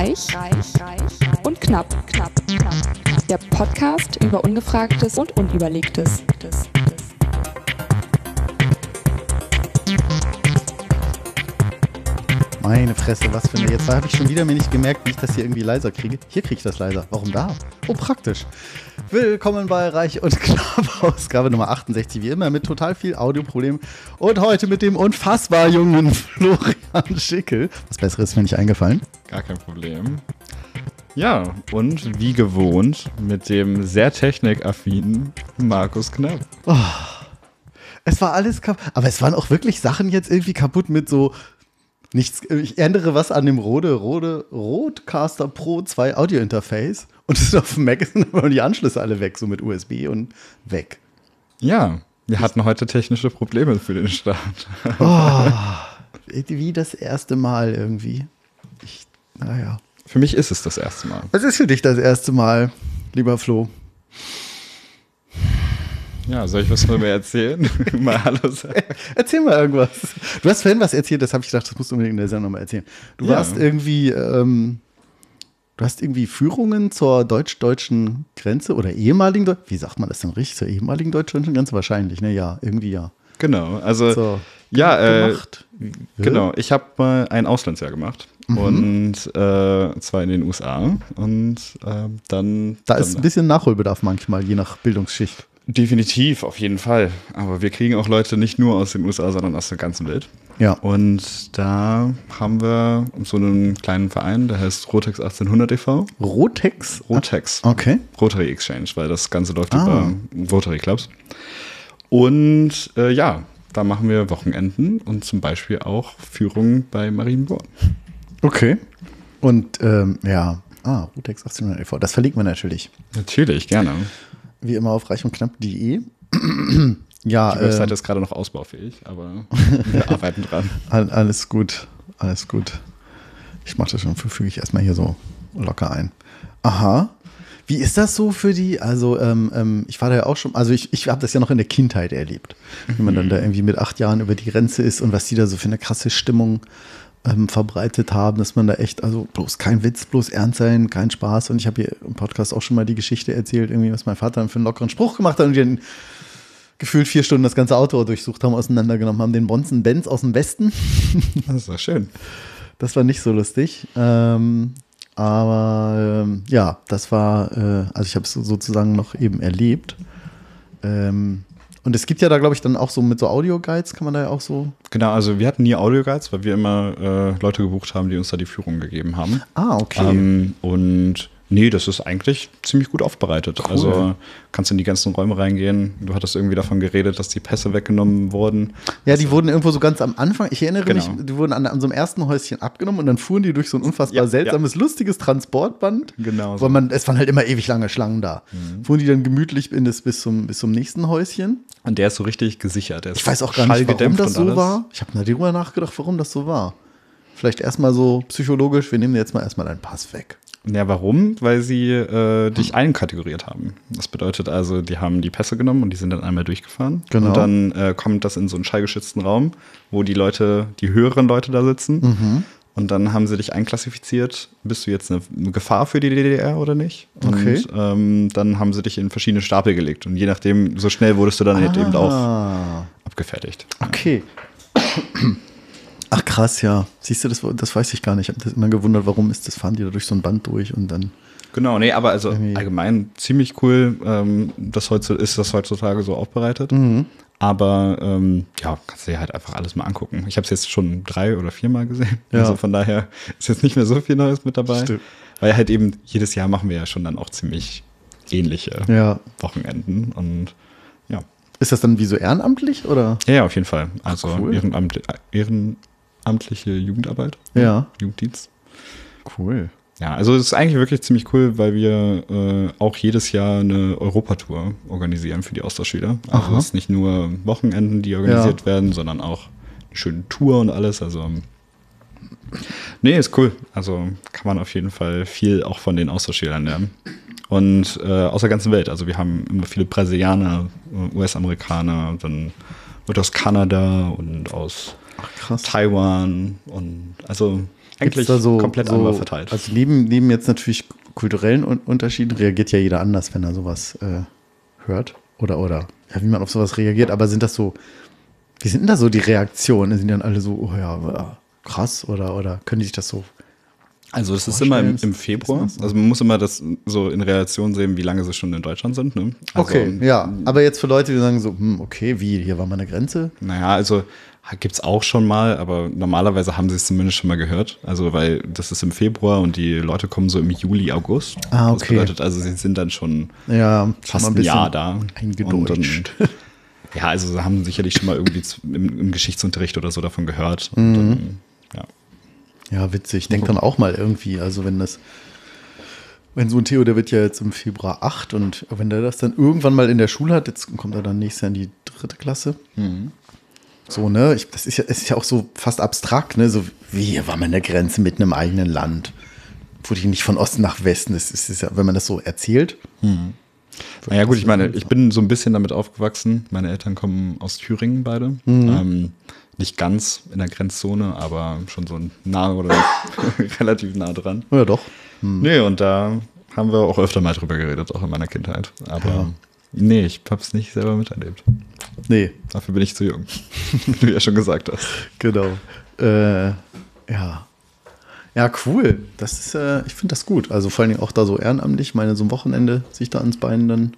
Reich, reich, reich und knapp, knapp, knapp. Der Podcast über Ungefragtes und Unüberlegtes. Meine Fresse, was für eine. Jetzt habe ich schon wieder mir nicht gemerkt, wie ich das hier irgendwie leiser kriege. Hier kriege ich das leiser. Warum da? Oh, praktisch. Willkommen bei Reich und Knapp, Ausgabe Nummer 68, wie immer mit total viel Audioproblemen. Und heute mit dem unfassbar jungen Florian Schickel. Was Besseres ist mir nicht eingefallen. Gar kein Problem. Ja, und wie gewohnt mit dem sehr technikaffinen Markus Knapp. Oh, es war alles kaputt. Aber es waren auch wirklich Sachen jetzt irgendwie kaputt mit so nichts. Ich ändere was an dem Rode, Rode, Rodecaster Pro 2 Audio Interface und es ist auf dem Mac sind aber die Anschlüsse alle weg, so mit USB und weg. Ja, wir hatten heute technische Probleme für den Start. Oh, wie das erste Mal irgendwie. Ich, naja. Für mich ist es das erste Mal. Was ist für dich das erste Mal, lieber Flo? Ja, soll ich was von mir erzählen? mal Hallo sagen. Erzähl mal irgendwas. Du hast vorhin was erzählt, das habe ich gedacht, das musst du unbedingt in der Sendung mal erzählen. Du Ja. warst irgendwie, ähm, du hast irgendwie Führungen zur deutsch-deutschen Grenze oder ehemaligen, Deu- wie sagt man das denn richtig, zur ehemaligen deutsch-deutschen Grenze? Wahrscheinlich, ne? Ja, irgendwie ja. Genau, also So, ja, äh, genau. Ich habe mal ein Auslandsjahr gemacht Mhm. und äh, zwar in den USA und äh, dann Da dann, ist ein bisschen Nachholbedarf manchmal, je nach Bildungsschicht. Definitiv auf jeden Fall. Aber wir kriegen auch Leute nicht nur aus den USA, sondern aus der ganzen Welt. Ja. Und da haben wir so einen kleinen Verein, der heißt Rotex 1800 e.V. Rotex? Rotex. Okay. Rotary Exchange, weil das Ganze läuft Ah. über Rotary Clubs. Und äh, ja, da machen wir Wochenenden und zum Beispiel auch Führungen bei Marienborn. Okay. Und ähm, ja, ah, Rotex 1800 e.V. Das verlinken wir natürlich. Natürlich, gerne. Wie immer auf reichundknapp.de. ja, Die Webseite ähm, ist gerade noch ausbaufähig, aber wir arbeiten dran. all- alles gut. Alles gut. Ich mache das schon, füge ich erstmal hier so locker ein. Aha. Wie ist das so für die? Also, ähm, ähm, ich war da ja auch schon, also ich, ich habe das ja noch in der Kindheit erlebt, wie man dann da irgendwie mit acht Jahren über die Grenze ist und was die da so für eine krasse Stimmung ähm, verbreitet haben, dass man da echt, also bloß kein Witz, bloß ernst sein, kein Spaß. Und ich habe hier im Podcast auch schon mal die Geschichte erzählt, irgendwie, was mein Vater für einen lockeren Spruch gemacht hat und die dann gefühlt vier Stunden das ganze Auto durchsucht haben, auseinandergenommen haben, den Bonzen Benz aus dem Westen. Das doch schön. Das war nicht so lustig. Ähm, aber ähm, ja, das war, äh, also ich habe es sozusagen noch eben erlebt. Ähm, und es gibt ja da, glaube ich, dann auch so mit so Audio-Guides, kann man da ja auch so. Genau, also wir hatten nie Audioguides, weil wir immer äh, Leute gebucht haben, die uns da die Führung gegeben haben. Ah, okay. Ähm, und nee, das ist eigentlich ziemlich gut aufbereitet. Cool. Also kannst in die ganzen Räume reingehen. Du hattest irgendwie davon geredet, dass die Pässe weggenommen wurden. ja, die wurden irgendwo so ganz am Anfang, ich erinnere Genau. mich, die wurden an, an so einem ersten Häuschen abgenommen und dann fuhren die durch so ein unfassbar Ja, seltsames, lustiges Transportband. Genau so. Weil man, es waren halt immer ewig lange Schlangen da. Fuhren die dann gemütlich in das, bis, zum, bis zum nächsten Häuschen. Und der ist so richtig gesichert. Ich weiß auch gar nicht, warum das so war. Ich habe darüber nachgedacht, warum das so war. Vielleicht erstmal so psychologisch, wir nehmen jetzt mal erstmal deinen Pass weg. Ja, warum? Weil sie äh, dich einkategoriert haben. Das bedeutet also, die haben die Pässe genommen und die sind dann einmal durchgefahren. Genau. Und dann äh, kommt das in so einen schallgeschützten Raum, wo die Leute, die höheren Leute da sitzen. Mhm. Und dann haben sie dich einklassifiziert. Bist du jetzt eine Gefahr für die DDR oder nicht? Und Okay. ähm, dann haben sie dich in verschiedene Stapel gelegt. Und je nachdem, so schnell wurdest du dann halt eben auch Ah, abgefertigt. okay. Ach krass, ja. Siehst du, das, das weiß ich gar nicht. Ich habe das immer gewundert, warum ist das, fahren die da durch so ein Band durch und dann. Genau, nee, aber also allgemein ziemlich cool, ähm, das heutzu, ist das heutzutage so aufbereitet. Mhm. Aber ähm, ja, kannst du dir halt einfach alles mal angucken. Ich habe es jetzt schon drei oder viermal gesehen. Ja. Also von daher ist jetzt nicht mehr so viel Neues mit dabei. Stimmt. Weil halt eben jedes Jahr machen wir ja schon dann auch ziemlich ähnliche Ja. Wochenenden. Und ja. Ist das dann wie so ehrenamtlich oder? ja, ja, auf jeden Fall. Also cool. Ehrenamt, ehrenamtliche Jugendarbeit, Ja. Jugenddienst. Cool. Ja, also es ist eigentlich wirklich ziemlich cool, weil wir äh, auch jedes Jahr eine Europatour organisieren für die Austauschschüler. Also Aha. es ist nicht nur Wochenenden, die organisiert werden, sondern auch eine schöne Tour und alles. Also nee, ist cool. Also kann man auf jeden Fall viel auch von den Austauschschülern lernen. Und äh, aus der ganzen Welt. Also wir haben immer viele Brasilianer, äh, US-Amerikaner, dann wird aus Kanada und aus krass. Taiwan und also eigentlich so, komplett so, einmal verteilt. Also neben, neben jetzt natürlich kulturellen Un Unterschieden reagiert ja jeder anders, wenn er sowas äh, hört. Oder, oder, ja, wie man auf sowas reagiert. Aber sind das so, wie sind denn da so die Reaktionen? Sind die dann alle so, oh ja, krass oder, oder können die sich das so Also das ist immer im, im Februar. Also man muss immer das so in Relation sehen, wie lange sie schon in Deutschland sind. Ne? Also, Okay, ja. Aber jetzt für Leute, die sagen so, hm, okay, wie, hier war mal eine Grenze. Naja, also gibt es auch schon mal, aber normalerweise haben sie es zumindest schon mal gehört. Also weil das ist im Februar und die Leute kommen so im Juli, August. Ah, Das okay. bedeutet also, sie sind dann schon Ja, schon fast mal ein Jahr da. Eingedeutscht. Dann, ja, also sie haben sicherlich schon mal irgendwie im, im Geschichtsunterricht oder so davon gehört. Und dann, ja. Ja, witzig. Ich denke dann auch mal irgendwie, also wenn das, wenn so ein Theo, der wird ja jetzt im Februar 8 und wenn der das dann irgendwann mal in der Schule hat, jetzt kommt er dann nächstes Jahr in die dritte Klasse. So, ne? Ich, das ist ja, es ist ja auch so fast abstrakt, ne? So, wie war man an der Grenze mit einem eigenen Land. Wurde ich nicht von Osten nach Westen. Das ist, ist ja, wenn man das so erzählt. Naja, gut, ich meine, ich bin so ein bisschen damit aufgewachsen. Meine Eltern kommen aus Thüringen beide. Ähm, nicht ganz in der Grenzzone, aber schon so nah oder relativ nah dran. Ja, doch. Nee, und da haben wir auch öfter mal drüber geredet, auch in meiner Kindheit. Aber nee, ich hab's nicht selber miterlebt. Nee, Dafür bin ich zu jung. Wie du ja schon gesagt hast. Genau. Äh, ja. Ja, cool. Das ist, äh, ich finde das gut. Also vor allen Dingen auch da so ehrenamtlich. Ich meine, so ein Wochenende sich da ans Bein dann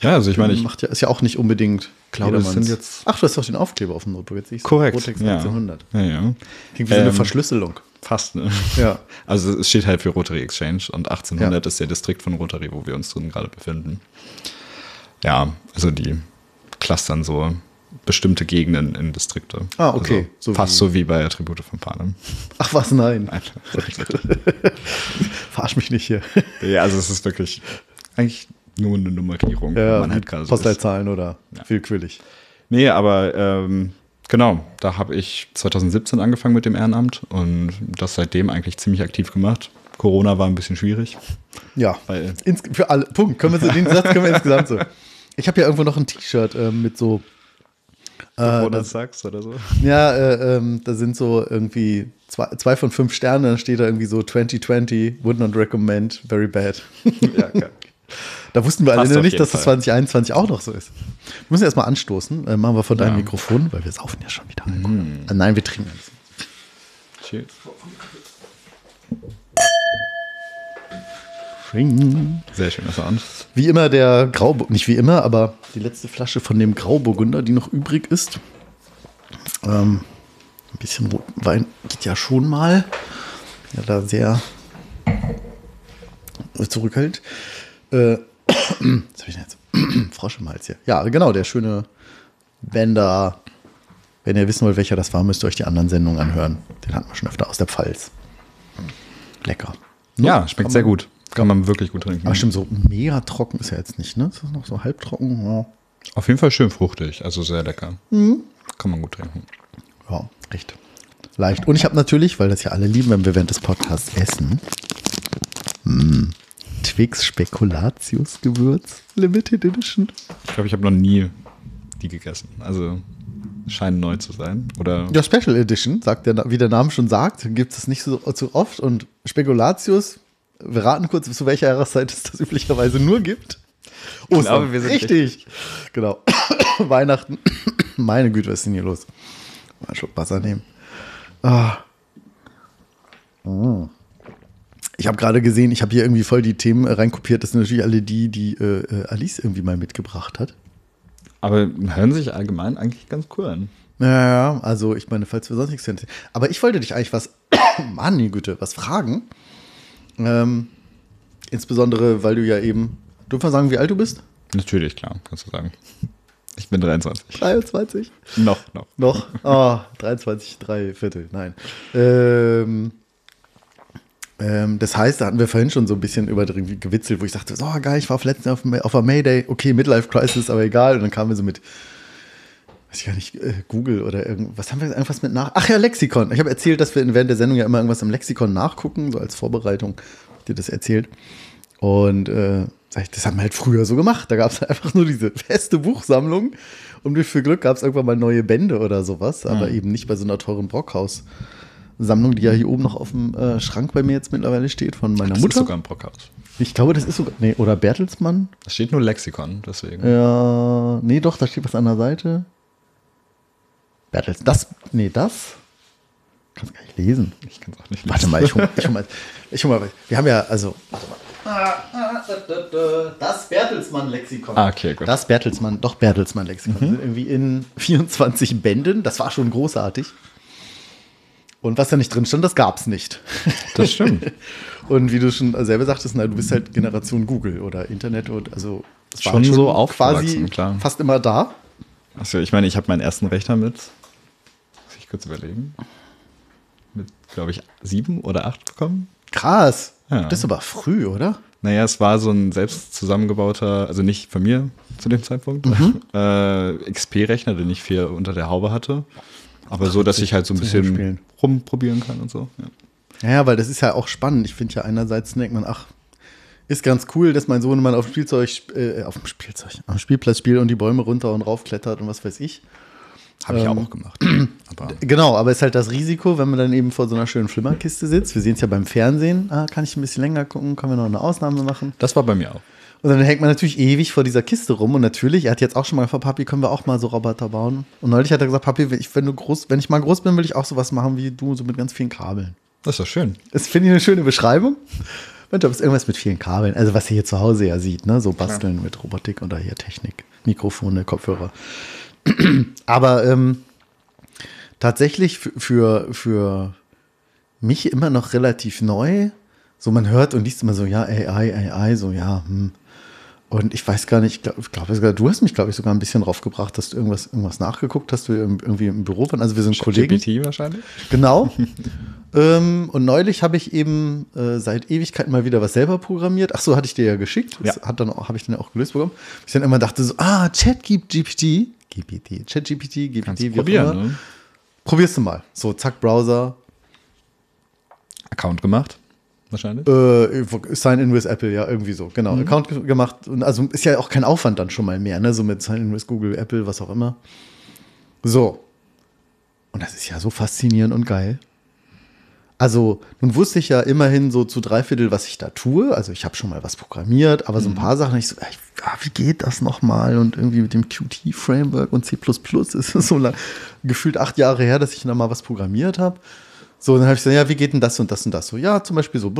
Ja, also ich meine, ich macht ja, ist ja auch nicht unbedingt glaube, sind jetzt- Ach, du hast doch den Aufkleber auf dem Notebook. Jetzt ich korrekt. Rotex ja. 1900. Ja, ja. Klingt wie so eine Ähm, Verschlüsselung. Fast, ne? Ja. Also es steht halt für Rotary Exchange und 1800 ist der Distrikt von Rotary, wo wir uns drin gerade befinden. Ja, also die clustern so bestimmte Gegenden in Distrikte. Ah, okay. Also So fast wie- so wie bei Attribute von Panem. Ach was, nein. Nein. Verarsch mich nicht hier. ja, also es ist wirklich eigentlich nur eine Nummerierung. Ja, man halt gerade so. Postleitzahlen oder Ja. willkürlich. Nee, aber ähm, genau, da habe ich 2017 angefangen mit dem Ehrenamt und das seitdem eigentlich ziemlich aktiv gemacht. Corona war ein bisschen schwierig. Ja, Weil- Ins, für alle. Punkt. Können wir so, den Satz können wir insgesamt so. Ich habe ja irgendwo noch ein T-Shirt ähm, mit so Äh, Äh, das- sagst oder so. Ja, äh, ähm, da sind so irgendwie zwei, zwei von fünf Sternen, dann steht da irgendwie so 2020, would not recommend, very bad. ja, geil. Da wussten wir alle Passt noch auf nicht, dass das Fall. 2021 auch noch so ist. Wir müssen erstmal anstoßen. Äh, machen wir von deinem Ja. Mikrofon, weil wir saufen ja schon wieder. Äh, nein, wir trinken jetzt. Cheers. Sehr schöner Sound. Wie immer der Grauburgunder, nicht wie immer, aber die letzte Flasche von dem Grauburgunder, die noch übrig ist. Ähm, ein bisschen roten Wein geht ja schon mal. Ja, da sehr zurückhält. Äh, was hab ich denn jetzt? Frosch im Hals hier. Ja, genau, der schöne Bender. Wenn ihr wissen wollt, welcher das war, müsst ihr euch die anderen Sendungen anhören. Den hatten wir schon öfter aus der Pfalz. Lecker. Ja, schmeckt sehr gut. Kann man wirklich gut trinken. Aber stimmt, so mega trocken ist er jetzt nicht, ne? Ist das noch so halbtrocken? Ja. Auf jeden Fall schön fruchtig, also sehr lecker. Kann man gut trinken. Ja, recht. Leicht. Und ich habe natürlich, weil das ja alle lieben, wenn wir während des Podcasts essen, mm, Twix Spekulatius Gewürz Limited Edition. Ich glaube, ich habe noch nie die gegessen. Also scheinen neu zu sein. Oder Ja, Special Edition, sagt der, wie der Name schon sagt, gibt es nicht so, so oft. Und Spekulatius, wir raten kurz, zu welcher Jahreszeit es das üblicherweise nur gibt. Ostern. glaube, wir sind richtig. Genau. Weihnachten. Meine Güte, was ist denn hier los? Mal einen Schluck Wasser nehmen. Ah. Mm. Ich habe gerade gesehen, ich habe hier irgendwie voll die Themen reinkopiert. Das sind natürlich alle die, die äh, äh, Alice irgendwie mal mitgebracht hat. aber hören sich allgemein eigentlich ganz cool an. Ja, also ich meine, falls wir sonst nichts finden. Aber ich wollte dich eigentlich was, Mann, die Güte, was fragen. Ähm, insbesondere, weil du ja eben, dürfen wir sagen, wie alt du bist? Natürlich, klar, kannst du sagen. Ich bin 23. 23? Noch, noch. Noch? Ah, 23, drei Viertel, nein. Ähm, ähm, das heißt, da hatten wir vorhin schon so ein bisschen über gewitzelt, wo ich sagte, so geil, ich war auf letzten auf, auf der Mayday, okay, Midlife Crisis, aber egal. Und dann kamen wir so mit, weiß ich gar nicht, äh, Google oder irgendwas, haben wir irgendwas mit nach? Ach ja, Lexikon. Ich habe erzählt, dass wir während der Sendung ja immer irgendwas im Lexikon nachgucken, so als Vorbereitung, dir das erzählt. Und äh, das haben wir halt früher so gemacht. Da gab es einfach nur diese feste Buchsammlung. Und wie viel Glück gab es irgendwann mal neue Bände oder sowas, aber eben nicht bei so einer teuren Brockhaus-Sammlung, die ja hier oben noch auf dem äh, Schrank bei mir jetzt mittlerweile steht, von meiner Das ist Mutter. sogar ein Brockhaus. ich glaube, das ist sogar. Nee, oder Bertelsmann. Da steht nur Lexikon, deswegen. Ja, nee, doch, da steht was an der Seite. Bertels, das, nee, das. Kannst gar nicht lesen. Ich kann es auch nicht lesen. Warte mal, ich hol, ich hol mal, ich hol mal, wir haben ja, also, warte mal. Das Bertelsmann-Lexikon. Ah, okay, gut. Das Bertelsmann, doch Bertelsmann-Lexikon. Sind irgendwie in 24 Bänden. Das war schon großartig. Und was da nicht drin stand, das gab's nicht. Das stimmt. Und wie du schon selber sagtest, na, du bist halt Generation Google oder Internet und also es war Schon so quasi aufgewachsen, klar. fast immer da. Also ich meine, ich habe meinen ersten Rechner mit, ich kurz überlegen, mit, glaube ich, sieben oder acht bekommen. Krass. Ja. Das ist aber früh, oder? Naja, es war so ein selbst zusammengebauter, also nicht von mir zu dem Zeitpunkt, Mhm. äh, XP-Rechner, den ich viel unter der Haube hatte. Aber so, dass ich halt so ein bisschen rumprobieren kann und so. Ja. Ja, weil das ist ja auch spannend. Ich finde ja einerseits denkt man, ach, ist ganz cool, dass mein Sohn mal auf dem Spielzeug, äh, auf dem Spielzeug, am Spielplatz spielt und die Bäume runter und raufklettert und was weiß ich. Habe ich Ähm, auch gemacht. Aber Genau, aber es ist halt das Risiko, wenn man dann eben vor so einer schönen Flimmerkiste sitzt. Wir sehen es ja beim Fernsehen. Ah, kann ich ein bisschen länger gucken? Können wir noch eine Ausnahme machen? das war bei mir auch. Und dann hängt man natürlich ewig vor dieser Kiste rum. Und natürlich, er hat jetzt auch schon mal gefragt, Papi, können wir auch mal so Roboter bauen? Und neulich hat er gesagt, Papi, wenn ich, wenn du groß, wenn ich mal groß bin, will ich auch sowas machen wie du, so mit ganz vielen Kabeln. Das ist doch schön. Das finde ich eine schöne Beschreibung. Mein Job ist irgendwas mit vielen Kabeln. Also was ihr hier zu Hause ja sieht, ne? So basteln mit Robotik oder hier Technik, Mikrofone, Kopfhörer. Aber ähm, tatsächlich für, für, mich immer noch relativ neu. So man hört und liest immer so, ja, AI, AI, so ja, hm. Und ich weiß gar nicht, ich glaube, glaub, du hast mich, glaube ich, sogar ein bisschen draufgebracht, dass du irgendwas, irgendwas nachgeguckt hast, wir im- irgendwie im Büro waren. Also wir sind Kollegen. GPT wahrscheinlich. Genau. ähm, und neulich habe ich eben äh, seit Ewigkeiten mal wieder was selber programmiert. Ach so, hatte ich dir ja geschickt. Das Ja. hat dann habe ich dann auch gelöst bekommen. Ich dann immer dachte so, ah, Chat gibt GPT, GPT, Chat GPT, Kannst wie auch probieren, immer. ne? Probierst du mal. So, zack, Browser, Account gemacht, wahrscheinlich. äh, Sign in with Apple, ja, irgendwie so. Genau, Mhm. Account ge- gemacht. Und also ist ja auch kein Aufwand dann schon mal mehr, ne? So mit Sign in with Google, Apple, was auch immer. So. Und das ist ja so faszinierend und geil. Also, nun wusste ich ja immerhin so zu drei Viertel, was ich da tue. Also, ich habe schon mal was programmiert, aber so ein paar Sachen, ich so, ey, ah, wie geht das nochmal? Und irgendwie mit dem Qt-Framework und C ist es so lang, gefühlt acht Jahre her, dass ich da mal was programmiert habe. So, dann habe ich gesagt, ja, wie geht denn das und das und das? So, ja, zum Beispiel so.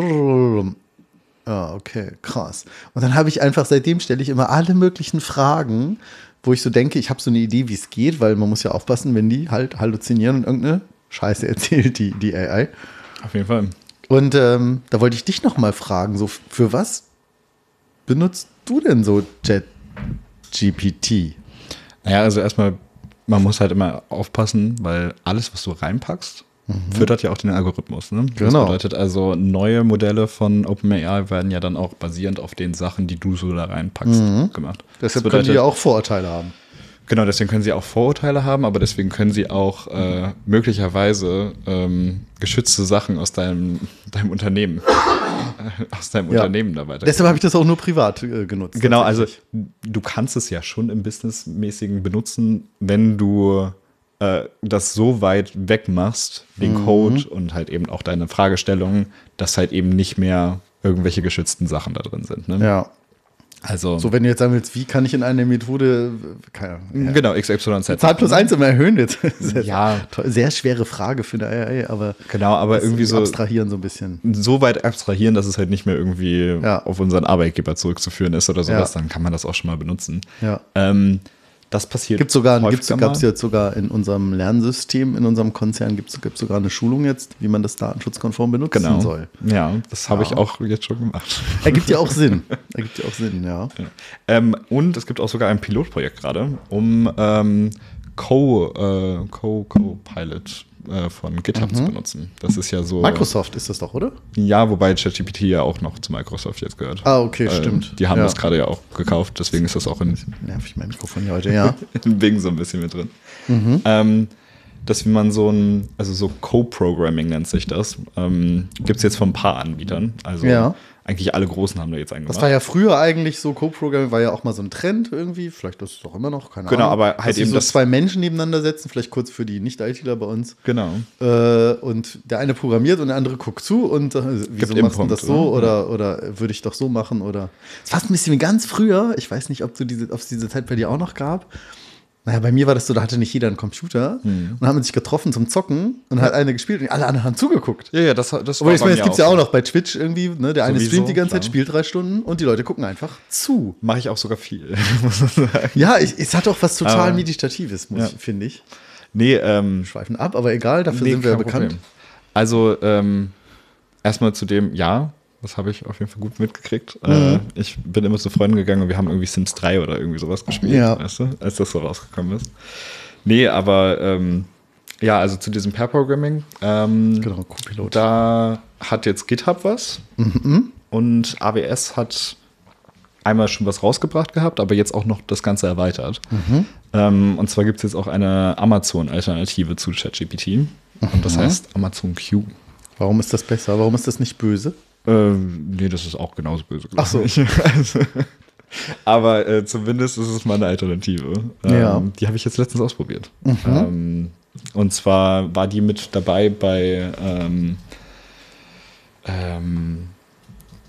Ja, okay, krass. Und dann habe ich einfach, seitdem stelle ich immer alle möglichen Fragen, wo ich so denke, ich habe so eine Idee, wie es geht, weil man muss ja aufpassen, wenn die halt halluzinieren und irgendeine Scheiße erzählt, die, die AI. Auf jeden Fall. Und ähm, da wollte ich dich noch mal fragen, so für was benutzt du denn so ChatGPT? Naja, also erstmal, man muss halt immer aufpassen, weil alles, was du reinpackst, füttert ja auch den Algorithmus. Ne? Das Mhm. Genau. bedeutet also, neue Modelle von OpenAI werden ja dann auch basierend auf den Sachen, die du so da reinpackst, gemacht. Mhm. Deshalb das können die ja auch Vorurteile haben. Genau, deswegen können sie auch Vorurteile haben, aber deswegen können sie auch äh, möglicherweise ähm, geschützte Sachen aus deinem, deinem Unternehmen, äh, aus deinem Ja. Unternehmen da weiter. Deshalb habe ich das auch nur privat äh, genutzt. Genau, also du kannst es ja schon im Businessmäßigen benutzen, wenn du äh, das so weit wegmachst, den Mhm. Code und halt eben auch deine Fragestellungen, dass halt eben nicht mehr irgendwelche geschützten Sachen da drin sind. Ne? Ja. Also So, wenn du jetzt sagen willst, wie kann ich in einer Methode, keine Ahnung, ja. genau, XYZ. Zahl plus eins immer erhöhen jetzt. Sehr, Ja. toll. Sehr schwere Frage für eine AI, aber Genau, aber irgendwie so abstrahieren so ein bisschen. so weit abstrahieren, dass es halt nicht mehr irgendwie Ja. auf unseren Arbeitgeber zurückzuführen ist oder sowas, Ja. dann kann man das auch schon mal benutzen. Ja. Ähm, das passiert. Gibt sogar, gibt's, gab's jetzt sogar in unserem Lernsystem, in unserem Konzern, gibt es sogar eine Schulung jetzt, wie man das datenschutzkonform benutzen Genau. soll. Ja, das habe Ja. ich auch jetzt schon gemacht. Ergibt ja auch Sinn. Ergibt ja auch Sinn, ja. Ähm, und es gibt auch sogar ein Pilotprojekt gerade, um ähm, Co, äh, Co, Co-Pilot äh, von GitHub zu benutzen. Das ist ja so. Mhm. Microsoft ist das doch, oder? Ja, wobei ChatGPT ja auch noch zu Microsoft jetzt gehört. Ah, okay, Ähm, stimmt. Die haben Ja. das gerade ja auch gekauft, deswegen ist das auch in, Nervig mein Mikrofon hier heute, ja. in Bing so ein bisschen mit drin. Mhm. Ähm, dass wie man so ein, also so Co-Programming nennt sich das, ähm, gibt es jetzt von ein paar Anbietern. Also Ja. Eigentlich alle Großen haben da jetzt einen Das war ja früher eigentlich so, Co-Programming war ja auch mal so ein Trend irgendwie. Vielleicht ist es doch immer noch, keine Genau, Ahnung. aber halt eben so das- zwei Menschen nebeneinander setzen, vielleicht kurz für die Nicht-ITler bei uns. genau. Äh, und der eine programmiert und der andere guckt zu und äh, wieso Gibt machst du das so oder? oder, oder würde ich doch so machen oder es war fast ein bisschen wie ganz früher. Ich weiß nicht, ob du diese, ob es diese Zeit bei dir auch noch gab. Naja, bei mir war das so, da hatte nicht jeder einen Computer Mhm. und haben sich getroffen zum Zocken und hat einer gespielt und alle anderen haben zugeguckt. Ja, ja, das, das Aber ich bei meine, es gibt ja so. auch noch bei Twitch irgendwie, ne? Der eine streamt die ganze Zeit, klar. spielt drei Stunden und die Leute gucken einfach zu. Mache ich auch sogar viel, muss man sagen. Ja, ich, es hat auch was total Aber- Meditatives, Ja. ich, finde ich. Nee, ähm, Schweifen ab, aber egal, dafür nee, sind wir ja bekannt. Problem. Also, ähm, erstmal zu dem, ja, das habe ich auf jeden Fall gut mitgekriegt. Mhm. Äh, ich bin immer zu Freunden gegangen und wir haben irgendwie Sims 3 oder irgendwie sowas gespielt, Ja. weißt du, als das so rausgekommen ist. Nee, aber ähm, ja, also zu diesem Pair-Programming. Ähm, Genau, Co-Pilot. Da hat jetzt GitHub was Mhm. und AWS hat einmal schon was rausgebracht gehabt, aber jetzt auch noch das Ganze erweitert. Mhm. Ähm, und zwar gibt es jetzt auch eine Amazon-Alternative zu ChatGPT. Und das Mhm. heißt Amazon Q. Warum ist das besser? Warum ist das nicht böse? Ähm, nee, das ist auch genauso böse. Ach so. Also, aber äh, zumindest ist es mal eine Alternative. Ähm, Ja. Mhm. Die habe ich jetzt letztens ausprobiert. Ähm, und zwar war die mit dabei bei, ähm, ähm,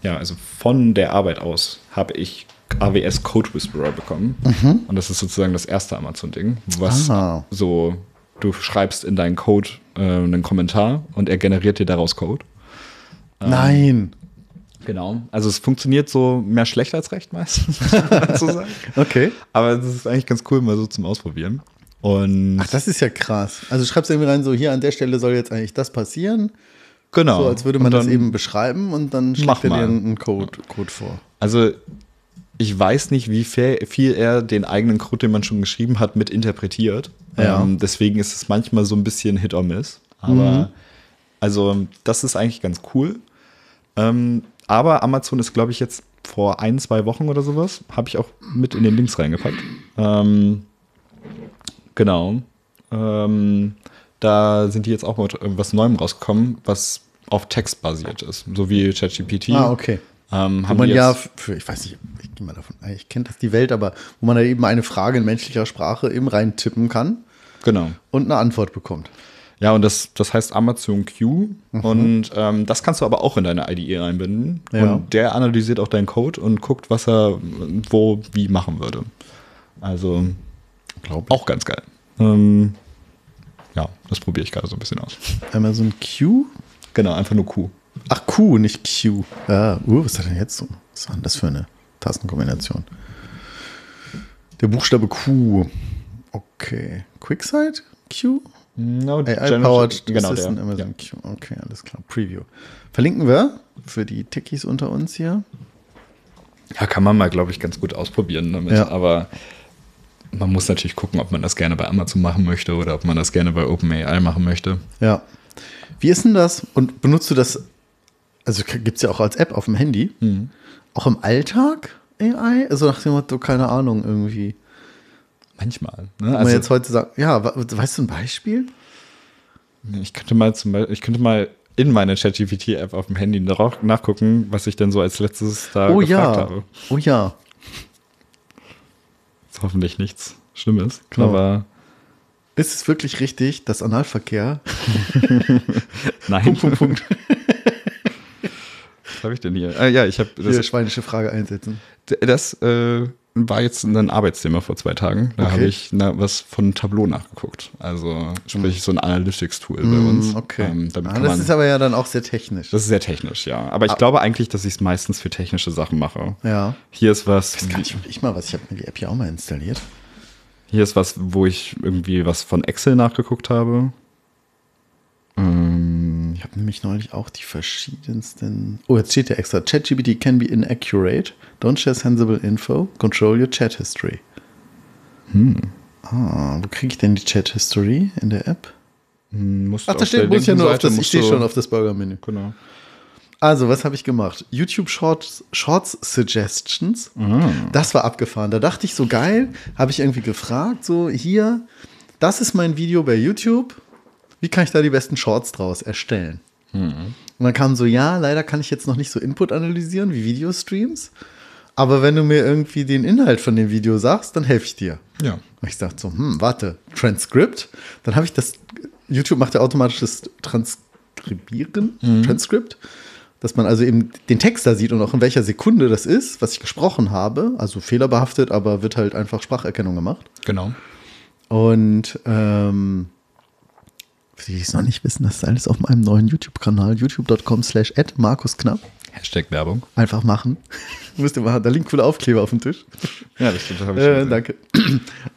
ja, also von der Arbeit aus habe ich AWS Code Whisperer bekommen. Und das ist sozusagen das erste Amazon-Ding, was Mhm. Ah. so, du schreibst in deinen Code äh, einen Kommentar und er generiert dir daraus Code. Ähm, Nein. Genau. Also es funktioniert so mehr schlecht als recht meistens, sagen. Okay. Aber das ist eigentlich ganz cool, mal so zum Ausprobieren. Und Ach, das ist ja krass. Also du schreibst irgendwie rein, so hier an der Stelle soll jetzt eigentlich das passieren. genau. So als würde man das eben beschreiben und dann schlägt er dir einen Code, Code vor. Also ich weiß nicht, wie viel er den eigenen Code, den man schon geschrieben hat, mit interpretiert. Ja. Ähm, deswegen ist es manchmal so ein bisschen Hit or Miss. Aber also das ist eigentlich ganz cool. Ähm, aber Amazon ist, glaube ich, jetzt vor ein, zwei Wochen oder sowas, habe ich auch mit in den Links reingepackt. Ähm, genau. Ähm, da sind die jetzt auch mit was Neuem rausgekommen, was auf Text basiert ist, so wie ChatGPT. Ah, okay. Ähm, Wo man ja für, ich weiß nicht, ich gehe mal davon, ich kenne das die Welt, aber wo man da eben eine Frage in menschlicher Sprache eben reintippen kann Genau. und eine Antwort bekommt. Ja, und das, das heißt Amazon Q. Und ähm, das kannst du aber auch in deine IDE einbinden. Ja. Und der analysiert auch deinen Code und guckt, was er wo wie machen würde. Also Glaube auch ganz geil. Ähm, ja, das probiere ich gerade so ein bisschen aus. Amazon Q? Genau, einfach nur Q. Ach, Q, nicht Q. Ah, uh, was ist das denn jetzt so? Was war denn das für eine Tastenkombination? Der Buchstabe Q. Okay. QuickSight? Q? No, AI-powered genau, Assistant der, Amazon ja. Q. Okay, alles klar. Preview. Verlinken wir für die Techies unter uns hier. ja, kann man mal, glaube ich, ganz gut ausprobieren damit. Ja. Aber man muss natürlich gucken, ob man das gerne bei Amazon machen möchte oder ob man das gerne bei OpenAI machen möchte. Ja. Wie ist denn das? Und benutzt du das? Also gibt es ja auch als App auf dem Handy. Mhm. Auch im Alltag AI? Also nach dem Motto, keine Ahnung, irgendwie. Manchmal. Ne? Wenn man Also, jetzt heute sagt, ja, weißt du ein Beispiel? Ich könnte mal zum Beispiel, ich könnte mal in meine ChatGPT-App auf dem Handy nachgucken, was ich denn so als letztes da Oh gefragt ja. habe. Oh ja. Ist hoffentlich nichts Schlimmes. Genau. Aber Ist es wirklich richtig, dass Analverkehr nein. Punkt, Punkt, Punkt. Was habe ich denn hier? Ah, ja, ich habe Hier das. schweinische Frage einsetzen? Das äh, war jetzt ein Arbeitsthema vor zwei Tagen. Da Okay. habe ich na, was von Tableau nachgeguckt. Also sprich so ein Analytics-Tool bei uns. Hm, Okay. Ähm, ah, das man, ist aber ja dann auch sehr technisch. das ist sehr technisch, ja. Aber ich glaube eigentlich, dass ich es meistens für technische Sachen mache. ja. Hier ist was. Ich weiß gar nicht, ich mal was. Ich habe mir die App ja auch mal installiert. Hier ist was, wo ich irgendwie was von Excel nachgeguckt habe. Ähm, Ich habe nämlich neulich auch die verschiedensten. Oh, jetzt steht ja extra. ChatGPT can be inaccurate. Don't share sensible info. Control your chat history. Hm. Ah, wo kriege ich denn die Chat History in der App? musst Ach, auf da steht, muss ja nur auf Seite das, ich stehe schon auf das Burger-Menü. Genau. Also, was habe ich gemacht? YouTube Shorts, Shorts Suggestions. Ah. Das war abgefahren. Da dachte ich so geil, habe ich irgendwie gefragt, so hier, das ist mein Video bei YouTube. Wie kann ich da die besten Shorts draus erstellen? Und dann kam so, ja, leider kann ich jetzt noch nicht so Input analysieren wie Videostreams. Aber wenn du mir irgendwie den Inhalt von dem Video sagst, dann helfe ich dir. Ja. Und ich dachte so, hm, warte, Transkript. Dann habe ich das, YouTube macht ja automatisches Transkribieren, Transkript, dass man also eben den Text da sieht und auch in welcher Sekunde das ist, was ich gesprochen habe. Also fehlerbehaftet, aber wird halt einfach Spracherkennung gemacht. Genau. Und ähm, für die, die es noch nicht wissen, das ist alles auf meinem neuen YouTube-Kanal, youtube.com slash markusknapp. Hashtag Werbung. Einfach machen. Müsst ihr machen, da liegen coole Aufkleber auf dem Tisch. Ja, das stimmt. Das habe ich Äh, danke.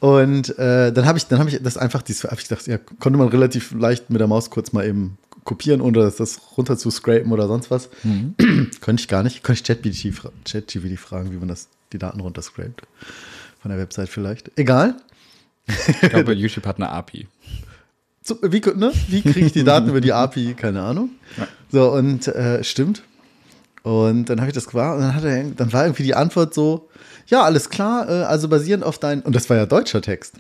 Und äh, dann habe ich, dann habe ich das einfach, dieses, hab ich gedacht, ja, konnte man relativ leicht mit der Maus kurz mal eben kopieren, ohne das, das runter zu scrapen oder sonst was. Könnte ich gar nicht. Könnte ich ChatGPT ChatGPT fragen, wie man das, die Daten runterscrapt. Von der Website vielleicht. Egal. Ich glaube, YouTube hat eine API. Wie, ne? wie kriege ich die Daten über die API? Keine Ahnung. So, und äh, stimmt. Und dann habe ich das gemacht und dann, hat er, dann war irgendwie die Antwort so, ja, alles klar, äh, also basierend auf deinen, und das war ja deutscher Text,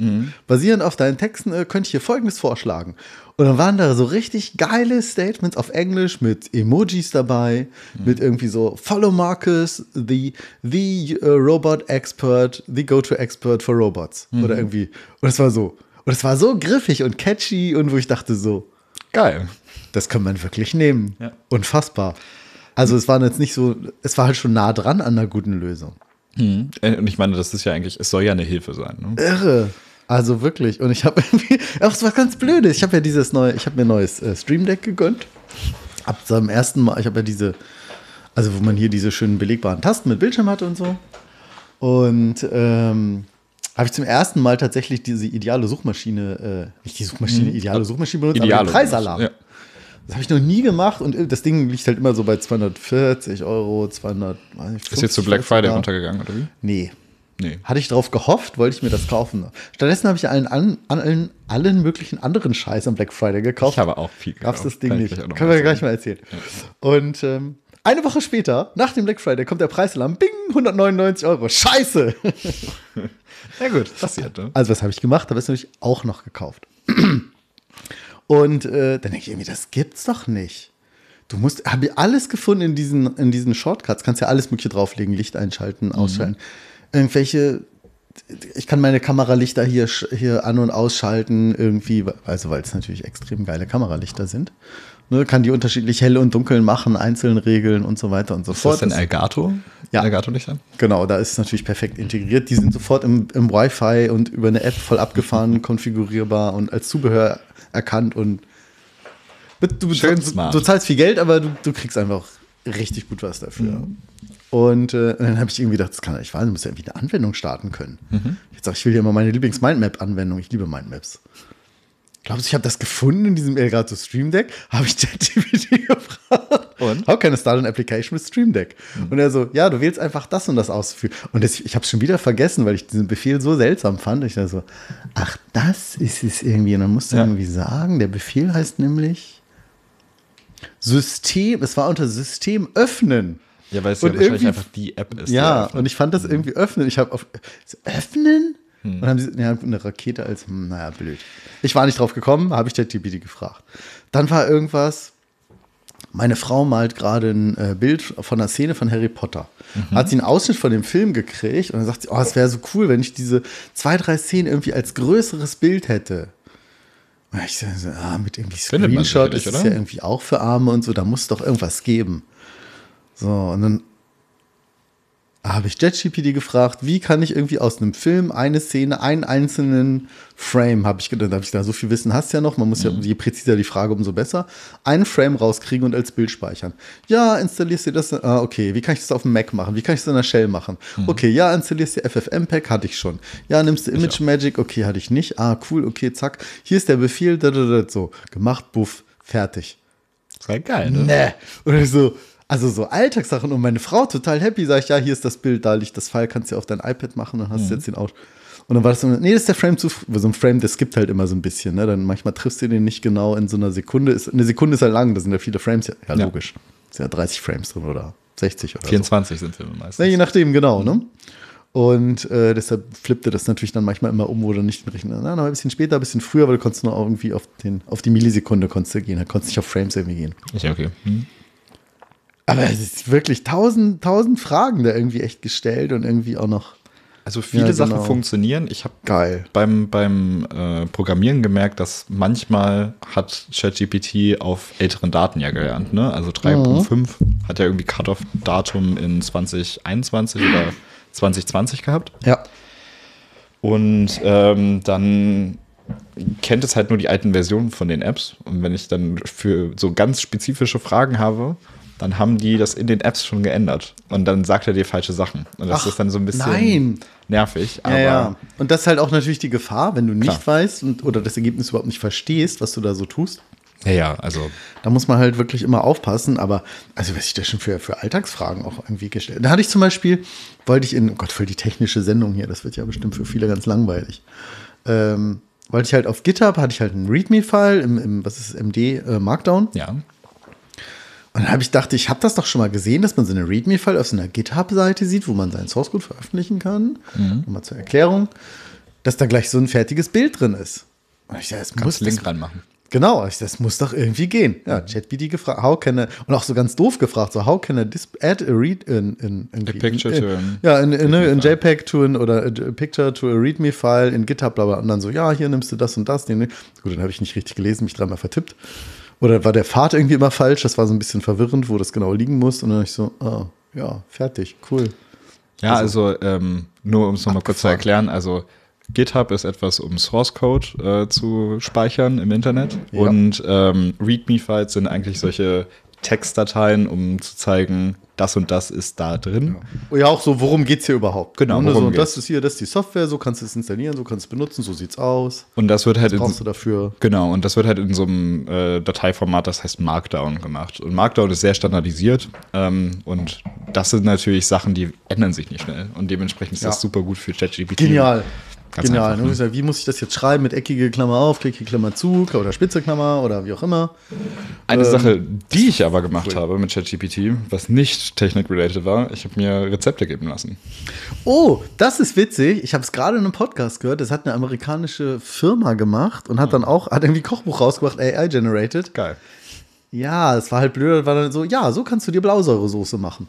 basierend auf deinen Texten äh, könnte ich hier Folgendes vorschlagen. Und dann waren da so richtig geile Statements auf Englisch mit Emojis dabei, mit irgendwie so, follow Marcus, the, the uh, robot expert, the go-to expert for robots. Oder irgendwie, und es war so, und es war so griffig und catchy und wo ich dachte so, Geil. das kann man wirklich nehmen. Ja. Unfassbar. Also es war jetzt nicht so, es war halt schon nah dran an einer guten Lösung. Äh, Und ich meine, das ist ja eigentlich, es soll ja eine Hilfe sein. Ne? Irre. Also wirklich. Und ich habe irgendwie, auch was ganz Blödes. Ich habe ja dieses neue, ich habe mir ein neues äh, Stream Deck gegönnt. Ab seinem ersten Mal, ich habe ja diese, also wo man hier diese schönen belegbaren Tasten mit Bildschirm hatte und so. Und ähm, habe ich zum ersten Mal tatsächlich diese ideale Suchmaschine, äh, nicht die Suchmaschine, ideale Suchmaschine benutzt, aber Ideale. den Preisalarm. Ja. Das habe ich noch nie gemacht und äh, das Ding liegt halt immer so bei 240 Euro, 200. Ist jetzt zu Black Friday runtergegangen, oder wie? Nee. Nee. Hatte ich drauf gehofft, wollte ich mir das kaufen. Stattdessen habe ich allen, an, allen, allen möglichen anderen Scheiß am Black Friday gekauft. Ich habe auch viel Gab es gekauft. das Ding Kann ich nicht. Können wir mal gleich mal erzählen. Und ähm, eine Woche später, nach dem Black Friday, kommt der Preisalarm. Bing, 199 Euro. Scheiße. Ja gut, passiert. Ne? Also was habe ich gemacht? Habe es natürlich auch noch gekauft. Und äh, dann denke ich irgendwie, das gibt's doch nicht. Du musst, habe ich alles gefunden in diesen, in diesen Shortcuts. Kannst ja alles mögliche drauflegen, Licht einschalten, ausschalten. Irgendwelche, ich kann meine Kameralichter hier, hier an- und ausschalten, irgendwie, also weil es natürlich extrem geile Kameralichter sind. Ne, kann die unterschiedlich hell und dunkel machen, einzeln regeln und so weiter und so Ist das fort. denn Elgato? Ja. Elgato-Lichter? Genau, da ist es natürlich perfekt integriert. Die sind sofort im, im Wi-Fi und über eine App voll abgefahren, konfigurierbar und als Zubehör erkannt und du, Schön du, smart. du zahlst viel Geld, aber du, du kriegst einfach richtig gut was dafür. Und äh, dann habe ich irgendwie gedacht, das kann ja nicht wahr sein, du musst ja irgendwie eine Anwendung starten können. Jetzt sag ich, ich will hier mal meine Lieblings-Mindmap-Anwendung. Ich liebe Mindmaps. Glaubst du, ich habe das gefunden in diesem Elgato Stream Deck? Habe ich ChatGPT gefragt. Und? How can I start an application with Stream Deck? Und er so, ja, du wählst einfach das und das ausführen. Und das, ich habe schon wieder vergessen, weil ich diesen Befehl so seltsam fand. Ich dachte so, ach, das ist es irgendwie. Und dann musst du Ja. irgendwie sagen, der Befehl heißt nämlich System, es war unter System öffnen. Ja, weil es ja wahrscheinlich einfach die App ist. Ja, und ich fand das irgendwie öffnen. Ich habe auf so, öffnen und dann haben sie ja, eine Rakete als hm, naja blöd. Ich war nicht drauf gekommen, habe ich ChatGPT gefragt. Dann war irgendwas. Meine Frau malt gerade ein äh, Bild von einer Szene von Harry Potter. Hat sie einen Ausschnitt von dem Film gekriegt und dann sagt sie, oh, es wäre so cool, wenn ich diese zwei, drei Szenen irgendwie als größeres Bild hätte. Und ich so, ah, mit irgendwie Screenshot ist es ja irgendwie auch für Arme und so, da muss es doch irgendwas geben. So, und dann habe ich JetGPT gefragt, wie kann ich irgendwie aus einem Film eine Szene, einen einzelnen Frame, habe ich gedacht, habe ich da so viel Wissen hast ja noch, man muss ja, je präziser die Frage, umso besser, einen Frame rauskriegen und als Bild speichern. Ja, installierst dir das, ah, okay, wie kann ich das auf dem Mac machen? Wie kann ich das in der Shell machen? Okay, ja, installierst dir FFmpeg, hatte ich schon. Ja, nimmst du Image Magic, okay, hatte ich nicht. Ah, cool, okay, zack. Hier ist der Befehl, da, da, da, so, gemacht, buff, fertig. Das war geil, ne? Ne. Und ich so, also so Alltagssachen und meine Frau total happy, sag ich, ja, hier ist das Bild, da liegt das File, kannst du auf dein iPad machen und hast jetzt den Out. Und dann war das so, nee, das ist der Frame zu, so ein Frame, das gibt halt immer so ein bisschen, ne? Dann manchmal triffst du den nicht genau in so einer Sekunde. Ist, eine Sekunde ist ja lang, da sind ja viele Frames, ja, ja Ja. logisch. Ist ja 30 Frames drin oder 60 oder so. 24 sind Filme meistens. Ja, je nachdem, genau, ne? Und äh, deshalb flippte das natürlich dann manchmal immer um, wo du nicht rechnen. Na, noch ein bisschen später, ein bisschen früher, weil du konntest nur irgendwie auf, den, auf die Millisekunde konntest du gehen. Da konntest du nicht auf Frames irgendwie gehen. Ist ja okay. Hm. Aber es ist wirklich tausend, tausend Fragen da irgendwie echt gestellt und irgendwie auch noch Also viele Ja, Sachen genau. funktionieren. Ich habe beim, beim äh, Programmieren gemerkt, dass manchmal hat ChatGPT auf älteren Daten ja gelernt. Ne? Also 3.5 hat ja irgendwie Cut-off-Datum in 2021 oder 2020 gehabt. Ja. Und ähm, dann kennt es halt nur die alten Versionen von den Apps. Und wenn ich dann für so ganz spezifische Fragen habe, dann haben die das in den Apps schon geändert. Und dann sagt er dir falsche Sachen. Und das Ach, ist dann so ein bisschen nein. nervig. Aber Ja, ja. Und das ist halt auch natürlich die Gefahr, wenn du nicht Klar. weißt und, oder das Ergebnis überhaupt nicht verstehst, was du da so tust. ja, ja, also Da muss man halt wirklich immer aufpassen. Aber, also, was ich da schon für, für Alltagsfragen auch irgendwie gestellt. Da hatte ich zum Beispiel, wollte ich in, oh Gott, für die technische Sendung hier, das wird ja bestimmt für viele ganz langweilig. Ähm, wollte ich halt auf GitHub, hatte ich halt einen README-File im, im, was ist MD äh, Markdown. ja. Und dann habe ich dachte, ich habe das doch schon mal gesehen, dass man so eine README-File auf so einer GitHub-Seite sieht, wo man seinen Source Code veröffentlichen kann. Mhm. Mal zur Erklärung, dass da gleich so ein fertiges Bild drin ist. Und ich dachte, das muss Link das, ranmachen. Genau, ich, das muss doch irgendwie gehen. Ja, ChatGPT gefragt, how can I, und auch so ganz doof gefragt, so how can I dis add a read in, in, in A picture in, to an ja, in, in, in. JPEG to an oder a picture to a README File in GitHub, bla bla. Und dann so, ja, hier nimmst du das und das. Den, gut, dann habe ich nicht richtig gelesen, mich dreimal vertippt. Oder war der Pfad irgendwie immer falsch? Das war so ein bisschen verwirrend, wo das genau liegen muss. Und dann ich so, ah, ja, fertig, cool. Ja, also, ähm, nur um es nochmal kurz zu erklären, also GitHub ist etwas, um Source Code äh, zu speichern im Internet. Ja. Und ähm, README-Files sind eigentlich solche Textdateien, um zu zeigen, das und das ist da drin. Oh Ja, auch so, worum geht es hier überhaupt? Genau, Und worum so, das ist hier, das ist die Software, so kannst du es installieren, so kannst du es benutzen, so sieht's aus. Und das wird halt in, Brauchst du dafür? Genau, und das wird halt in so einem äh, Dateiformat, das heißt Markdown gemacht. Und Markdown ist sehr standardisiert. Ähm, und das sind natürlich Sachen, die ändern sich nicht schnell. Und dementsprechend ist Ja. das super gut für ChatGPT. Genial. Ganz Genial. einfach, ne? gesagt, Wie muss ich das jetzt schreiben? Mit eckige Klammer auf, klickige Klammer zu oder spitze Klammer oder wie auch immer. Eine Ähm, Sache, die ich aber gemacht habe mit ChatGPT, was nicht technik-related war, ich habe mir Rezepte geben lassen. Oh, das ist witzig. Ich habe es gerade in einem Podcast gehört. Das hat eine amerikanische Firma gemacht und hat dann auch, hat irgendwie Kochbuch rausgebracht, AI-generated. Geil. Ja, es war halt blöd. Das war dann so, ja, so kannst du dir Blausäuresoße machen.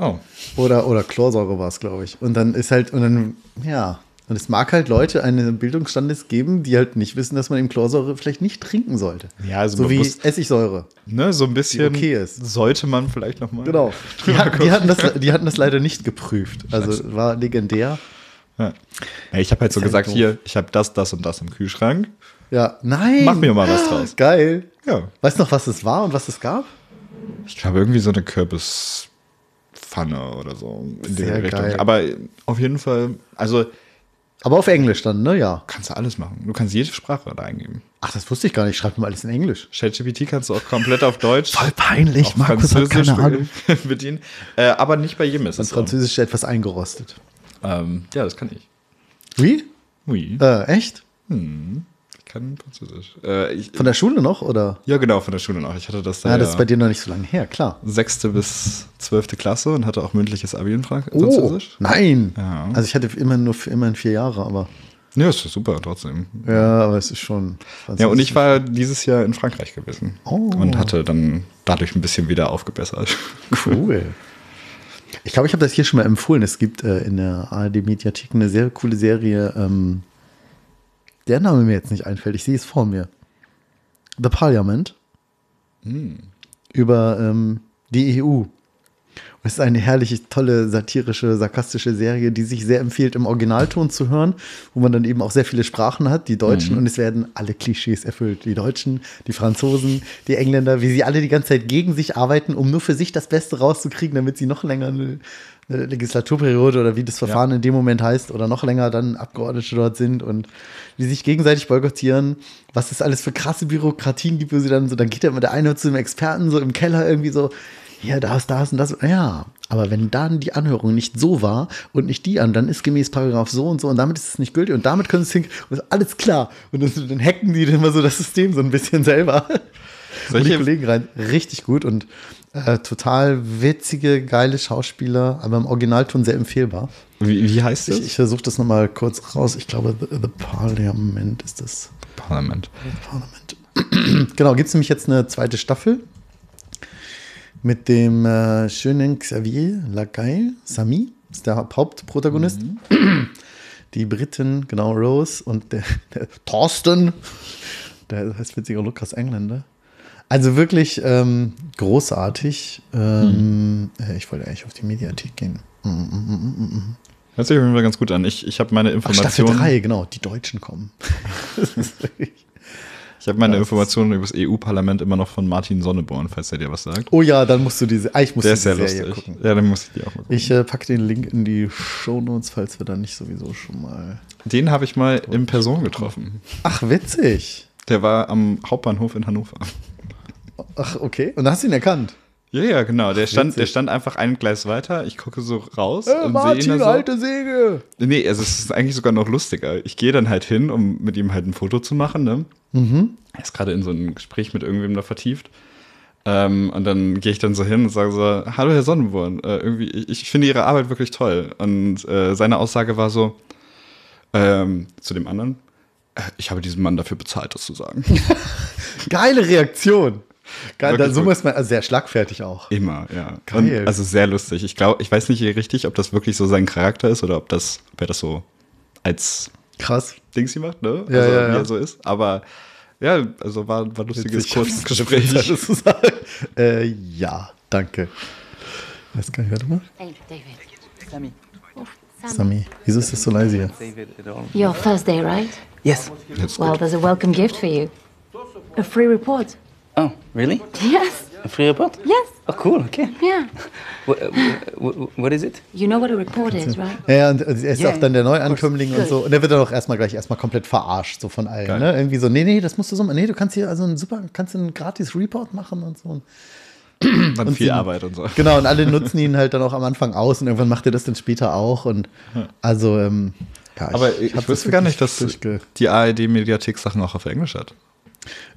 Oh, Oder, oder Chlorsäure war es, glaube ich. Und dann ist halt, und dann, ja. Und es mag halt Leute einen Bildungsstandes geben, die halt nicht wissen, dass man eben Chlorsäure vielleicht nicht trinken sollte. Ja, also so man wie Essigsäure. ne, so ein bisschen okay ist. sollte man vielleicht noch mal. Genau. Die, hatten, die, hatten das, die hatten das leider nicht geprüft. Also war legendär. Ja. Ich habe halt so halt gesagt, doof. hier, ich habe das, das und das im Kühlschrank. Ja, nein. Mach mir mal was draus. Geil. Ja. Weißt du noch, was es war und was es gab? Ich glaube, irgendwie so eine Kürbispfanne oder so in Sehr Richtung. geil. Aber auf jeden Fall, also Aber auf Englisch dann, ne? Ja. kannst du alles machen. Du kannst jede Sprache da eingeben. Ach, das wusste ich gar nicht. Schreibt mir alles in Englisch. ChatGPT kannst du auch komplett auf Deutsch. Voll peinlich. Markus hat keine Ahnung. bedienen. Äh, aber nicht bei jedem ist Das es so. Französisch etwas eingerostet. Ähm, ja, das kann ich. Wie? Oui. Äh, echt? Ich kann Französisch. Äh, ich, Von der Schule noch? Oder? ja, genau, von der Schule noch. Ich hatte das da Ja, das ist bei dir noch nicht so lange her, klar. sechste bis zwölfte Klasse und hatte auch mündliches Abi in Frank Oh, Französisch. nein. Ja. Also ich hatte immer nur für immerhin vier Jahre, aber Ja, ist super, trotzdem. ja, aber es ist schon. Ja, und ich war dieses Jahr in Frankreich gewesen Oh. und hatte dann dadurch ein bisschen wieder aufgebessert. Cool. Ich glaube, ich habe das hier schon mal empfohlen. Es gibt äh, in der ARD-Mediathek eine sehr coole Serie, ähm, der Name mir jetzt nicht einfällt. Ich sehe es vor mir. The Parliament. Über ähm, die EU. Es ist eine herrliche, tolle, satirische, sarkastische Serie, die sich sehr empfiehlt, im Originalton zu hören, wo man dann eben auch sehr viele Sprachen hat, die Deutschen, und es werden alle Klischees erfüllt. Die Deutschen, die Franzosen, die Engländer, wie sie alle die ganze Zeit gegen sich arbeiten, um nur für sich das Beste rauszukriegen, damit sie noch länger eine Legislaturperiode oder wie das Verfahren in dem Moment heißt oder noch länger dann Abgeordnete dort sind und die sich gegenseitig boykottieren, was es alles für krasse Bürokratien gibt, wo sie dann so, dann geht ja immer der eine zu einem Experten so im Keller irgendwie so, ja, das, das und das. Ja, aber wenn dann die Anhörung nicht so war und nicht die an, dann ist gemäß Paragraph so und so und damit ist es nicht gültig und damit können sie es hin und ist alles klar. Und das, dann hacken die dann immer so das System so ein bisschen selber. Und die Kollegen rein. Richtig gut und äh, total witzige, geile Schauspieler, aber im Originalton sehr empfehlbar. Wie, wie heißt das? Ich, ich versuche das nochmal kurz raus. Ich glaube, The, The Parliament ist das. Parlament. Parlament. genau, gibt es nämlich jetzt eine zweite Staffel mit dem äh, schönen Xavier Lagaille, Sami, ist der Hauptprotagonist. Mhm. Die Briten, genau, Rose und der, der Thorsten, der heißt witziger Lukas Engländer. Also wirklich ähm, großartig. Ähm, hm. Ich wollte eigentlich auf die Mediathek gehen. Mm, mm, mm, Hört sich auf jeden Fall ganz gut an. Ich, ich habe meine Informationen. Staffel 3, genau, die Deutschen kommen. ich habe meine Informationen über das EU-Parlament immer noch von Martin Sonneborn, falls er dir was sagt. Oh ja, dann musst du diese. Ah, ich muss Der ist sehr Serie lustig. gucken. Ja, dann muss ich die auch mal gucken. Ich äh, packe den Link in die Shownotes, falls wir da nicht sowieso schon mal. Den habe ich mal in Person getroffen. Ach, witzig. Der war am Hauptbahnhof in Hannover. Ach, okay. Und da hast du ihn erkannt. Ja, ja, genau. Der stand, der stand einfach ein Gleis weiter. Ich gucke so raus äh, und Martin, sehe ihn so. alte Säge. Nee, also es ist eigentlich sogar noch lustiger. Ich gehe dann halt hin, um mit ihm halt ein Foto zu machen. Ne? Mhm. Er ist gerade in so ein Gespräch mit irgendwem da vertieft. Ähm, und dann gehe ich dann so hin und sage so, hallo Herr Sonnenborn, äh, irgendwie, ich, ich, finde Ihre Arbeit wirklich toll. Und äh, seine Aussage war so, ähm, zu dem anderen, äh, ich habe diesen Mann dafür bezahlt, das zu sagen. Geile Reaktion. Geil, da, so muss man, also sehr schlagfertig auch. Immer, ja. Geil. Und, also sehr lustig. Ich glaube, ich weiß nicht richtig, ob das wirklich so sein Charakter ist oder ob das, ob er das so als krass Dings hier macht, ne? Ja, also, ja, ja. wie er so ist. Aber ja, also war, war lustiges kurzes Gespräch. äh, ja, danke. Weiß gar nicht, wer machst. Hey, David. Sammy. Sammy. Wieso ist das so leise hier? Your first day, right? Yes. Well, there's a welcome gift for you. A free report. Oh, really? Yes. A free report? Yes. Oh, cool, okay. Yeah. What, uh, what is it? You know what a report is, right? Ja, und er ist yeah, auch dann der Neuankömmling und so. Und der wird dann auch erstmal gleich erstmal komplett verarscht, so von allen. Ne? Irgendwie so, nee, nee, das musst du so machen. Nee, du kannst hier also einen super, kannst einen gratis Report machen und so. Dann und viel sie, Arbeit und so. Genau, und alle nutzen ihn halt dann auch am Anfang aus und irgendwann macht er das dann später auch. Und also, ähm, ja, Aber ich, ich, ich wusste gar nicht, dass die ARD-Mediathek Sachen auch auf Englisch hat.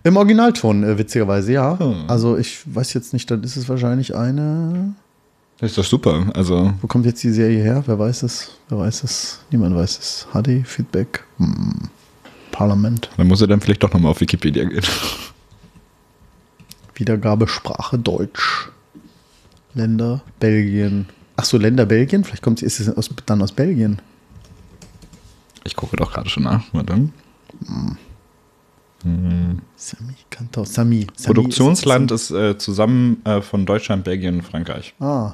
Im Originalton, äh, witzigerweise, ja. Hm. Also ich weiß jetzt nicht, dann ist es wahrscheinlich eine. Das ist doch super. Also Wo kommt jetzt die Serie her? Wer weiß es? Wer weiß es? Niemand weiß es. HD, Feedback, hm. Parlament. Dann muss er dann vielleicht doch nochmal auf Wikipedia gehen. Wiedergabesprache Deutsch. Länder, Belgien. Ach so, Länder Belgien? Vielleicht kommt ist es aus, dann aus Belgien. Ich gucke doch gerade schon nach. Warte. Hm. Sami Kantau. Sami. Sami Produktionsland ist, ist äh, zusammen äh, von Deutschland, Belgien und Frankreich. Ah.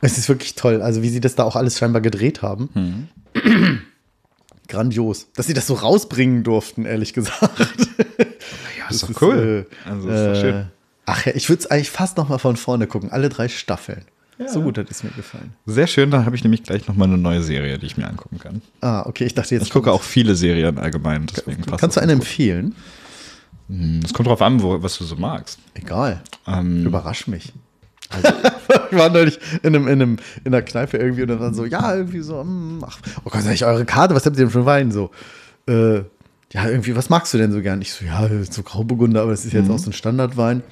Es ist wirklich toll, also wie sie das da auch alles scheinbar gedreht haben. Mhm. Grandios. Dass sie das so rausbringen durften, ehrlich gesagt. Ja, das ist doch cool. Äh, also, ist doch schön. Äh, ach ja, ich würde es eigentlich fast noch mal von vorne gucken. Alle drei Staffeln. Ja. So gut hat es mir gefallen. Sehr schön, dann habe ich nämlich gleich noch mal eine neue Serie, die ich mir angucken kann. Ah, okay, ich dachte jetzt. Ich gucke auch viele Serien allgemein, deswegen passt Kannst du eine empfehlen? Es hm, kommt drauf an, wo, was du so magst. Egal. Ähm, Überrasch mich. Also, wir waren neulich in, einem, in, einem, in einer Kneipe irgendwie und dann so, ja, irgendwie so, hm, ach, oh Gott, sag ich eure Karte, was habt ihr denn für Wein? So, äh, ja, irgendwie, was magst du denn so gern? Ich so, ja, so Grauburgunder, aber das ist jetzt mhm. auch so ein Standardwein.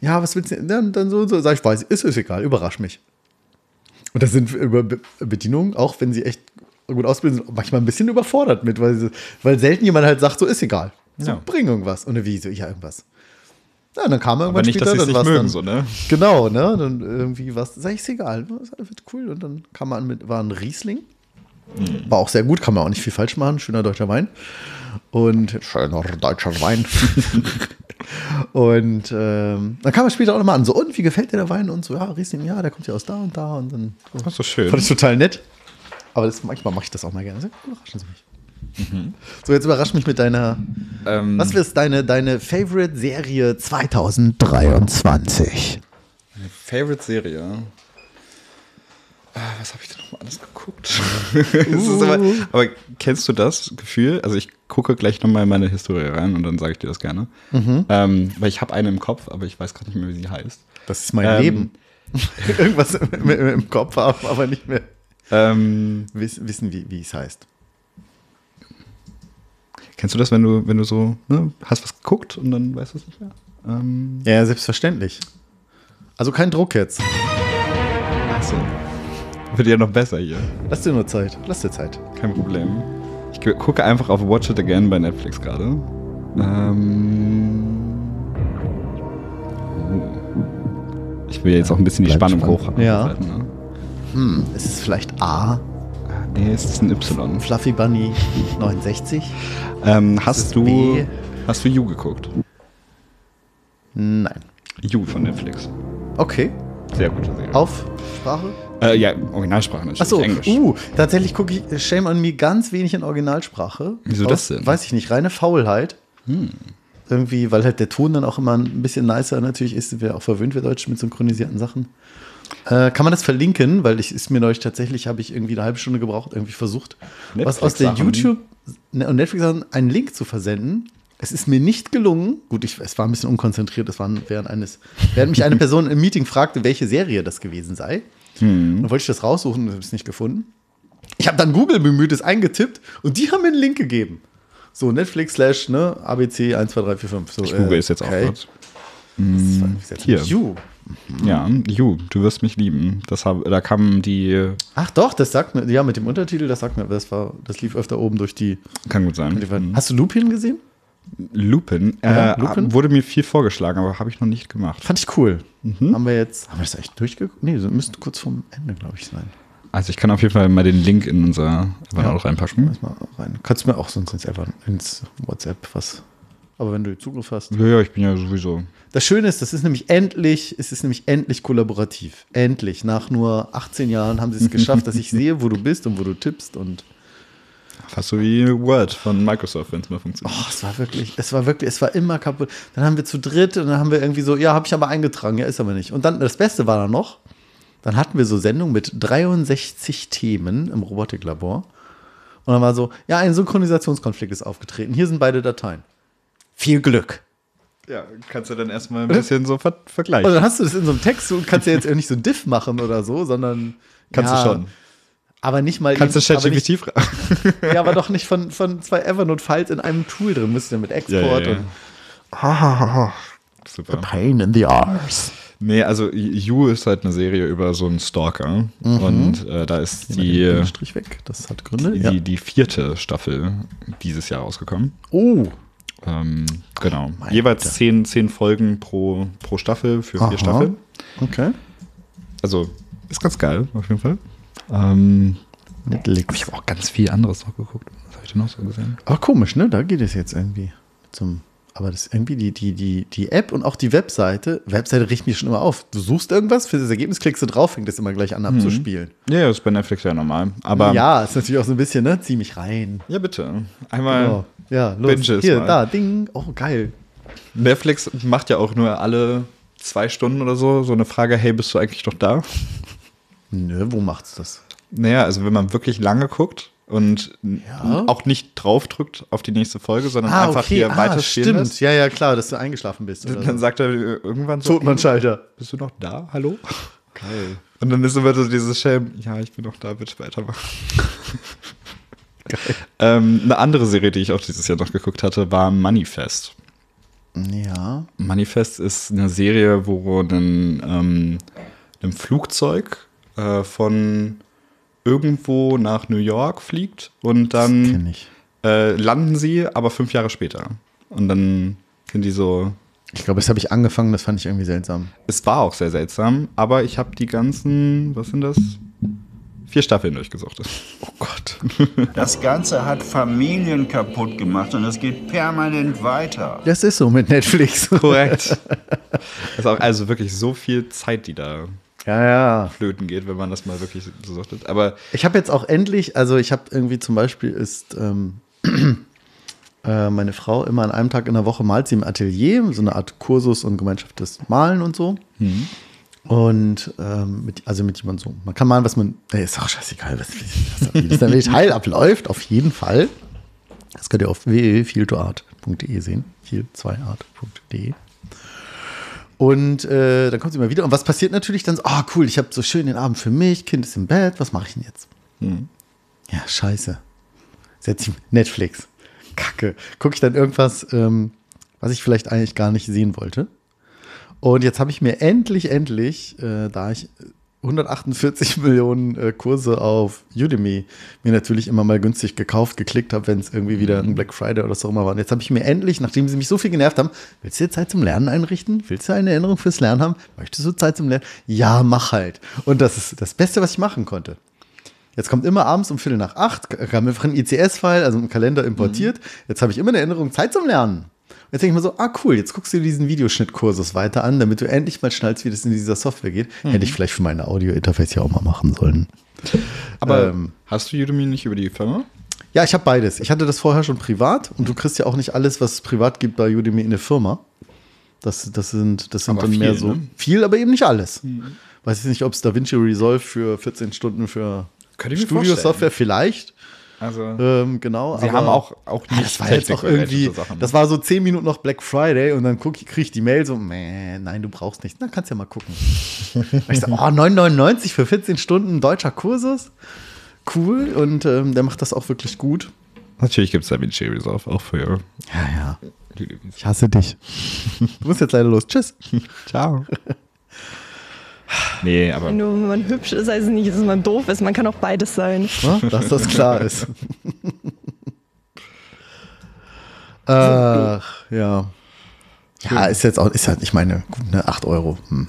Ja, was willst du denn? Dann, dann so, so, sag ich, weiß, ist, ist egal, überrasch mich. Und das sind über Bedienungen, auch wenn sie echt gut ausbilden, sind manchmal ein bisschen überfordert mit, weil, weil selten jemand halt sagt, so ist egal. So, ja. bring irgendwas. Und wie so, ja, irgendwas. Ja, dann kam irgendwann nicht, später, dann nicht mögen, dann, so, ne? Genau, ne? Dann irgendwie was, sag ich, ist egal. Das wird cool. Und dann kam man mit, war ein Riesling. Mhm. War auch sehr gut, kann man auch nicht viel falsch machen. Schöner deutscher Wein. Und schöner deutscher Wein. und ähm, dann kam er später auch nochmal an, so, und wie gefällt dir der Wein? Und so, ja, Riesling, ja, der kommt ja aus da und da. Und dann so. Das ist so schön. Fand ich total nett. Aber das, manchmal mache ich das auch mal gerne. Überraschen Sie mich. Mhm. So, jetzt überrasch mich mit deiner. Ähm, was ist deine, deine Favorite-Serie 2023? Meine Favorite-Serie? Ah, was habe ich denn nochmal alles geguckt? Uh. aber, aber, kennst du das Gefühl? Also ich gucke gleich nochmal in meine Historie rein und dann sage ich dir das gerne. Mhm. Ähm, weil ich habe eine im Kopf, aber ich weiß gerade nicht mehr, wie sie heißt. Das ist mein ähm, Leben. Irgendwas im, im, Kopf aber nicht mehr ähm, wissen, wissen, wie, wie es heißt. Kennst du das, wenn du, wenn du so, ne, hast was geguckt und dann weißt du es nicht mehr? Ähm, Ja, selbstverständlich. Also kein Druck jetzt. achso. Wird ja noch besser hier. Lass dir nur Zeit. Lass dir Zeit. Kein Problem. Ich gu- gucke einfach auf Watch It Again bei Netflix gerade. Ähm. Ich will jetzt auch ein bisschen die Bleibt Spannung spannend. hoch. Ja. halten, Ne? Hm, ist es vielleicht A? Nee, es ist ein Y. Fluffy Bunny 69? Ähm, hast du. B? Hast du You geguckt? Nein. You von Netflix. Okay. Sehr gute Serie. Auf Sprache? Äh, ja, Originalsprache natürlich. Achso, Englisch. uh, tatsächlich gucke ich Shame on Me ganz wenig in Originalsprache. Wieso Aus, das denn? Hm. Weiß ich nicht, reine Faulheit. Irgendwie, weil halt der Ton dann auch immer ein bisschen nicer natürlich ist, wir auch verwöhnt, wir Deutschen mit synchronisierten Sachen. Äh, kann man das verlinken, weil ich ist mir neulich tatsächlich, habe ich irgendwie eine halbe Stunde gebraucht, irgendwie versucht, was aus der. YouTube ne, und Netflix einen Link zu versenden. Es ist mir nicht gelungen. Gut, ich, es war ein bisschen unkonzentriert. Das war während eines, während mich eine Person im Meeting fragte, welche Serie das gewesen sei. Hm. Dann wollte ich das raussuchen und habe es nicht gefunden. Ich habe dann Google bemüht, es eingetippt und die haben mir einen Link gegeben. So, Netflix slash, ne, ABC 1, 2, 3, 4, 5. So, Ich google äh, es jetzt auch okay. kurz. Das war jetzt Hier. You. Ja, You, du wirst mich lieben. Das hab, da kamen die. Ach doch, das sagt mir, ja, mit dem Untertitel, das sagt mir, das war, das lief öfter oben durch die. Kann gut sein. Hast du Lupin gesehen? Lupin, Ja, äh, Lupin? wurde mir viel vorgeschlagen, aber habe ich noch nicht gemacht. Fand ich cool. Mhm. Haben wir jetzt, haben wir das echt durchgeguckt? Nee, so müsste kurz vorm Ende, glaube ich, sein. Also ich kann auf jeden Fall mal den Link in unser Evernote reinpacken. Lass mal rein. Kannst du mir auch sonst ins, Evan- ins WhatsApp was. Aber wenn du Zugriff hast. Ja, ja, ich bin ja sowieso. Das Schöne ist, das ist nämlich endlich, es ist nämlich endlich kollaborativ. Endlich. Nach nur 18 Jahren haben sie es geschafft, dass ich sehe, wo du bist und wo du tippst. Und Fast so wie Word von Microsoft, wenn es mal funktioniert. oh, es war wirklich, es war wirklich, es war immer kaputt. Dann haben wir zu dritt und dann haben wir irgendwie so, ja, habe ich aber eingetragen, ja, ist aber nicht. Und dann, das Beste war dann noch, dann hatten wir so Sendungen mit 63 Themen im Robotiklabor. Und dann war so, ja, ein Synchronisationskonflikt ist aufgetreten. Hier sind beide Dateien. Viel Glück. Ja, kannst du dann erstmal ein bisschen so ver vergleichen. Und dann hast du das in so einem Text und kannst ja jetzt nicht so ein Diff machen oder so, sondern. Kannst ja, du schon. Aber nicht mal. Kannst du eben- nicht- ChatGPT fragen? Ja, aber doch nicht von, von zwei Evernote-Files in einem Tool drin. Müsst ihr mit Export Ja, ja, ja. und. Ah, Super. pain in the arse. Nee, also You ist halt eine Serie über so einen Stalker. Und äh, da ist die, Strich weg. Das hat Gründe. die, ja. die vierte Staffel dieses Jahr rausgekommen. Oh. Ähm, genau. Jeweils zehn, zehn Folgen pro, pro Staffel für Aha. vier Staffeln. Okay. Also ist ganz geil, auf jeden Fall. Ähm, Netflix. ich habe auch ganz viel anderes noch geguckt. Was habe ich denn noch so gesehen? Aber komisch, ne? Da geht es jetzt irgendwie zum. Aber das irgendwie die, die, die, die App und auch die Webseite. Webseite riecht mich schon immer auf. Du suchst irgendwas, für das Ergebnis klickst du drauf, fängt das immer gleich an abzuspielen. Ja, das ist bei Netflix ja normal. Aber ja, ist natürlich auch so ein bisschen, ne? Zieh mich rein. ja bitte. Einmal. Oh, ja, los. Binges Hier, mal. da, Ding. Oh, geil. Netflix macht ja auch nur alle zwei Stunden oder so so eine Frage, hey, bist du eigentlich noch da? Nö, wo macht's das? Naja, also wenn man wirklich lange guckt und Ja. auch nicht draufdrückt auf die nächste Folge, sondern einfach hier weiterspielen Ah, stimmt. lässt, Ja, ja, klar, dass du eingeschlafen bist. Oder dann so. sagt er irgendwann so, Totmannschalter. bist du noch da? Hallo? Geil. Und dann ist immer so dieses Schelm, ja, ich bin noch da, bitte weitermachen. ähm, eine andere Serie, die ich auch dieses Jahr noch geguckt hatte, war Manifest. Ja. Manifest ist eine Serie, wo ein, ähm, ein Flugzeug äh, von irgendwo nach New York fliegt und dann äh, landen sie, aber fünf Jahre später. Und dann sind die so. Ich glaube, das habe ich angefangen, das fand ich irgendwie seltsam. Es war auch sehr seltsam, aber ich habe die ganzen, was sind das? Vier Staffeln durchgesucht. Oh Gott. Das Ganze hat Familien kaputt gemacht und es geht permanent weiter. Das ist so mit Netflix. Korrekt. Das ist auch also wirklich so viel Zeit, die da ja, ja. flöten geht, wenn man das mal wirklich so suchtet. Aber Ich habe jetzt auch endlich, also ich habe irgendwie zum Beispiel ist ähm, äh, meine Frau immer an einem Tag in der Woche malt sie im Atelier, so eine Art Kursus und Gemeinschaft des Malen und so. Und ähm, mit, also mit jemandem so. Man kann malen, was man. Ey, ist auch scheißegal, was, wie das dann im Detail abläuft, auf jeden Fall. Das könnt ihr auf www.fieltoart.de sehen. Viel2art.de. Und äh, dann kommt sie mal wieder. Und was passiert natürlich dann? so, Ah, cool, ich habe so schön den Abend für mich, Kind ist im Bett, was mache ich denn jetzt? Ja, scheiße. Setz ich Netflix. Kacke. Gucke ich dann irgendwas, ähm, was ich vielleicht eigentlich gar nicht sehen wollte. Und jetzt habe ich mir endlich, endlich, äh, da ich 148 Millionen äh, Kurse auf Udemy mir natürlich immer mal günstig gekauft, geklickt habe, wenn es irgendwie wieder ein Black Friday oder so immer war. Und jetzt habe ich mir endlich, nachdem sie mich so viel genervt haben, willst du dir Zeit zum Lernen einrichten? Willst du eine Erinnerung fürs Lernen haben? Möchtest du Zeit zum Lernen? Ja, mach halt. Und das ist das Beste, was ich machen konnte. Jetzt kommt immer abends um Viertel nach acht, kam einfach ein ICS-File, also im Kalender importiert. Jetzt habe ich immer eine Erinnerung, Zeit zum Lernen. Jetzt denke ich mir so, ah cool, jetzt guckst du dir diesen Videoschnittkursus weiter an, damit du endlich mal schnallst, wie das in dieser Software geht. Hätte ich vielleicht für meine Audio-Interface ja auch mal machen sollen. Aber Ähm. hast du Udemy nicht über die Firma? Ja, ich habe beides. Ich hatte das vorher schon privat und du kriegst ja auch nicht alles, was es privat gibt bei Udemy in der Firma. Das, das sind, das sind Aber dann mehr viel, so ne? viel, aber eben nicht alles. Weiß ich nicht, ob es DaVinci Resolve für 14 Stunden für Studio-Software vielleicht. Also, Ähm, genau. sie aber- haben auch, auch Ah, nicht das war jetzt auch irgendwie, Sachen. das war so 10 Minuten noch Black Friday und dann kriege ich die Mail so, "Meh, nein, du brauchst nichts. Na, kannst ja mal gucken. Ich so, oh, 9,99 für 14 Stunden deutscher Kursus. Cool. Und ähm, der macht das auch wirklich gut. Natürlich gibt es DaVinci Resolve auch für Ja, ja. Ich hasse dich. Du musst jetzt leider los. Tschüss. Ciao. nee, aber Nur wenn man hübsch ist, heißt es nicht, dass man doof ist. Man kann auch beides sein. Ne? Dass das klar ist. Ach, ja. Ja, ist jetzt auch, ist halt, ich meine, gut, ne, 8 Euro. Hm.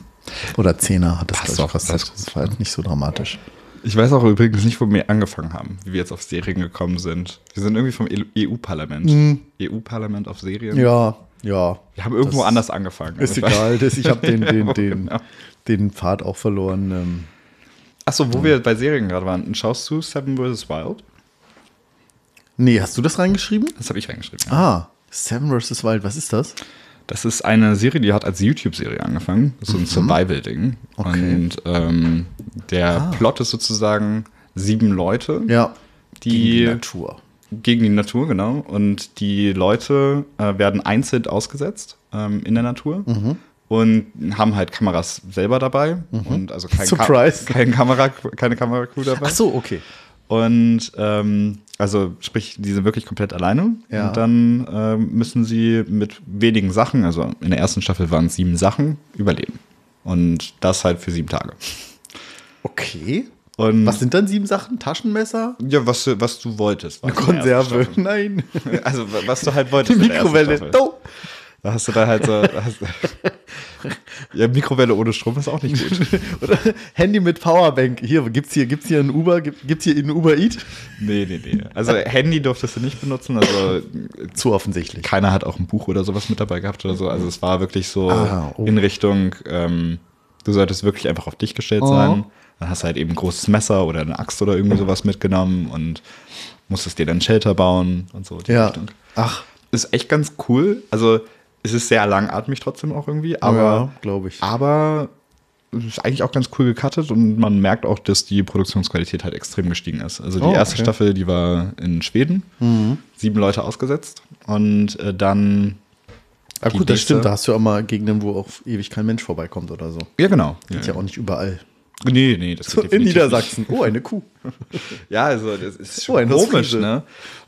Oder 10er hat das, Passt doch, ich, kostet. alles gut. Das war halt nicht so dramatisch. ich weiß auch übrigens nicht, wo wir angefangen haben, wie wir jetzt auf Serien gekommen sind. Wir sind irgendwie vom EU-Parlament. EU-Parlament auf Serien. Mhm. Ja, ja. Wir haben irgendwo anders angefangen. Ist Also, egal, das, ich habe den, den, den, Genau. den Pfad auch verloren. Ähm. Achso, wo wir bei Serien gerade waren. Schaust du Seven vs. Wild? Nee, hast du das reingeschrieben? Das habe ich reingeschrieben. ja. Ah, Seven vs. Wild, was ist das? Das ist eine Serie, die hat als YouTube-Serie angefangen. So ein Survival-Ding. Mhm. Okay. Und ähm, der Plot ist sozusagen sieben Leute, Ja. die Natur. Gegen die Natur, genau. Und die Leute äh, werden einzeln ausgesetzt ähm, in der Natur. Mhm. Und haben halt Kameras selber dabei und also kein Surprise. Ka kein Kamera, keine Kameracrew dabei. Ach so, okay. Und ähm, also sprich, die sind wirklich komplett alleine. Ja. Und dann ähm, müssen sie mit wenigen Sachen, also in der ersten Staffel waren es sieben Sachen, überleben. Und das halt für sieben Tage. Okay. Und Was sind dann sieben Sachen? Taschenmesser? ja, was, du- was du wolltest. Eine Konserve? Nein. Also was du halt wolltest. Die Mikrowelle. Oh. Da hast du da halt so. Hast, ja, Mikrowelle ohne Strom ist auch nicht gut. Oder Handy mit Powerbank. Hier, gibt's hier, gibt's hier ein Uber, gibt, gibt's hier einen Uber Eat? Nee, nee, nee. Also Handy durftest du nicht benutzen. Also Zu offensichtlich. keiner hat auch ein Buch oder sowas mit dabei gehabt oder so. Also es war wirklich so Ah, oh. in Richtung, ähm, du solltest wirklich einfach auf dich gestellt Oh. sein. Dann hast du halt eben ein großes Messer oder eine Axt oder irgendwie sowas mitgenommen und musstest dir dann Shelter bauen und so. Ja. Richtung. Ach, Ist echt ganz cool. Also es ist sehr langatmig trotzdem auch irgendwie, aber, ja, glaube ich. aber es ist eigentlich auch ganz cool gecuttet und man merkt auch, dass die Produktionsqualität halt extrem gestiegen ist. Also die Oh, erste okay. Mhm. Staffel, die war in Schweden, sieben Leute ausgesetzt und äh, dann Ah, gut, das nächste- stimmt. Da hast du ja auch mal Gegenden, wo auch ewig kein Mensch vorbeikommt oder so. ja genau. Ist ja auch nicht überall. Nee, nee, das So, in Niedersachsen. Oh, eine Kuh. Nicht. Ja, also das ist Oh, schon ein komisch, ne?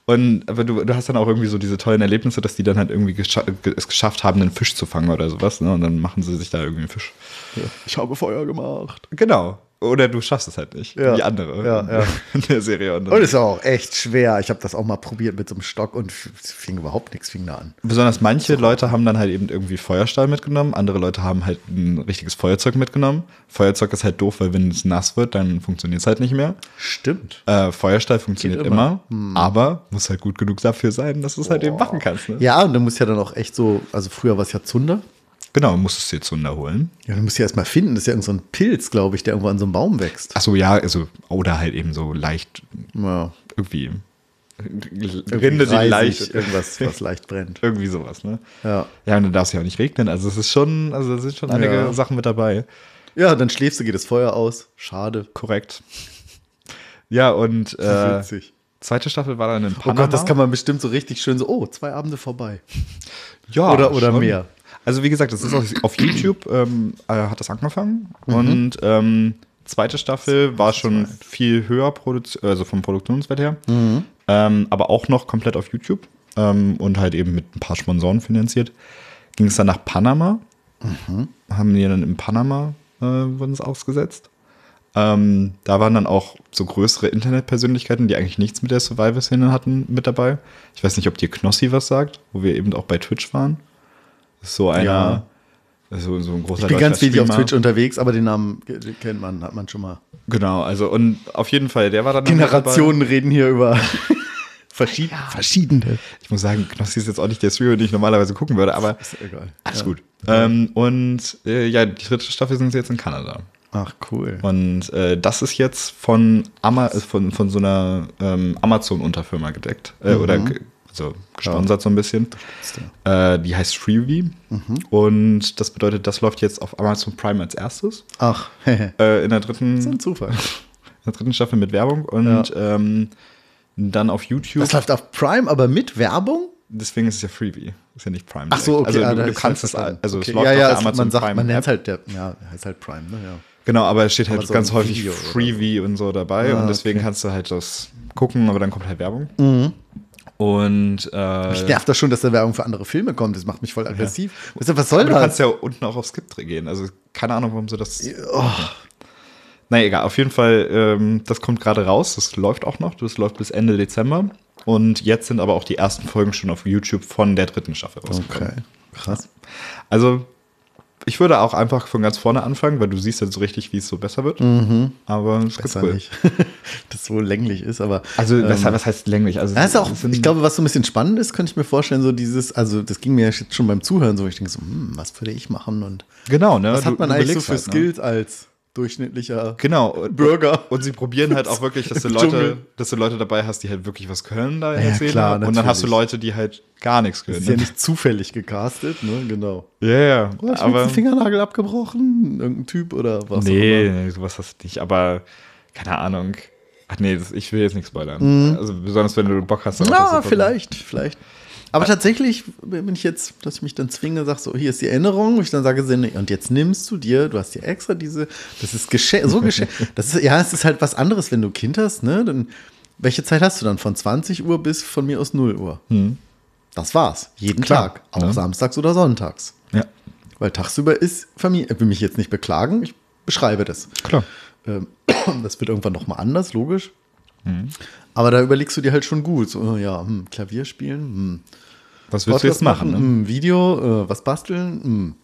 Und aber du, du hast dann auch irgendwie so diese tollen Erlebnisse, dass die dann halt irgendwie gescha ge- es geschafft haben, einen Fisch zu fangen oder sowas, ne? Und dann machen sie sich da irgendwie einen Fisch. Ich habe Feuer gemacht. Genau. Oder du schaffst es halt nicht. Ja. Die andere Ja, ja. in der Serie. Und Und ist auch echt schwer. Ich habe das auch mal probiert mit so einem Stock und es fing überhaupt nichts, fing da an. besonders manche Leute haben dann halt eben irgendwie Feuerstahl mitgenommen, andere Leute haben halt ein richtiges Feuerzeug mitgenommen. Feuerzeug ist halt doof, weil wenn es nass wird, dann funktioniert es halt nicht mehr. Stimmt. Äh, Feuerstahl funktioniert Geht immer, immer. aber muss halt gut genug dafür sein, dass du es halt eben machen kannst. Ne? Ja, und dann muss ja dann auch echt so, also früher war es ja Zunder. Genau, musstest du jetzt Zunder holen. Ja, dann musst du ja erstmal finden. Das ist ja irgend so Pilz, glaube ich, der irgendwo an so einem Baum wächst. Achso, ja, also, oder halt eben so leicht Ja. irgendwie. Rinde, die leicht. Irgendwas, was leicht brennt. Irgendwie sowas, ne? Ja. Ja, und dann darf es ja auch nicht regnen. Also es ist schon, also da sind schon einige Ja. Sachen mit dabei. Ja, dann schläfst du, geht das Feuer aus. Schade. Korrekt. Ja, und äh, Witzig. zweite Staffel war dann in Oh Panama. Gott, das kann man bestimmt so richtig schön so, oh, zwei Abende vorbei. ja, oder- oder schon. mehr. Also wie gesagt, das ist auf, auf YouTube, ähm, äh, hat das angefangen. Mhm. Und ähm, zweite Staffel war schon viel höher, also vom Produktionswert her. Mhm. Ähm, aber auch noch komplett auf YouTube. ähm, und halt eben mit ein paar Sponsoren finanziert. Ging es dann nach Panama. Haben die dann in Panama äh, wurden es ausgesetzt. Ähm, da waren dann auch so größere Internetpersönlichkeiten, die eigentlich nichts mit der Survivor-Szene hatten, mit dabei. Ich weiß nicht, ob dir Knossi was sagt, wo wir eben auch bei Twitch waren. Das ist so einer, Ja. so, so ein großer Ich bin ganz wenig auf. Twitch unterwegs, aber den Namen ke- kennt man, hat man schon mal. Genau, also und auf jeden Fall, der war dann Generationen reden hier über verschied verschiedene. Dabei. Ich muss sagen, Knossi ist jetzt auch nicht der Streamer, den ich normalerweise gucken würde, aber Ist egal. alles Ja. gut. Ähm, und äh, ja, die dritte Staffel sind sie jetzt in Kanada. Ach, cool. Und äh, das ist jetzt von, Ama äh, von, von so einer ähm, Amazon-Unterfirma gedeckt. Äh, Oder ge also gesponsert so ein bisschen. Äh, die heißt Freeview. Und das bedeutet, das läuft jetzt auf Amazon Prime als erstes. Ach. Äh, in der dritten, so ein in Zufall. der dritten Staffel mit Werbung. Und ähm, dann auf YouTube. Das läuft auf Prime, aber mit Werbung? Deswegen ist es ja Freebie. Ist ja nicht Prime. Ach so, okay. Also ah, du, du ist kannst halt es, verstanden. also okay. es läuft ja, auf ja, der es, Amazon man sagt, Prime man nennt App. halt der, ja, heißt halt Prime, ne, ja. Genau, aber es steht halt Amazon ganz häufig Video Freebie und so dabei Ah, und deswegen okay. kannst du halt das gucken, aber dann kommt halt Werbung. Und äh, Mich nervt das schon, dass da Werbung für andere Filme kommt. Das macht mich voll aggressiv. Du, was soll aber du das? kannst ja unten auch auf Skip gehen. Also keine Ahnung, warum sie das. Oh, Naja, egal. Auf jeden Fall, ähm, das kommt gerade raus. Das läuft auch noch. Das läuft bis Ende Dezember. Und jetzt sind aber auch die ersten Folgen schon auf YouTube von der dritten Staffel rausgekommen. okay. Krass. Also, ich würde auch einfach von ganz vorne anfangen, weil du siehst jetzt so richtig, wie es so besser wird. Aber es Besser cool. nicht. das so länglich ist, aber. Also, was, ähm, was heißt länglich? Also, Das ist auch, ich glaube, was so ein bisschen spannend ist, könnte ich mir vorstellen, so dieses, also das ging mir jetzt schon beim Zuhören so, ich denke so, hm, was würde ich machen und genau, ne? was hat man eigentlich so für halt, ne? Skills als durchschnittlicher Genau. Bürger? Und sie probieren halt auch wirklich, dass du Leute, Dschungel. dass du Leute dabei hast, die halt wirklich was können da Ja, Szene. klar, und dann hast du Leute, die halt gar nichts können. ist ja ne? nicht zufällig gecastet, ne? Genau. Ja, ja. Oh, hast du aber jetzt den Fingernagel abgebrochen? Irgendein Typ oder was? nee, auch immer? nee, sowas hast du nicht. Aber keine Ahnung. Ach nee, das, ich will jetzt nichts spoilern. Also besonders wenn du Bock hast. Ja, vielleicht, vielleicht. Aber tatsächlich bin ich jetzt, dass ich mich dann zwinge, sag so, hier ist die Erinnerung, und ich dann sage, und jetzt nimmst du dir, du hast dir extra diese, das ist geschenkt, so geschenkt. Das ist, ja, es ist halt was anderes, wenn du Kind hast, ne? Dann, welche Zeit hast du dann? Von 20 Uhr bis von mir aus 0 Uhr. Das war's. Jeden Klar, Tag. Auch ne? samstags oder sonntags. Ja, Weil tagsüber ist Familie. Ich will mich jetzt nicht beklagen, ich beschreibe das. klar. Ähm, das wird irgendwann noch mal anders, logisch. Mhm. Aber da überlegst du dir halt schon gut. So, ja, hm, Klavier spielen, hm, Was willst du jetzt Podcast machen? Ne? hm, Video, äh, was basteln, hm.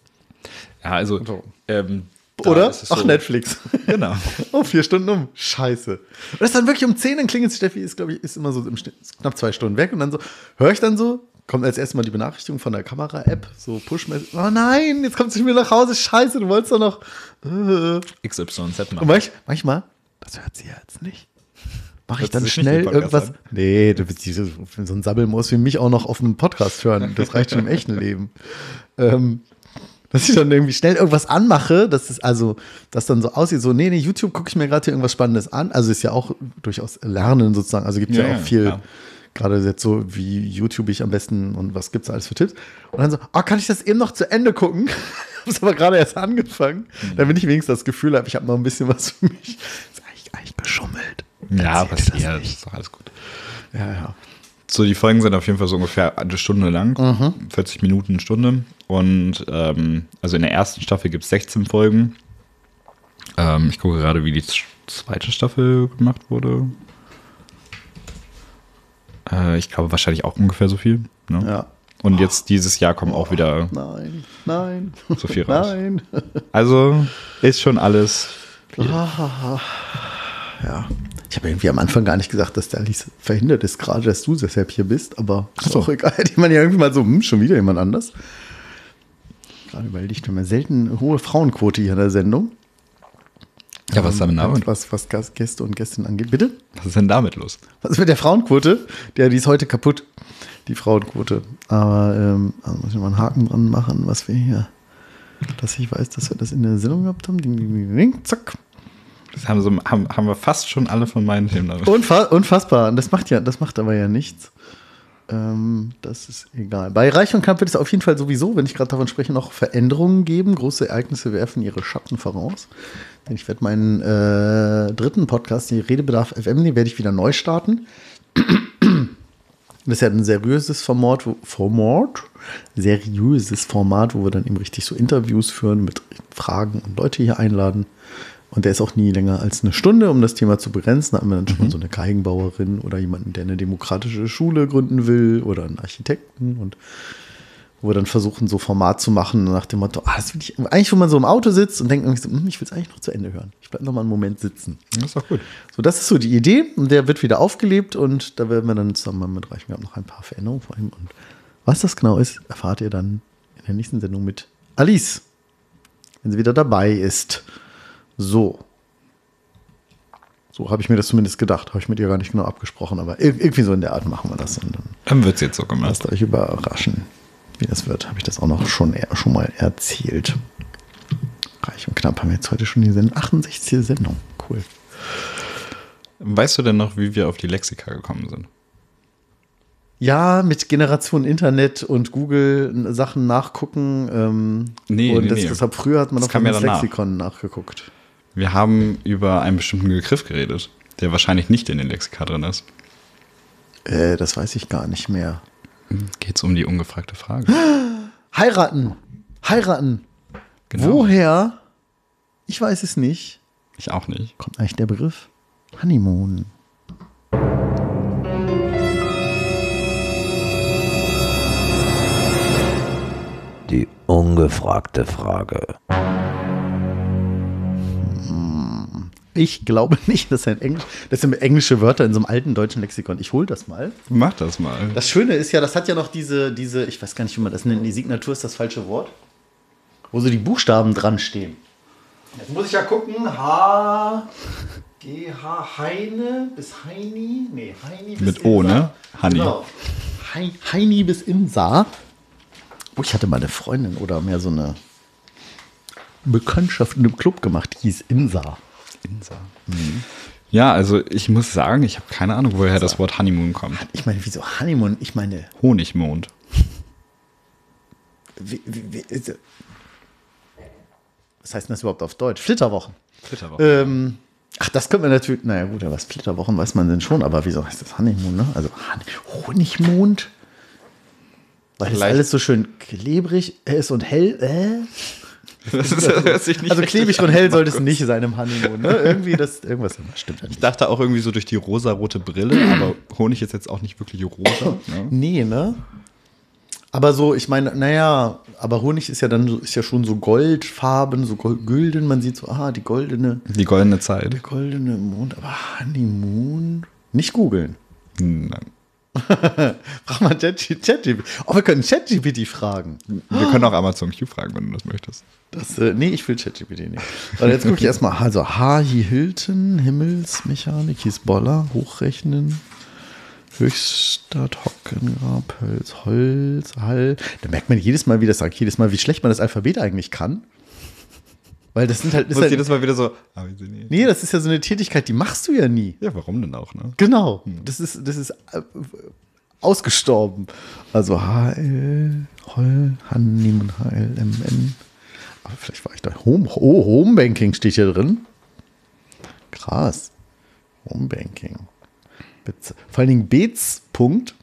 Ja, also. So. Ähm, oder? es Ach, so- Netflix. Genau. oh, vier Stunden um. Scheiße. Und das ist dann wirklich um 10, dann klingelt Steffi, ist, glaube ich, ist immer so im knapp zwei Stunden weg. Und dann so, höre ich dann so, kommt als erstes mal die Benachrichtigung von der Kamera-App, so push -mäßig. Oh nein, jetzt kommt sie mir nach Hause. Scheiße, du wolltest doch noch. Äh. XYZ Und machen. manch, manchmal, das hört sie ja jetzt nicht. Mache ich dann schnell irgendwas. an? Nee, du bist so ein Sabbelmaus wie mich auch noch auf einem Podcast hören. Das reicht schon im echten Leben. Ähm, dass ich dann irgendwie schnell irgendwas anmache, dass es also, das dann so aussieht, so, nee, nee, YouTube gucke ich mir gerade hier irgendwas Spannendes an. Also ist ja auch durchaus Lernen sozusagen. Also gibt ja, Ja, auch ja, viel, klar. gerade jetzt so, wie YouTube ich am besten und was gibt's alles für Tipps. Und dann so, oh, kann ich das eben noch zu Ende gucken? Hab's aber gerade erst angefangen, Mhm. damit ich wenigstens das Gefühl habe, ich habe noch ein bisschen was für mich. Ist eigentlich, eigentlich geschummelt. Ja, passiert. Ist doch alles gut. Ja, ja. So, die Folgen sind auf jeden Fall so ungefähr eine Stunde lang, Mhm. 40 Minuten, eine Stunde. Und ähm, also in der ersten Staffel gibt es 16 Folgen. Ähm, ich gucke gerade, wie die zweite Staffel gemacht wurde. Äh, ich glaube wahrscheinlich auch ungefähr so viel. Ne? Ja. Und jetzt dieses Jahr kommen auch wieder Nein, nein. so viel raus. Nein. Also ist schon alles. Ja. Ich habe irgendwie am Anfang gar nicht gesagt, dass der Alice verhindert ist, gerade dass du deshalb hier bist, aber ist so. auch egal. Hätte man ja irgendwie mal so, hm, schon wieder jemand anders. Gerade weil ich mal selten eine hohe Frauenquote hier in der Sendung. Ja, was ist damit Ähm, damit? was, was Gäste und Gästinnen angeht. Bitte? Was ist denn damit los? Was ist mit der Frauenquote? Der, die ist heute kaputt, die Frauenquote. Aber ähm, also muss ich mal einen Haken dran machen, was wir hier, dass ich weiß, dass wir das in der Sendung gehabt haben. Ding, ding, ding, zack. Das haben, so, haben, haben wir fast schon alle von meinen Themen. Unfa unfassbar. Das macht ja, das macht aber ja nichts. Ähm, das ist egal. Bei Reich und Knapp wird es auf jeden Fall sowieso, wenn ich gerade davon spreche, noch Veränderungen geben. Große Ereignisse werfen ihre Schatten voraus. Ich werde meinen äh, dritten Podcast, die Redebedarf FM, den werde ich wieder neu starten. Das ist ja ein seriöses Format, Format, seriöses Format, wo wir dann eben richtig so Interviews führen mit Fragen und Leute hier einladen. Und der ist auch nie länger als eine Stunde, um das Thema zu begrenzen. Da haben wir dann schon mal so eine Geigenbauerin oder jemanden, der eine demokratische Schule gründen will oder einen Architekten und wo wir dann versuchen, so Format zu machen nach dem Motto, ah, das will ich, eigentlich, wo man so im Auto sitzt und denkt, so, hm, ich will es eigentlich noch zu Ende hören. Ich bleibe noch mal einen Moment sitzen. Das ist doch gut. So, das ist so die Idee und der wird wieder aufgelebt und da werden wir dann zusammen mit Reich, wir haben noch ein paar Veränderungen vor ihm und was das genau ist, erfahrt ihr dann in der nächsten Sendung mit Alice, wenn sie wieder dabei ist. So. So habe ich mir das zumindest gedacht. Habe ich mit ihr gar nicht genau abgesprochen, aber ir- irgendwie so in der Art machen wir das und dann Dann wird es jetzt so gemacht. lasst euch überraschen, wie das wird. Habe ich das auch noch schon, schon mal erzählt. Reich und knapp haben wir jetzt heute schon die Sendung. 68. Sendung. Cool. Weißt du denn noch, wie wir auf die Lexika gekommen sind? Ja, mit Generation Internet und Google Sachen nachgucken. Ähm, Nee, und nee, das, nee. deshalb früher hat man Das ja das. Lexikon nachgeguckt. Wir haben über einen bestimmten Begriff geredet, der wahrscheinlich nicht in den Lexika drin ist. Äh, das weiß ich gar nicht mehr. Geht es um die ungefragte Frage? Heiraten. Heiraten. Genau. Woher? Ich weiß es nicht. Ich auch nicht. Kommt eigentlich der Begriff? Honeymoon. Die ungefragte Frage. Ich glaube nicht, dass ein Englisch, das sind englische Wörter in so einem alten deutschen Lexikon. Ich hole das mal. Mach das mal. Das Schöne ist ja, das hat ja noch diese, diese, ich weiß gar nicht, wie man das nennt, die Signatur ist das falsche Wort, wo so die Buchstaben dran stehen. Jetzt muss ich ja gucken, H, G, H, Heine bis Heini, nee, Heini bis Mit O, ne? Hanni. Genau. Hei- Heini bis Insa. Oh, ich hatte mal eine Freundin oder mehr so eine Bekanntschaft in einem Club gemacht, die hieß Insa. Insa. Ja, also ich muss sagen, ich habe keine Ahnung, woher das Wort Honeymoon kommt. Ich meine, wieso Honeymoon? Ich meine, Honigmond. wie, wie, wie, was heißt denn das überhaupt auf Deutsch? Flitterwochen. Flitterwochen. Ähm, ach, das könnte man natürlich, naja gut, aber was Flitterwochen weiß man denn schon, aber wieso heißt das Honeymoon, ne? Also Hon- Honigmond? Weil das Vielleicht- alles so schön klebrig ist und hell, äh? Das ist, das hört sich nicht Also an. und hell sollte es nicht sein im Honeymoon, ne? Irgendwie das, irgendwas stimmt ja Ich nicht. dachte auch irgendwie so durch die rosarote Brille, aber Honig ist jetzt auch nicht wirklich rosa. Ne? Nee, ne? Aber so, ich meine, naja, aber Honig ist ja dann so, ist ja schon so goldfarben, so gülden. Man sieht so, ah, die goldene, Die goldene Zeit. der goldene Mond. Aber Honeymoon? Nicht googeln. Nein. Frag mal ChatGPT. Oh, wir können ChatGPT fragen. Wir können auch Amazon Q fragen, wenn du das möchtest. Das, äh, nee, ich will ChatGPT nicht. Aber jetzt gucke ich erstmal. Also, H.I. Hilton, Himmelsmechanik, Hisbollah, Hochrechnen, Höchstadt, Hockengrab, Hölz, Holz, Hall. Da merkt man jedes Mal, wie das sagt, jedes Mal, wie schlecht man das Alphabet eigentlich kann. Weil das sind halt. Ist halt jedes Mal wieder so. ah, nee, das ist ja so eine Tätigkeit, die machst du ja nie. Ja, warum denn auch, ne? Genau. Das ist, das ist äh, ausgestorben. Also HL, Holl, Hannim, HLMN. Aber vielleicht war ich da. Home, oh, Homebanking steht hier drin. Krass. Homebanking. Vor allen Dingen Bets. Punkt.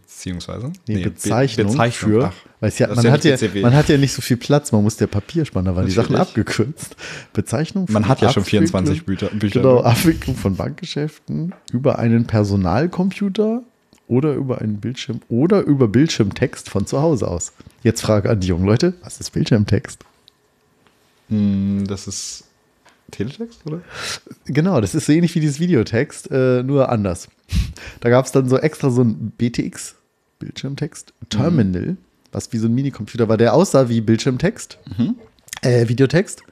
Beziehungsweise? Nee, Be- Bezeichnung, Bezeichnung. für. Ach, Weil ja, man, ist hat ja, BCW. man hat ja nicht so viel Platz, man muss der Papier sparen, da waren die Sachen abgekürzt. Bezeichnung für Man hat ja schon Abwicklung- 24 Bücher. Bücher Genau, Abwicklung von Bankgeschäften über einen Personalcomputer oder über einen Bildschirm oder über Bildschirmtext von zu Hause aus. Jetzt Frage an die jungen Leute, was ist Bildschirmtext? Hm, Das ist Teletext, oder? Genau, das ist so ähnlich wie dieses Videotext, äh, nur anders. Da gab es dann so extra so ein BTX, Bildschirmtext, Terminal, was wie so ein Minicomputer war, der aussah wie Bildschirmtext, äh, Videotext.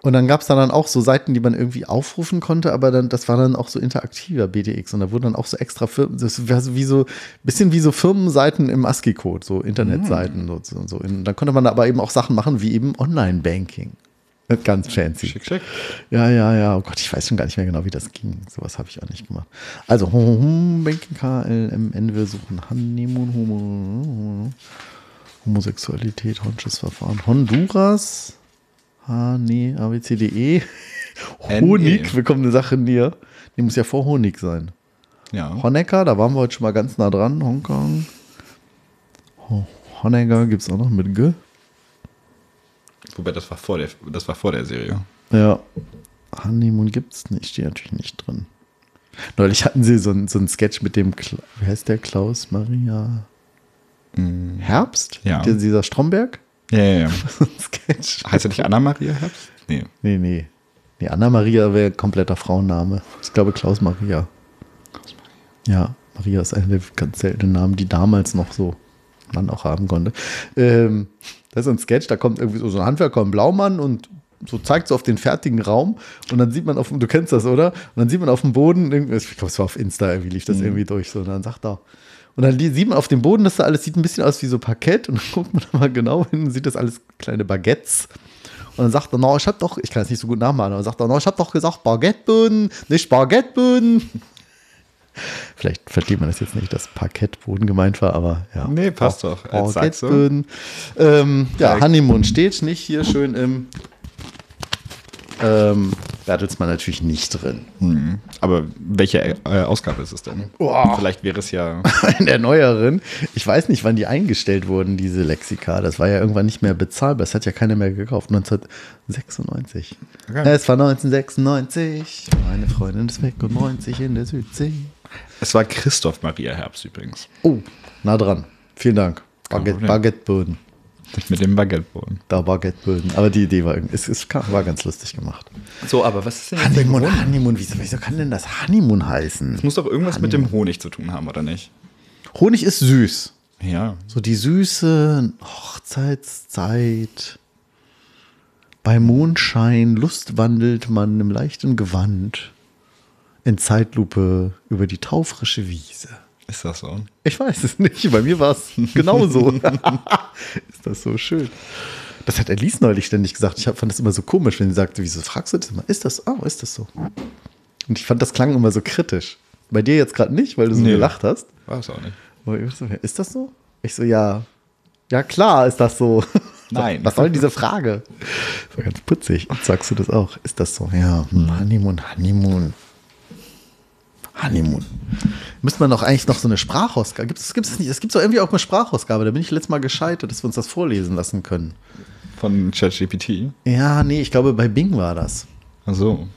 Und dann gab es dann, dann auch so Seiten, die man irgendwie aufrufen konnte, aber dann, das war dann auch so interaktiver BTX. Und da wurden dann auch so extra Firmen, das war so wie so, bisschen wie so Firmenseiten im ASCII-Code, so Internetseiten so, so, so. Und dann konnte man da aber eben auch Sachen machen wie eben Online-Banking. Ganz fancy. Schick, schick. Ja, ja, ja. Oh Gott, ich weiß schon gar nicht mehr genau, wie das ging. Sowas habe ich auch nicht gemacht. Also, Banking KLMN, wir suchen Honeymoon, Homo, Homosexualität, Honsches-Verfahren. Honduras, H, nee, ABCDE. NE. Honig, wir kommen eine Sache näher. Die muss ja vor Honig sein. Ja. Honecker, da waren wir heute schon mal ganz nah dran. Hongkong. Ho- Honecker gibt es auch noch mit G. Wobei, das war vor der, das war vor der Serie. Ja. Honeymoon gibt es nicht, steht natürlich nicht drin. Neulich hatten sie so, ein- so einen Sketch mit dem, Kla wie heißt der, Klaus Maria Herbst? Ja. Der, dieser Stromberg? Ja, ja, ja. So ein Sketch. Heißt er nicht Anna-Maria Herbst? Nee. Nee, nee. Nee, Anna-Maria wäre kompletter Frauenname. Ich glaube Klaus Maria. Ja, Maria ist einer der ganz seltenen Namen, die damals noch so man auch haben konnte. Ähm, das ist ein Sketch, da kommt irgendwie so so ein Handwerker, ein Blaumann und so zeigt so auf den fertigen Raum und dann sieht man auf dem, du kennst das, oder? Und dann sieht man auf dem Boden, ich glaube, es war auf Insta, irgendwie lief das irgendwie durch, so, und dann sagt er, und dann sieht man auf dem Boden, dass da alles sieht ein bisschen aus wie so Parkett und dann guckt man da mal genau hin und sieht das alles kleine Baguettes. Und dann sagt er, no, ich hab doch, ich kann es nicht so gut nachmachen, aber sagt er, no, ich hab doch gesagt, Baguetteboden, nicht Baguetteboden. Vielleicht versteht man das jetzt nicht, dass Parkettboden gemeint war, aber ja. Nee, passt doch. Baguetteboden. Ähm, ja. Honeymoon steht nicht hier schön im ähm, Bertelsmann natürlich nicht drin. Hm. Aber welche äh, Ausgabe ist es denn? Boah. Vielleicht wäre es ja. in der neueren. Ich weiß nicht, wann die eingestellt wurden, diese Lexika. Das war ja irgendwann nicht mehr bezahlbar. Das hat ja keiner mehr gekauft. 1996. Okay. Es war 1996. Meine Freundin ist weg und 90 in der Südsee. Es war Christoph Maria Herbst übrigens. Oh, nah dran. Vielen Dank. Baguette. Baguetteböden. Nicht mit dem Baguetteboden. Da Baguetteböden. Aber die Idee war, es kam- war ganz lustig gemacht. So, aber was ist denn Honeymoon, Honeymoon. Wieso, wieso kann denn das Honeymoon heißen? Es muss doch irgendwas mit dem Honig zu tun haben, oder nicht? Honig ist süß. Ja. So die süße Hochzeitszeit. Bei Mondschein lustwandelt man im leichten Gewand in Zeitlupe über die taufrische Wiese. Ist das so? Ich weiß es nicht, bei mir war es genauso. ist das so schön. Das hat Elise neulich ständig gesagt. Ich fand das immer so komisch, wenn sie sagte, wieso fragst du das immer? Ist das, oh, ist das so? Und ich fand, das klang immer so kritisch. Bei dir jetzt gerade nicht, weil du so Nee. gelacht hast. War es auch nicht. Aber ich so, Ist das so? Ich so, ja. Ja, klar ist das so. Nein. Was soll denn diese Frage? Das war ganz putzig. Sagst du das auch? Ist das so? Ja, hm, Honeymoon, Honeymoon. Honeymoon. Müsste man doch eigentlich noch so eine Sprachausgabe. Gibt es gibt's nicht? Es gibt doch irgendwie auch eine Sprachausgabe. Da bin ich letztes Mal gescheitert, dass wir uns das vorlesen lassen können. Von ChatGPT. Ja, nee, ich glaube, bei Bing war das. Ach so.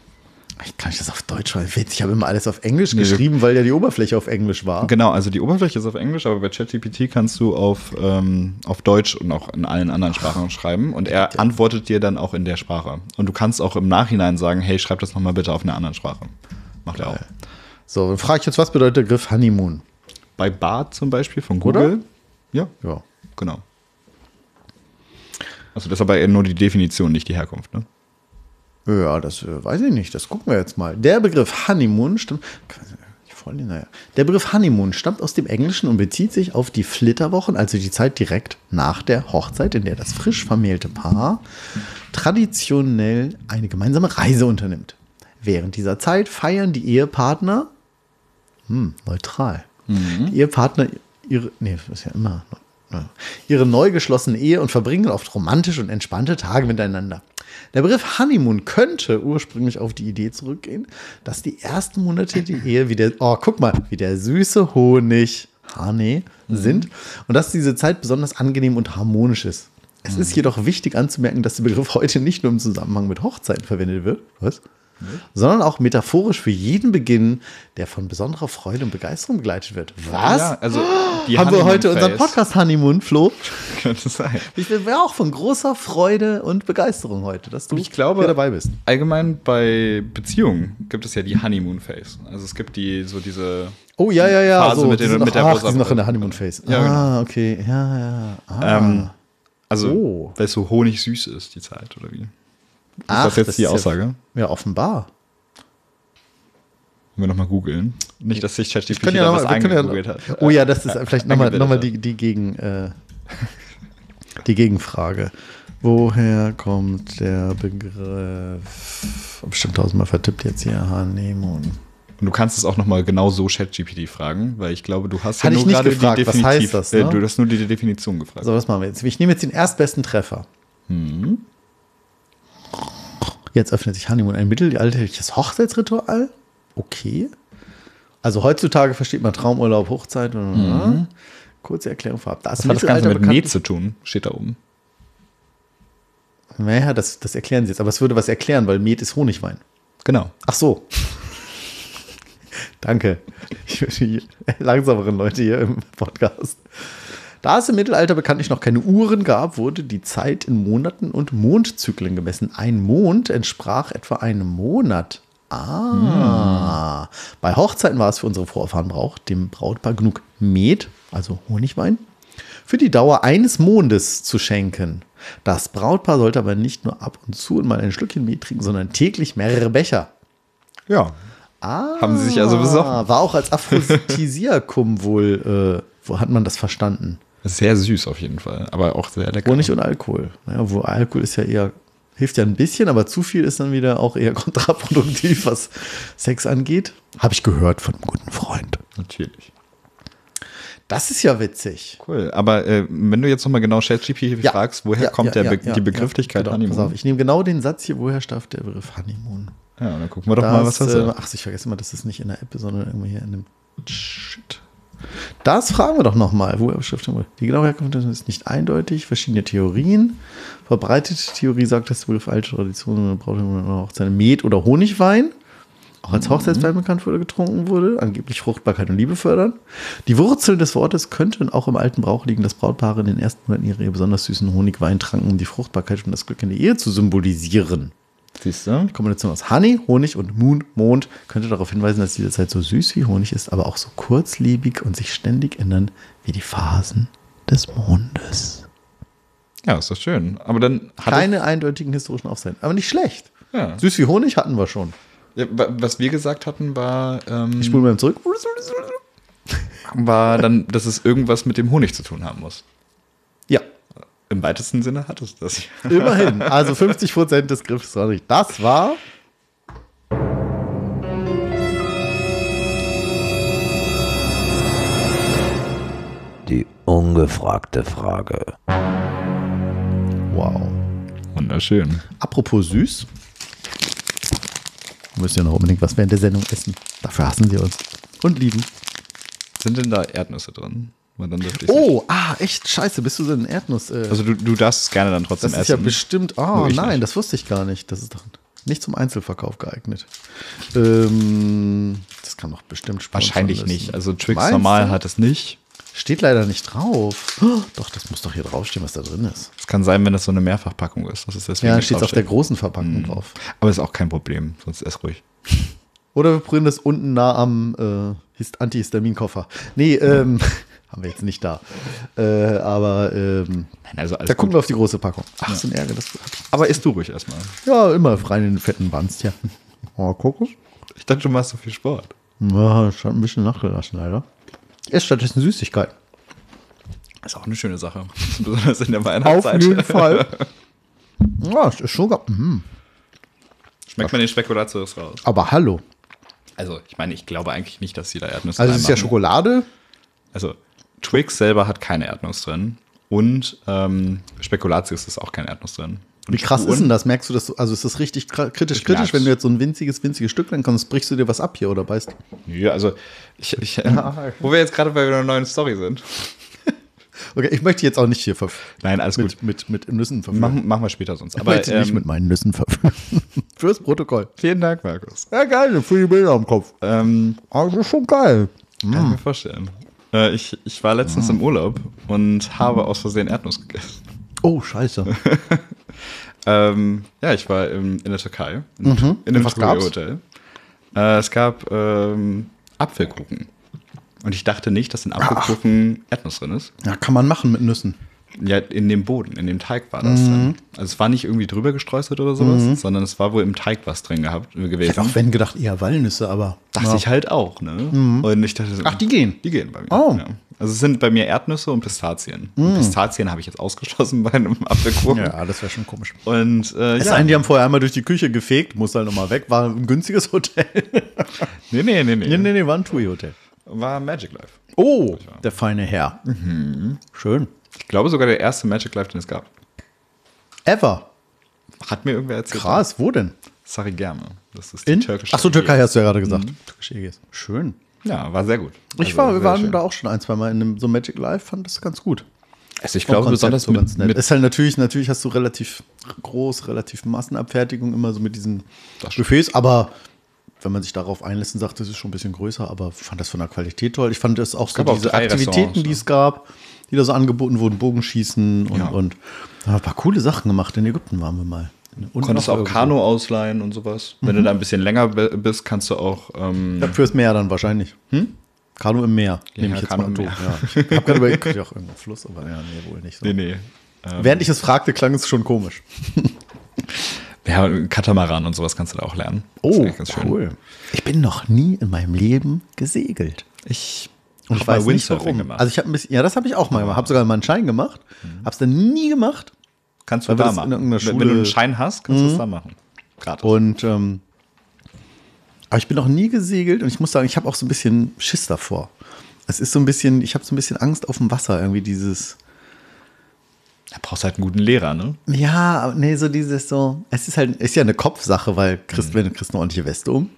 Ich kann ich das auf Deutsch schreiben? Ich habe immer alles auf Englisch Nee, geschrieben, weil ja die Oberfläche auf Englisch war. Genau, also die Oberfläche ist auf Englisch, aber bei ChatGPT kannst du auf, ähm, auf Deutsch und auch in allen anderen Sprachen schreiben und er antwortet dir dann auch in der Sprache. Und du kannst auch im Nachhinein sagen, hey, schreib das nochmal bitte auf einer anderen Sprache. Macht er auch. So, dann frage ich jetzt, was bedeutet der Begriff Honeymoon? Bei Bart zum Beispiel von Oder? Google. Ja, Ja. genau. Also das ist aber nur die Definition, nicht die Herkunft, ne? Ja, das äh, weiß ich nicht. Das gucken wir jetzt mal. Der Begriff Honeymoon stammt. Naja. Der Begriff Honeymoon stammt aus dem Englischen und bezieht sich auf die Flitterwochen, also die Zeit direkt nach der Hochzeit, in der das frisch vermählte Paar traditionell eine gemeinsame Reise unternimmt. Während dieser Zeit feiern die Ehepartner hm, neutral. Die Ehepartner ihre, nee, ist ja immer, ja, ihre neu geschlossene Ehe und verbringen oft romantische und entspannte Tage miteinander. Der Begriff Honeymoon könnte ursprünglich auf die Idee zurückgehen, dass die ersten Monate die Ehe wie der, oh, guck mal, wie der süße Honig, Honey, sind und dass diese Zeit besonders angenehm und harmonisch ist. Es ist jedoch wichtig anzumerken, dass der Begriff heute nicht nur im Zusammenhang mit Hochzeiten verwendet wird, was? Sondern auch metaphorisch für jeden Beginn, der von besonderer Freude und Begeisterung begleitet wird. Was? Ja, also die Haben wir heute unseren Podcast Honeymoon, Flo? Könnte sein. Ich bin auch von großer Freude und Begeisterung heute, dass du Ich glaube, dabei bist. Allgemein bei Beziehungen gibt es ja die Honeymoon Phase. Also es gibt die so diese Oh ja, ja, ja. Phase so, mit den- noch, mit der die sind noch in der. Honeymoon Phase. Ja, genau. ah, okay. Ja, ja. Ah. ähm, also Oh. weil es so honig süß ist die Zeit oder wie? Ist Ach, das jetzt die ist ja- Aussage? Ja, offenbar. Wollen wir nochmal googeln? Nicht, dass sich ChatGPT ja da noch was eingegoogelt ja, hat. Oh ja, das ist vielleicht nochmal noch mal die, die, Gegen, äh, die Gegenfrage. Woher kommt der Begriff? Bestimmt tausendmal vertippt jetzt hier Honeymoon. Und du kannst es auch nochmal genau so ChatGPT fragen, weil ich glaube, du hast ja ich nur nicht gerade gefragt, die was Definitiv, heißt das, äh, ne? du hast nur die Definition gefragt. So, was machen wir jetzt? Ich nehme jetzt den erstbesten Treffer. Mhm. Jetzt öffnet sich Honeymoon ein mittelalterliches Hochzeitsritual. Okay. Also heutzutage versteht man Traumurlaub, Hochzeit. Mhm. Kurze Erklärung vorab. Das Was hat das Ganze mit Met zu tun? Steht da oben. Naja, das, das erklären sie jetzt. Aber es würde was erklären, weil Met ist Honigwein. Genau. Ach so. Danke. Ich wünsche die langsameren Leute hier im Podcast. Da es im Mittelalter bekanntlich noch keine Uhren gab, wurde die Zeit in Monaten und Mondzyklen gemessen. Ein Mond entsprach etwa einem Monat. Ah. Bei Hochzeiten war es für unsere Vorfahren Brauch, dem Brautpaar genug Met, also Honigwein, für die Dauer eines Mondes zu schenken. Das Brautpaar sollte aber nicht nur ab und zu mal ein Schlückchen Met trinken, sondern täglich mehrere Becher. Ja. Ah, Haben sie sich also besoffen? War auch als Aphrodisiakum wohl, äh, wo hat man das verstanden? Sehr süß auf jeden Fall, aber auch sehr lecker. Honig und Alkohol. Naja, wo Alkohol ist ja eher, hilft ja ein bisschen, aber zu viel ist dann wieder auch eher kontraproduktiv, was Sex angeht. Habe ich gehört von einem guten Freund. Natürlich. Das ist ja witzig. Cool. Aber äh, wenn du jetzt nochmal genau ChatGPT Ja. fragst, woher Ja, kommt ja, der ja, Be ja, die Begrifflichkeit ja, genau, pass Honeymoon? auf, ich nehme genau den Satz hier, woher stammt der Begriff Honeymoon? Ja, dann gucken wir doch mal, was das äh, ist. Ach, ich vergesse immer, das ist nicht in der App, sondern irgendwo hier in dem Shit. Das fragen wir doch nochmal. Wo Beschriftung wurde. Die genaue Herkunft ist nicht eindeutig. Verschiedene Theorien. Verbreitete Theorie sagt, dass der Begriff alte Tradition braucht auch seine Met- oder Honigwein. Auch als Hochzeitswein bekannt wurde, getrunken wurde. Angeblich Fruchtbarkeit und Liebe fördern. Die Wurzeln des Wortes könnten auch im alten Brauch liegen, dass Brautpaare in den ersten Monaten ihre besonders süßen Honigwein tranken, um die Fruchtbarkeit und das Glück in der Ehe zu symbolisieren. Siehst du? Die Kombination aus Honey, Honig und Moon, Mond könnte darauf hinweisen, dass diese Zeit so süß wie Honig ist, aber auch so kurzlebig und sich ständig ändern wie die Phasen des Mondes. Ja, ist doch schön. Aber dann Keine eindeutigen historischen Aufzeichnungen, aber nicht schlecht. Ja. Süß wie Honig hatten wir schon. ja, wa- was wir gesagt hatten, war, ähm, Ich spule mal zurück. war dann, dass es irgendwas mit dem Honig zu tun haben muss. Im weitesten Sinne hat es das. immerhin. Also 50 Prozent des Griffes war richtig. Das war Die ungefragte Frage. wow. Wunderschön. Apropos süß. Wir müssen ja noch unbedingt was während der Sendung essen. Dafür hassen sie uns. Und lieben. Sind denn da Erdnüsse drin? Oh, ah, echt scheiße. Bist du so ein Erdnuss? Äh, Also du, du darfst es gerne dann trotzdem Das ist ja essen. bestimmt. Oh nein, nicht. das wusste ich gar nicht. Das ist doch nicht zum Einzelverkauf geeignet. Ähm, das kann doch bestimmt sponsern Wahrscheinlich nicht. Also Twix Meinst normal du? hat es nicht. Steht leider nicht drauf. Oh, doch, das muss doch hier draufstehen, was da drin ist. Es kann sein, wenn das so eine Mehrfachpackung ist. Das ist deswegen Ja, dann steht es auf der großen Verpackung drauf. Aber ist auch kein Problem, sonst ess ruhig. Oder wir probieren das unten nah am äh, Hist- Antihistaminkoffer. Nee, ähm, haben wir jetzt nicht da. Äh, aber ähm, Nein, also da gucken wir auf die große Packung. Ach, so ein Ärger. Das, Aber isst du ruhig erstmal. ja, immer rein in den fetten Banst, ja. Oh, Kokos. Ich dachte, du machst so viel Sport. Ja, das hat ein bisschen nachgelassen, leider. Ich esse stattdessen Süßigkeiten. Ist auch eine schöne Sache. Besonders in der Weihnachtszeit. Fall. ja, es ist schon. ge- Mhm. Schmeckt man den Spekulatius raus. Aber hallo. Also, ich meine, ich glaube eigentlich nicht, dass sie da Erdnüsse Also, es ist ja. Schokolade. Also, Twix selber hat keine Erdnuss drin. Und ähm, Spekulatius ist auch kein Erdnuss drin. Und Wie krass Spuren- ist denn das? Merkst du das? so- Also, ist das richtig kritisch, Ich kritisch, merk's. wenn du jetzt so ein winziges, winziges Stück dann kommst, brichst du dir was ab hier oder beißt? Ja, also, ich, ich, wo wir jetzt gerade bei einer neuen Story sind. Okay, ich möchte jetzt auch nicht hier Nein, alles gut. mit, mit, mit Nüssen verführen. Machen, machen wir später sonst. ich Aber nicht ähm, mit meinen Nüssen verführen. Fürs Protokoll. vielen Dank, Markus. Ja, geil, für die Bilder am Kopf. Ähm, ist schon geil. Kann ich mir vorstellen. Äh, ich, ich war letztens im Urlaub und habe aus Versehen Erdnuss gegessen. Oh, scheiße. Ähm, ja, ich war im, in der Türkei, in, in einem Mhm. Was gab's? Hotel. Äh, es gab ähm, Apfelkuchen. Und ich dachte nicht, dass in Apfelkuchen Erdnuss drin ist. Ja, kann man machen mit Nüssen. Ja, in dem Boden, in dem Teig war das Mhm. Also es war nicht irgendwie drüber gestreuselt oder sowas, sondern es war wohl im Teig was drin gehabt Ich gewesen. hätte auch wenn gedacht, eher Walnüsse, aber. Dachte ja. ich halt auch, ne? Und ich dachte Ach, die gehen? Die gehen bei mir. Oh. Ja. Also es sind bei mir Erdnüsse und Pistazien. Und Pistazien habe ich jetzt ausgeschlossen bei einem Apfelkuchen. Ja, das wäre schon komisch. Und äh, Es ja. sei denn, die haben vorher einmal durch die Küche gefegt, muss halt nochmal weg, war ein günstiges Hotel. nee, nee, nee, nee, nee, nee, nee, war ein TUI-Hotel. War Magic Life. Oh, der feine Herr. Schön. Ich glaube sogar der erste Magic Life, den es gab. Ever. Hat mir irgendwer erzählt. Krass, wo denn? Sarigerme. Das ist die In? türkische Achso, Türkei hast du ja gerade gesagt. Türkische Ägäis. Schön. Ja, war sehr gut. Ich Also, war, wir waren schön. da auch schon ein, zwei Mal in einem, so Magic Live, fand das ganz gut. Also ich glaube, besonders so ganz nett. mit ist halt natürlich, natürlich hast du relativ groß, relativ Massenabfertigung immer so mit diesen Buffets, aber wenn man sich darauf einlässt und sagt, das ist schon ein bisschen größer, aber fand das von der Qualität toll. Ich fand das auch so diese Aktivitäten, die es gab, die da so angeboten wurden, Bogenschießen und, Ja. und haben ein paar coole Sachen gemacht. In Ägypten waren wir mal. Und konntest auch irgendwo. Kanu ausleihen und sowas. Wenn du da ein bisschen länger bi- bist, kannst du auch. Ähm, Ja, fürs Meer dann wahrscheinlich. Hm? Kanu im Meer, Ja, nehme ich jetzt Kanu mal. Meer. Ja. Ich habe gerade überlegt, könnte ja auch irgendwo Fluss, aber ja, nee, wohl nicht so. nee, nee. Ähm, Während ich es fragte, klang es schon komisch. ja, Katamaran und sowas kannst du da auch lernen. Oh, cool. Ich bin noch nie in meinem Leben gesegelt. Ich, Und ich weiß nicht warum. gemacht. Also ich habe ein bisschen, ja, das habe ich auch mal gemacht. Habe sogar mal einen Schein gemacht. Habe es dann nie gemacht. kannst du da machen. Wenn- Wenn du einen Schein hast, kannst du es da machen. Gratis. Und ähm, aber ich bin noch nie gesegelt und ich muss sagen, ich habe auch so ein bisschen Schiss davor. Es ist so ein bisschen, ich habe so ein bisschen Angst auf dem Wasser, irgendwie dieses. Da brauchst du halt einen guten Lehrer, ne? Ja, aber nee, so dieses so. Es ist halt, ist ja eine Kopfsache, weil kriegst, wenn du kriegst eine ordentliche Weste um.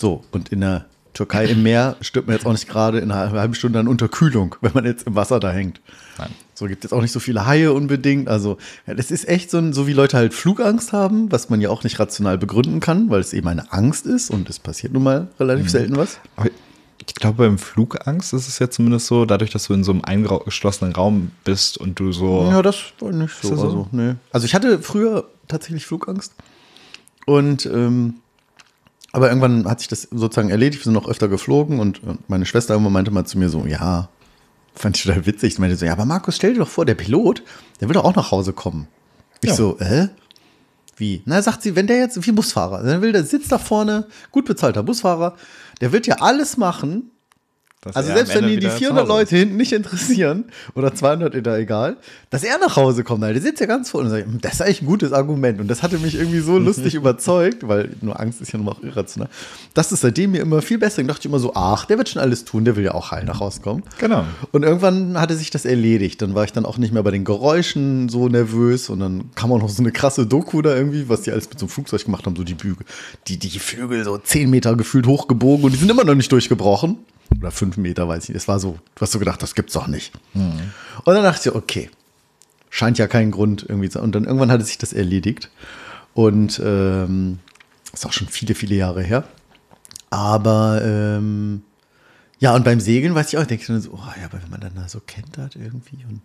So, und in der Türkei im Meer stirbt man jetzt auch nicht gerade in einer halben Stunde an Unterkühlung, wenn man jetzt im Wasser da hängt. Nein. So gibt es auch nicht so viele Haie unbedingt. Also, ja, das ist echt so, ein, so wie Leute halt Flugangst haben, was man ja auch nicht rational begründen kann, weil es eben eine Angst ist und es passiert nun mal relativ selten was. Aber ich glaube, beim Flugangst ist es ja zumindest so, dadurch, dass du in so einem eingeschlossenen Raum bist und du so. Ja, das war nicht so. So? Also, nee. also ich hatte früher tatsächlich Flugangst. Und ähm, aber irgendwann hat sich das sozusagen erledigt. Wir sind noch öfter geflogen und äh, meine Schwester irgendwann meinte mal zu mir so, ja, fand ich total witzig. Ich meinte so, ja, aber Markus, stell dir doch vor, der Pilot, der will doch auch nach Hause kommen. Ich Ja. so, äh? Wie? Na, sagt sie, wenn der jetzt, wie Busfahrer, dann will der sitzt da vorne, gut bezahlter Busfahrer, der wird ja alles machen, dass also selbst wenn ihn die wieder zu 400 Hause ist. Leute hinten nicht interessieren oder 200 ist da egal, dass er nach Hause kommt, Alter. der sitzt ja ganz vorne und sagt, "Hm, das ist eigentlich ein gutes Argument und das hatte mich irgendwie so lustig überzeugt, weil nur Angst ist ja nun mal auch irrational, dass es seitdem mir immer viel besser ging. dachte ich immer so, ach, der wird schon alles tun, der will ja auch heil nach Hause kommen. Genau. Und irgendwann hatte sich das erledigt. Dann war ich dann auch nicht mehr bei den Geräuschen so nervös und dann kam auch noch so eine krasse Doku da irgendwie, was die alles mit so einem Flugzeug gemacht haben, so die Bügel, die, die Flügel so 10 Meter gefühlt hochgebogen und die sind immer noch nicht durchgebrochen. Oder 5 Meter, weiß ich nicht. Das war so, du hast so gedacht, das gibt's doch nicht. Und dann dachte ich, okay, scheint ja keinen Grund irgendwie zu. Und dann irgendwann hatte sich das erledigt. Und ähm, ist auch schon viele, viele Jahre her. Aber ähm, ja, und beim Segeln weiß ich auch, denke ich so, oh ja, aber wenn man dann da so kentert irgendwie und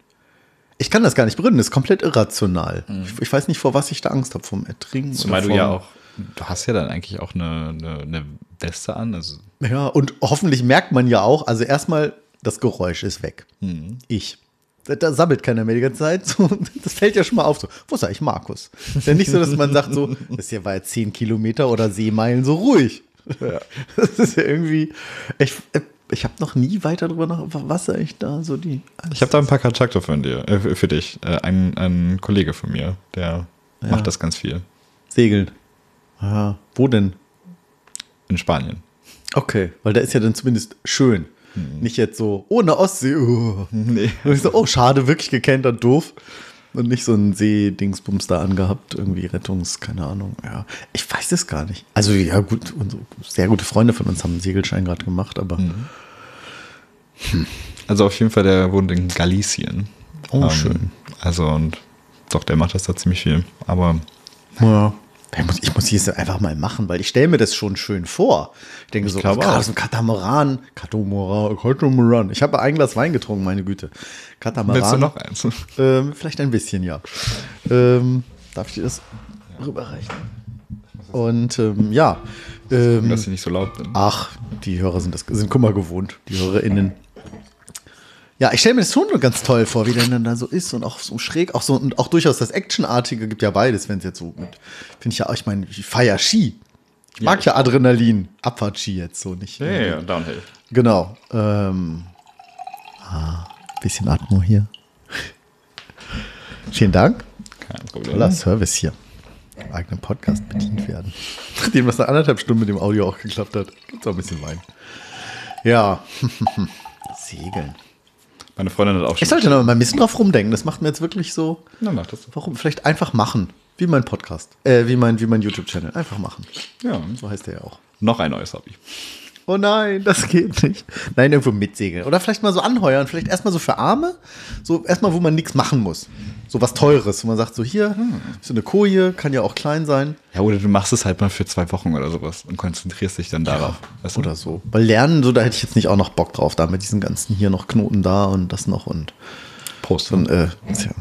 ich kann das gar nicht begründen, das ist komplett irrational. Ich, ich weiß nicht, vor was ich da Angst habe, vom Ertrinken. Zumal du ja auch, du hast ja dann eigentlich auch eine, eine, eine Weste an. Also Ja, und hoffentlich merkt man ja auch, also erstmal, das Geräusch ist weg. Mhm. Ich. Da, da sabbelt keiner mehr die ganze Zeit. So, das fällt ja schon mal auf. So, wo ist eigentlich Markus? Ist ja nicht so, dass man sagt, so, das hier war ja 10 Kilometer oder Seemeilen so ruhig. Das ist ja irgendwie. Ich, ich habe noch nie weiter drüber nach, was eigentlich da so die. ich habe da ein paar Kontakte von dir, äh, für- dich. Äh, ein, ein Kollege von mir, der macht das ganz viel. Segeln. Ja, wo denn? In Spanien. Okay, weil da ist ja dann zumindest schön. Nicht jetzt so, oh, eine Ostsee. Oh. Nee. Und ich so, oh, schade, wirklich gekentert, doof. Und nicht so ein Seedingsbums da angehabt, irgendwie Rettungs, keine Ahnung. Ja, ich weiß es gar nicht. Also, ja, gut, unsere sehr gute Freunde von uns haben einen Segelschein gerade gemacht, aber Also auf jeden Fall, der wohnt in Galicien. Oh, schön. Also und doch, der macht das da ziemlich viel. Aber ja. Ich muss, ich muss hier einfach mal machen, weil ich stelle mir das schon schön vor. Ich denke so, glaube gerade auch. so ein Katamaran, Katamaran, Katamaran. Ich habe ein Glas Wein getrunken, meine Güte. Katamaran. willst du noch eins? Ähm, vielleicht ein bisschen, ja. Ähm, darf ich dir das rüberreichen? Und ähm, ja. Ähm, Dass ich nicht so laut bin. ach, die Hörer sind das sind Kummer gewohnt, die HörerInnen. Ja, ich stelle mir das schon ganz toll vor, wie der dann da so ist und auch so schräg, auch so und auch durchaus das Actionartige gibt ja beides, wenn es jetzt so mit, finde ich ja auch, ich meine, ich feier Ski. Ich mag ja, Adrenalin, Abfahrtski jetzt so nicht. Ja, ja, ja, Downhill. Genau. Ähm, ah, bisschen Atmo hier. Vielen Dank. Kein Problem. Toller Service hier. Im eigenen Podcast bedient werden. Nachdem das eine anderthalb Stunden mit dem Audio auch geklappt hat, gibt's auch ein bisschen Wein. Ja. Segeln. Meine Freundin hat auch schon. Ich sollte noch mal ein bisschen drauf rumdenken. Das macht mir jetzt wirklich so. Na, mach das. Warum? Vielleicht einfach machen. Wie mein Podcast. Äh, wie mein, wie mein YouTube-Channel. Einfach machen. Ja. So heißt der ja auch. Noch ein neues Hobby. Oh nein, das geht nicht. Nein, irgendwo mitsegeln. Oder vielleicht mal so anheuern. Vielleicht erstmal so für Arme. So erstmal, wo man nichts machen muss. So was Teures. Wo man sagt, so hier, hm, so eine Koje, kann ja auch klein sein. Ja, oder du machst es halt mal für zwei Wochen oder sowas und konzentrierst dich dann darauf. weißt du? Oder so. Weil lernen, so, da hätte ich jetzt nicht auch noch Bock drauf. Da mit diesen ganzen hier noch Knoten da und das noch und Prost. dann, äh, tja.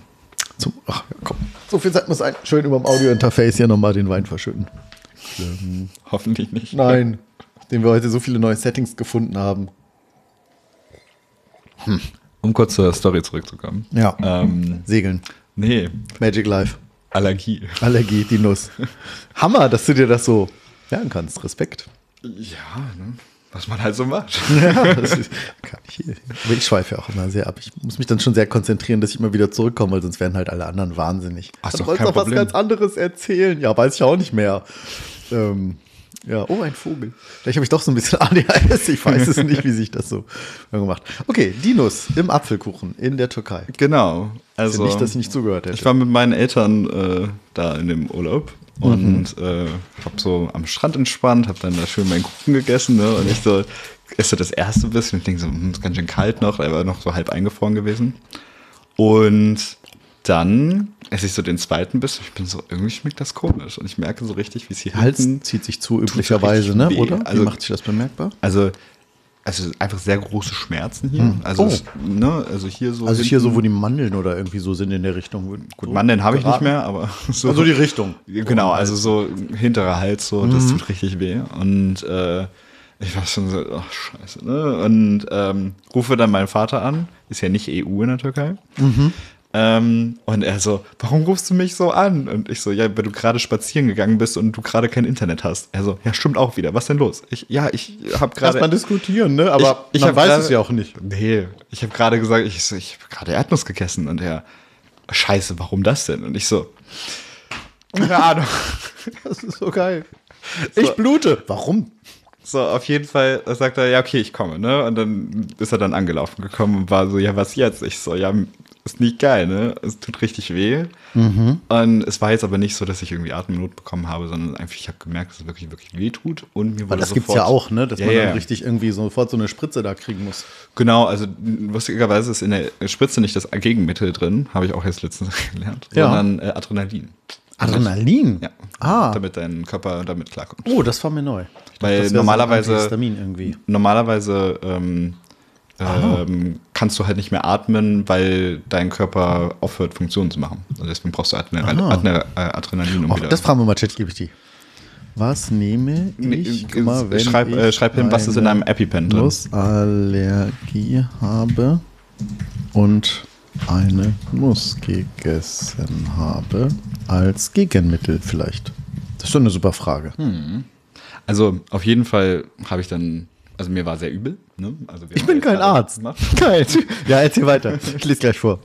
Zum, ach, ja, komm. So viel Zeit muss sein. Schön über dem Audio-Interface hier nochmal den Wein verschütten. Hoffentlich nicht. Nein. Den wir heute so viele neue Settings gefunden haben. Um kurz zur Story zurückzukommen. Ja. Ähm, Segeln. nee, Magic Life. Allergie. Allergie, die Nuss. Hammer, dass du dir das so lernen kannst. Respekt. Ja, ne? was man halt so macht. Ja, das ist, kann ich, aber ich schweife ja auch immer sehr ab. Ich muss mich dann schon sehr konzentrieren, dass ich immer wieder zurückkomme, weil sonst werden halt alle anderen wahnsinnig. Ach, du doch wolltest noch was ganz anderes erzählen. Ja, weiß ich auch nicht mehr. Ähm, ja, oh, ein Vogel. Vielleicht habe ich doch so ein bisschen ADHS. Ich weiß es nicht, wie sich das so gemacht. Okay, die Nuss im Apfelkuchen in der Türkei. Genau. Also Also, nicht, dass ich nicht zugehört hätte. ich war mit meinen Eltern äh, da in dem Urlaub Mhm. und äh, hab so am Strand entspannt, hab dann da schön meinen Kuchen gegessen ne? und ich so esse das erste bisschen und denke so, hm, ist ganz schön kalt noch, er war noch so halb eingefroren gewesen. Und dann esse ich so den zweiten Biss und ich bin so, irgendwie schmeckt das komisch und ich merke so richtig, wie es hier Hals hinten zieht sich zu üblicherweise, ne? weh. Oder? Wie Also- macht sich das bemerkbar? Also, also einfach sehr große Schmerzen hier. Also, Oh. es, ne, also hier so. Also hier so, wo hinten- die Mandeln oder irgendwie so sind in der Richtung. Gut, so Mandeln habe ich nicht mehr, aber so. Also die Richtung. Genau, also so hinterer Hals, so, Mhm. das tut richtig weh. Und äh, ich war schon so, ach scheiße, ne? Und ähm, rufe dann meinen Vater an, ist ja nicht EU in der Türkei. Mhm. Ähm, und er so, warum rufst du mich so an? Und ich so, ja, weil du gerade spazieren gegangen bist und du gerade kein Internet hast. Er so, ja, stimmt auch wieder. Was denn los? Ich, ja, ich habe gerade. Erstmal diskutieren, ne? Aber ich hab weiß grade- es ja auch nicht. Nee, ich habe gerade gesagt, ich, so, ich habe gerade Erdnuss gegessen und er, scheiße, warum das denn? Und ich so, keine Ahnung. Das ist so geil. Ich blute. Warum? So, auf jeden Fall sagt er, ja, okay, ich komme, ne? Und dann ist er dann angelaufen gekommen und war so, ja, was jetzt? Ich so, ja, ist nicht geil, ne? Es tut richtig weh. Mhm. Und es war jetzt aber nicht so, dass ich irgendwie Atemnot bekommen habe, sondern einfach, ich habe gemerkt, dass es wirklich, wirklich weh tut. Und mir Weil wurde das gibt's sofort- ja auch, ne? Dass Ja, man ja. dann richtig irgendwie sofort so eine Spritze da kriegen muss. Genau, also lustigerweise ist in der Spritze nicht das Gegenmittel drin, habe ich auch jetzt letztens gelernt, Ja. sondern äh, Adrenalin. Adrenalin? Ja. Ah. Damit dein Körper damit klarkommt. Oh, das war mir neu. Ich Weil so normalerweise- Antihistamin irgendwie. Normalerweise ähm, ähm, kannst du halt nicht mehr atmen, weil dein Körper aufhört, Funktionen zu machen. Also deswegen brauchst du Adrenal Aha. Adrenal äh, Adrenalin, um Och, wieder. das fragen wir mal ChatGPT. Was nehme ich? Guck mal, wenn schreib, äh, ich schreib hin, was ist in eine einem EpiPen drin. Nussallergie habe und eine Nuss gegessen habe als Gegenmittel vielleicht. Das ist schon eine super Frage. Hm. Also auf jeden Fall habe ich dann, also mir war sehr übel. Ne? Also wir Ich bin kein Arzt. Geil. Ja, erzähl weiter. Ich lese gleich vor.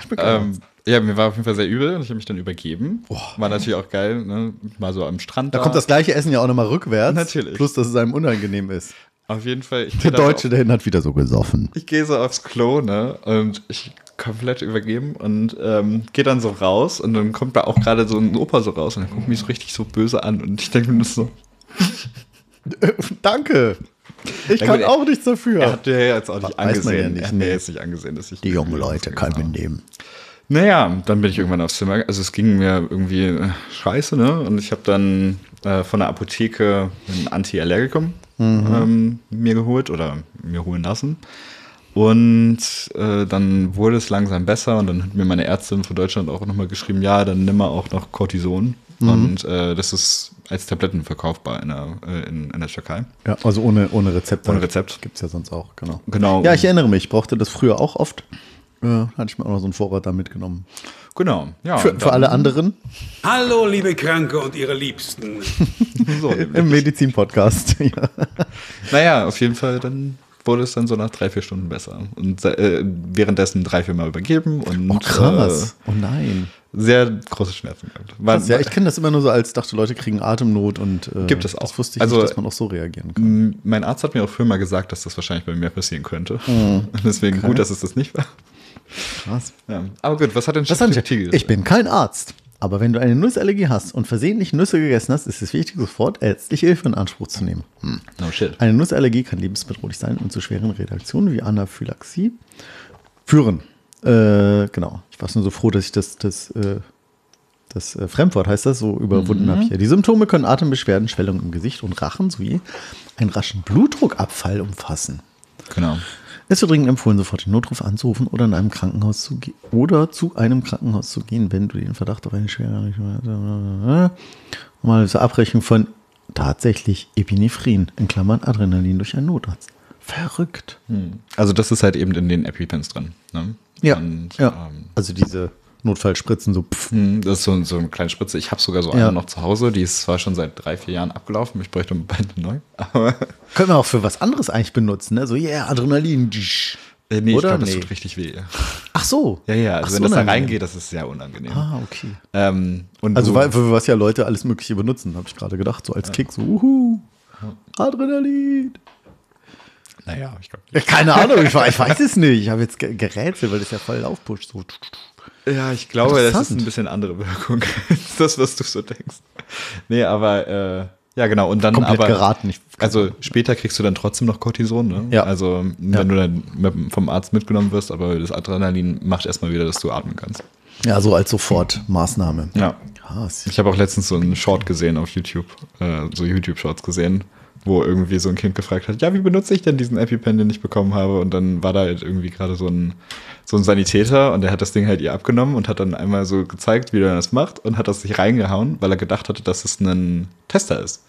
Ich bin kein Ähm, Arzt. ja, mir war auf jeden Fall sehr übel und ich habe mich dann übergeben. War natürlich auch geil, ne? mal so am Strand. Da kommt das gleiche Essen ja auch nochmal rückwärts. Natürlich. Plus, dass es einem unangenehm ist. Auf jeden Fall. Ich Der Deutsche, der hat wieder so gesoffen. ich gehe so aufs Klo, ne? Und ich komplett übergeben und ähm, gehe dann so raus und dann kommt da auch gerade so ein Opa so raus und er guckt mich so richtig so böse an und ich denke mir nur so, Danke. Ich Ja, kann auch nichts dafür. er hat dir jetzt auch nicht Weiß man ja angesehen. nicht, er hat mir nee. jetzt nicht angesehen, dass ich Die jungen Leute kann man nehmen. Naja, dann bin ich irgendwann aufs Zimmer. Also es ging mir irgendwie äh, scheiße, ne? Und ich habe dann äh, von der Apotheke ein Antiallergikum ähm, mir geholt oder mir holen lassen. Und äh, dann wurde es langsam besser und dann hat mir meine Ärztin von Deutschland auch nochmal geschrieben, ja, dann nimm mal auch noch Cortison. Und äh, das ist als Tabletten verkaufbar in der, äh, in, in der Türkei. Ja, also ohne, ohne Rezept. Ohne Rezept. Gibt es ja sonst auch, genau. Genau. Ja, ich erinnere mich, ich brauchte das früher auch oft. Äh, hatte ich mir auch noch so einen Vorrat da mitgenommen. Genau. Ja, Für, für alle anderen Hallo, liebe Kranke und ihre Liebsten. So, im Medizin-Podcast. ja. Naja, auf jeden Fall, dann wurde es dann so nach drei, vier Stunden besser. Und äh, währenddessen drei, vier Mal übergeben und Oh, krass. Oh nein. Sehr große Schmerzen gehabt. Krass, ja, ich kenne das immer nur so als, dachte, Leute kriegen Atemnot und äh, Gibt es auch. das wusste ich Also- nicht, dass man auch so reagieren kann. Mein Arzt hat mir auch früher mal gesagt, dass das wahrscheinlich bei mir passieren könnte. Hm. Deswegen gut, dass es das nicht war. Krass. Ja. Aber gut, was hat denn ChatGPT ich? Ich bin kein Arzt. Aber wenn du eine Nussallergie hast und versehentlich Nüsse gegessen hast, ist es wichtig, sofort ärztliche Hilfe in Anspruch zu nehmen. Hm. No shit. Eine Nussallergie kann lebensbedrohlich sein und zu schweren Reaktionen wie Anaphylaxie führen. Äh, genau. Ich war nur so froh, dass ich das, das, äh, das äh, Fremdwort heißt das so überwunden habe hier. Die Symptome können Atembeschwerden, Schwellung im Gesicht und Rachen sowie einen raschen Blutdruckabfall umfassen. Genau. Es wird dringend empfohlen, sofort den Notruf anzurufen oder in einem Krankenhaus zu gehen oder zu einem Krankenhaus zu gehen, wenn du den Verdacht auf eine schwere mal zur Abrechnung von tatsächlich Epinephrin, in Klammern Adrenalin durch einen Notarzt. Verrückt. Also das ist halt eben in den EpiPens drin. Ne? Ja, Und, ja. Ähm, also diese Notfallspritzen so. Pff. hm, das ist so, so eine kleine Spritze. Ich habe sogar so Ja. eine noch zu Hause. Die ist zwar schon seit drei, vier Jahren abgelaufen. Ich bräuchte bald eine neu. Aber Können wir auch für was anderes eigentlich benutzen, ne? So, yeah, Adrenalin. äh, nee, ich Oder? glaube, das Nee. tut richtig weh. Ach so. Ja, ja. Also Ach, wenn so das da reingeht, das ist sehr unangenehm. Ah, okay. Ähm, und Also, weil, für was ja Leute alles Mögliche benutzen, habe ich gerade gedacht, so als Kick, so, uhu, Adrenalin. Naja, ich glaube. Keine Ahnung, ich, ich weiß es nicht. Ich habe jetzt ge- gerätselt, weil das ja voll aufpusht. So. Ja, ich glaube, das ist ein bisschen andere Wirkung als das, was du so denkst. Nee, aber äh, ja, genau. Und dann Komplett aber. geraten. Ich, Also später kriegst du dann trotzdem noch Cortison, ne? Ja. Also wenn Ja. du dann mit, vom Arzt mitgenommen wirst, aber das Adrenalin macht erstmal wieder, dass du atmen kannst. ja, so als Sofortmaßnahme. Ja. Krass. Ich habe auch letztens so einen Short gesehen auf YouTube, äh, so YouTube-Shorts gesehen, wo irgendwie so ein Kind gefragt hat, ja, wie benutze ich denn diesen EpiPen, den ich bekommen habe? Und dann war da halt irgendwie gerade so ein, so ein Sanitäter und der hat das Ding halt ihr abgenommen und hat dann einmal so gezeigt, wie er das macht und hat das sich reingehauen, weil er gedacht hatte, dass es ein Tester ist.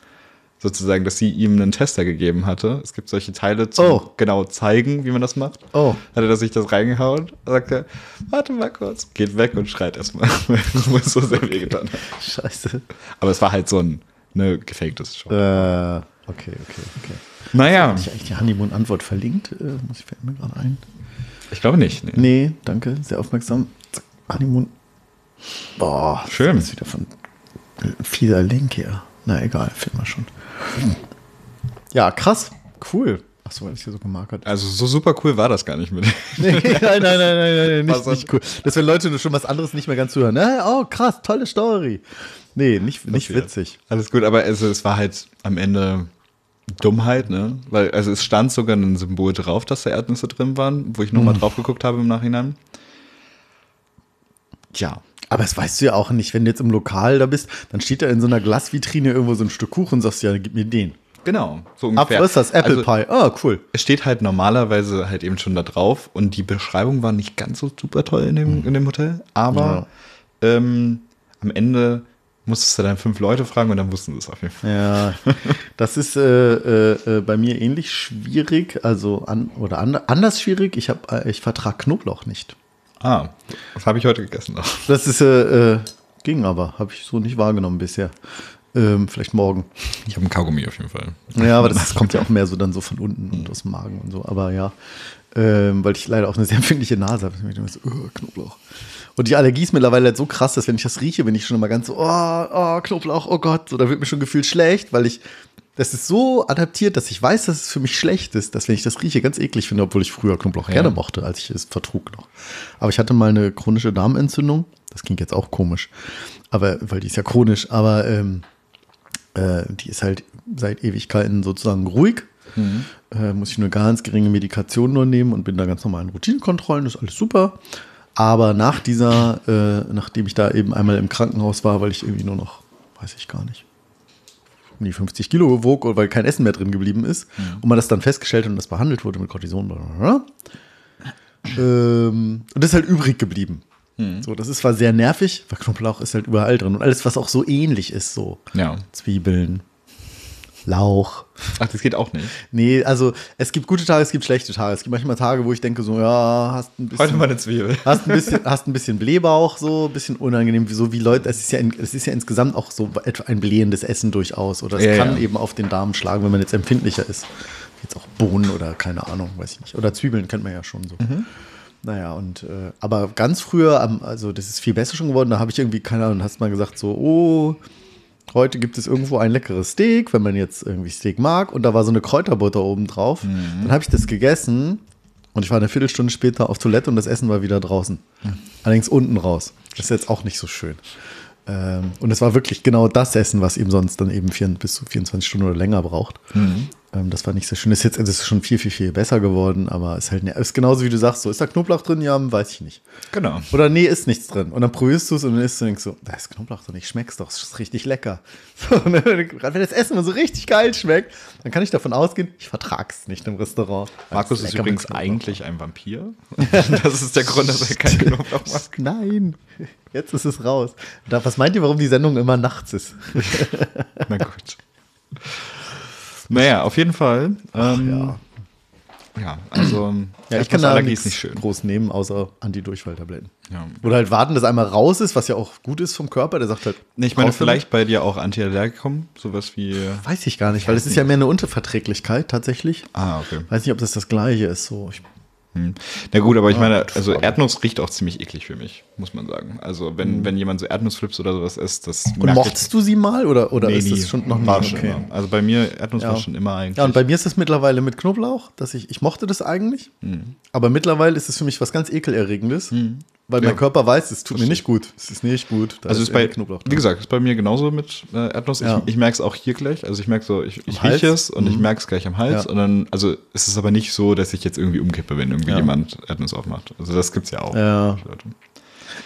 Sozusagen, dass sie ihm einen Tester gegeben hatte. Es gibt solche Teile zum Oh. genau zeigen, wie man das macht. Oh. Hat er sich das reingehauen, sagte, warte mal kurz, geht weg und schreit erstmal, weil es so sehr weh getan hat. Scheiße. Aber es war halt so ein ne, gefaktes Shot. Äh, okay, okay, okay. naja, ich eigentlich die Honeymoon-Antwort verlinkt? Äh, muss ich fällt mir gerade ein. ich glaube nicht. Nee. Nee, danke, sehr aufmerksam. Zack, Honeymoon. Boah, Schön. Das ist wieder von ein fieser Link hier. Na egal, finden wir schon. Ja, krass. Cool. Achso, weil das hier so gemarkert ist. Also so super cool war das gar nicht mit. Nee, nein, nein, nein, nein, nein, nicht, Was nicht cool. Dass wenn Leute schon was anderes nicht mehr ganz zuhören. Ne? Oh, krass, tolle Story. Nee, nicht, nicht witzig. Alles gut, aber also, es war halt am Ende Dummheit, ne? Weil, also es stand sogar ein Symbol drauf, dass da Erdnüsse drin waren, wo ich nochmal drauf geguckt habe im Nachhinein. Tja. Aber das weißt du ja auch nicht, wenn du jetzt im Lokal da bist, dann steht da in so einer Glasvitrine irgendwo so ein Stück Kuchen und sagst, ja, gib mir den. Genau, so Ab, was ist das? Apple Also, Pie. Ah, cool. Es steht halt normalerweise halt eben schon da drauf und die Beschreibung war nicht ganz so super toll in dem, in dem Hotel, aber ähm, am Ende musstest du dann fünf Leute fragen und dann wussten sie es auf jeden Fall. Ja, das ist äh, äh, äh, bei mir ähnlich schwierig, also an, oder an, anders schwierig. Ich, hab, äh, ich vertrage Knoblauch nicht. Ah, das habe ich heute gegessen. Noch. Das ist, äh, äh, ging aber, habe ich so nicht wahrgenommen bisher. Ähm, vielleicht morgen. Ich habe einen Kaugummi auf jeden Fall. Ja, aber das kommt ja auch mehr so dann so von unten und aus dem Magen und so. Aber ja, ähm, weil ich leider auch eine sehr empfindliche Nase habe. Ich immer so, oh, Knoblauch. Und die Allergie ist mittlerweile halt so krass, dass wenn ich das rieche, bin ich schon immer ganz so, oh, oh Knoblauch, oh Gott, so, da wird mir schon gefühlt schlecht, weil ich, das ist so adaptiert, dass ich weiß, dass es für mich schlecht ist, dass wenn ich das rieche, ganz eklig finde, obwohl ich früher Knoblauch gerne mochte, als ich es vertrug noch. Aber ich hatte mal eine chronische Darmentzündung. Das klingt jetzt auch komisch, aber, weil die ist ja chronisch, aber ähm, äh, die ist halt seit Ewigkeiten sozusagen ruhig. Äh, muss ich nur ganz geringe Medikation nur nehmen und bin da ganz normal in Routinekontrollen, das ist alles super. Aber nach dieser, äh, nachdem ich da eben einmal im Krankenhaus war, weil ich irgendwie nur noch, weiß ich gar nicht, um die 50 Kilo gewog, oder weil kein Essen mehr drin geblieben ist, und man das dann festgestellt hat und das behandelt wurde mit Cortison, blablabla, ähm, und das ist halt übrig geblieben. So, das ist zwar sehr nervig, weil Knoblauch ist halt überall drin und alles, was auch so ähnlich ist, so Ja. Zwiebeln, Lauch. Ach, das geht auch nicht. Nee, also es gibt gute Tage, es gibt schlechte Tage. Es gibt manchmal Tage, wo ich denke so, ja, hast ein bisschen, Heute mal eine Zwiebel. hast ein bisschen, hast ein bisschen Blähbauch, so ein bisschen unangenehm, so wie Leute. Es ist ja, es ist ja insgesamt auch so etwa ein blähendes Essen durchaus. Oder es Ja, kann ja. eben auf den Darm schlagen, wenn man jetzt empfindlicher ist. Jetzt auch Bohnen oder keine Ahnung, weiß ich nicht. Oder Zwiebeln kennt man ja schon so. Naja, und äh, aber ganz früher, also das ist viel besser schon geworden, da habe ich irgendwie, keine Ahnung, hast mal gesagt, so, oh, heute gibt es irgendwo ein leckeres Steak, wenn man jetzt irgendwie Steak mag, und da war so eine Kräuterbutter oben drauf. Dann habe ich das gegessen und ich war eine Viertelstunde später auf Toilette und das Essen war wieder draußen. Allerdings unten raus. Das ist jetzt auch nicht so schön. Ähm, und es war wirklich genau das Essen, was eben sonst dann eben vier, bis zu 24 Stunden oder länger braucht. Mhm. Ähm, das war nicht sehr schön. Das ist jetzt das ist schon viel, viel, viel besser geworden, aber ist halt ne, ist genauso wie du sagst, so ist da Knoblauch drin? Ja, weiß ich nicht. Genau. Oder nee, ist nichts drin. Und dann probierst du es und dann isst du und denkst so, da ist Knoblauch drin, ich schmeck's doch, es ist richtig lecker. So, Gerade wenn das Essen mal so richtig geil schmeckt, dann kann ich davon ausgehen, ich vertrag's nicht im Restaurant. Markus ist übrigens eigentlich ein Vampir. das ist der Grund, dass er keinen Knoblauch macht. Nein, jetzt ist es raus. Was meint ihr, warum die Sendung immer nachts ist? Na gut. Naja, auf jeden Fall. Ähm, ja. ja. also Ja, ich kann da nichts nicht schön. groß nehmen, außer Antidurchfalltabletten. Ja. Oder halt warten, dass einmal raus ist, was ja auch gut ist vom Körper. Der sagt halt. Nee, ich meine, vielleicht bei dir auch Antiallergikum, sowas wie. Weiß ich gar nicht, weil es ist ja mehr eine Unterverträglichkeit tatsächlich. Ah, okay. Weiß nicht, ob das das Gleiche ist. So, ich, Hm. Na gut, aber ich meine, also Erdnuss riecht auch ziemlich eklig für mich, muss man sagen. Also wenn, wenn jemand so Erdnussflips oder sowas isst, das und mochtest du sie mal oder, oder Nee, ist das schon noch schon okay. immer. Also bei mir, Erdnuss Ja. war schon immer eigentlich. Ja, und bei mir ist es mittlerweile mit Knoblauch, dass ich, ich mochte das eigentlich, aber mittlerweile ist es für mich was ganz ekelerregendes, weil Ja. mein Körper weiß, es tut mir nicht gut. Es ist nicht gut. Da also ist bei, Knoblauch wie drin. gesagt, ist bei mir genauso mit äh, Erdnuss. Ja. Ich, ich merke es auch hier gleich. Also ich merke so, ich, ich rieche es und ich Mhm. merke es gleich am Hals. Ja. Und dann, also es ist aber nicht so, dass ich jetzt irgendwie umkippe, wenn irgendwie jemand Erdnuss aufmacht. Also das gibt's ja auch. Ja.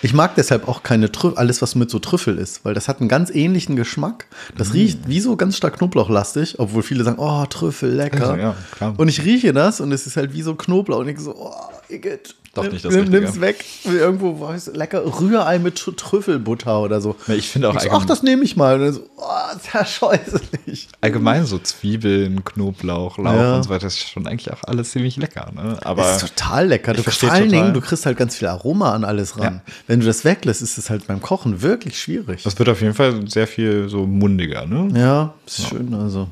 Ich mag deshalb auch keine Trüffel, alles was mit so Trüffel ist, weil das hat einen ganz ähnlichen Geschmack. Das Mm. riecht wie so ganz stark knoblauchlastig, obwohl viele sagen, oh, Trüffel, lecker. Also, ja. Und ich rieche das und es ist halt wie so Knoblauch und ich so, oh, Igitt. Doch nicht das nimm, Richtige. Nimm's weg. Irgendwo, weiß, lecker Rührei mit Tr- Trüffelbutter oder so. Ja, ich finde auch Ich so, ach, das nehme ich mal. Und dann so, oh, ist ja scheußlich. Allgemein so Zwiebeln, Knoblauch, Lauch Ja. und so weiter, das ist schon eigentlich auch alles ziemlich lecker. Ne? Aber Das ist total lecker. Du, vor allen. Dingen, du kriegst halt ganz viel Aroma an alles ran. Wenn du das weglässt, ist es halt beim Kochen wirklich schwierig. das wird auf jeden Fall sehr viel so mundiger. Ne? Ja, ist schön. Also.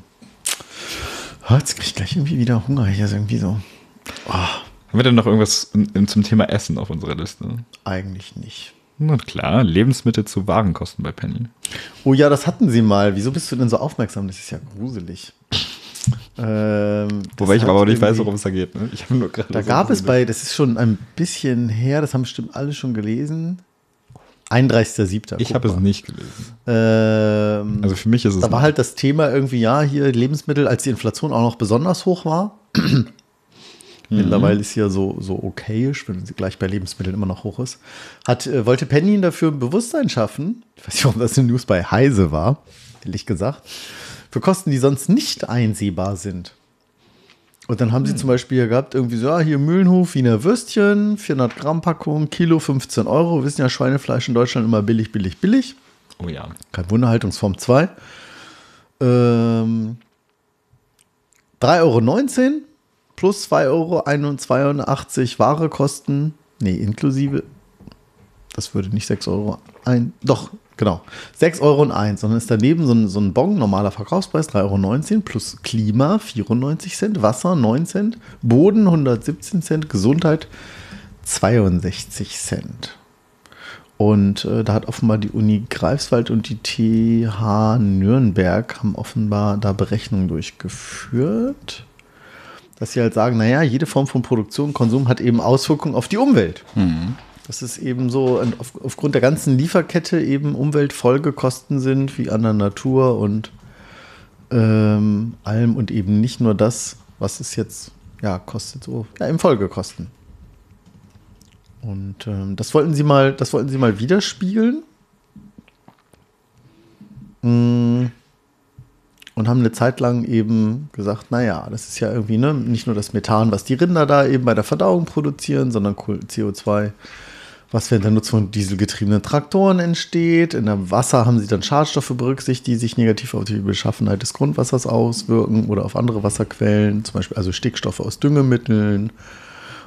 Ah, Jetzt krieg ich gleich irgendwie wieder Hunger. Hier ist irgendwie so. Haben wir denn noch irgendwas zum Thema Essen auf unserer Liste? Eigentlich nicht. Na klar, Lebensmittel zu Warenkosten bei Penny. Oh ja, das hatten sie mal. Wieso bist du denn so aufmerksam? Das ist ja gruselig. Ähm, Wobei ich aber auch nicht weiß, worum es da geht. Ne? Ich habe nur gerade Da so gab es bei, das ist schon ein bisschen her, das haben bestimmt alle schon gelesen. 31.07. Ich habe es nicht gelesen. Ähm, Also für mich ist es. da war halt das Thema irgendwie, ja, hier Lebensmittel, als die Inflation auch noch besonders hoch war. Mittlerweile ist sie ja so, so okayisch, wenn sie gleich bei Lebensmitteln immer noch hoch ist. Hat, äh, wollte Penny dafür ein Bewusstsein schaffen. Ich weiß nicht, warum das in News bei Heise war, ehrlich gesagt. Für Kosten, die sonst nicht einsehbar sind. Und dann haben sie zum Beispiel hier gehabt, irgendwie so, ja, hier Mühlenhof, Wiener Würstchen, 400 Gramm Packung, Kilo 15 Euro. Wir wissen ja, Schweinefleisch in Deutschland immer billig, billig, billig. oh ja. Kein Wunder, Haltungsform 2. Ähm, 3,19 Euro plus 2,81 Euro Ware kosten. Nee, inklusive. Das würde nicht 6 Euro ein. Doch, genau. 6 Euro und 1. Und dann ist daneben so ein, so ein Bon, normaler Verkaufspreis, 3,19 Euro plus Klima 94 Cent, Wasser 9 Cent, Boden 117 Cent, Gesundheit 62 Cent. Und äh, da hat offenbar die Uni Greifswald und die TH Nürnberg haben offenbar da Berechnungen durchgeführt, dass sie halt sagen, naja, jede Form von Produktion, Konsum hat eben Auswirkungen auf die Umwelt. Das ist eben so, auf, aufgrund der ganzen Lieferkette eben Umweltfolgekosten sind, wie an der Natur und ähm, allem und eben nicht nur das, was es jetzt ja kostet, so ja, eben Folgekosten. Und ähm, das wollten sie mal, das wollten sie mal widerspiegeln. Mm. Und haben eine Zeit lang eben gesagt, naja, das ist ja irgendwie ne, nicht nur das Methan, was die Rinder da eben bei der Verdauung produzieren, sondern Kohl- CO2, was während der Nutzung von dieselgetriebenen Traktoren entsteht. In der Wasser haben sie dann Schadstoffe berücksichtigt, die sich negativ auf die Beschaffenheit des Grundwassers auswirken oder auf andere Wasserquellen, zum Beispiel also Stickstoffe aus Düngemitteln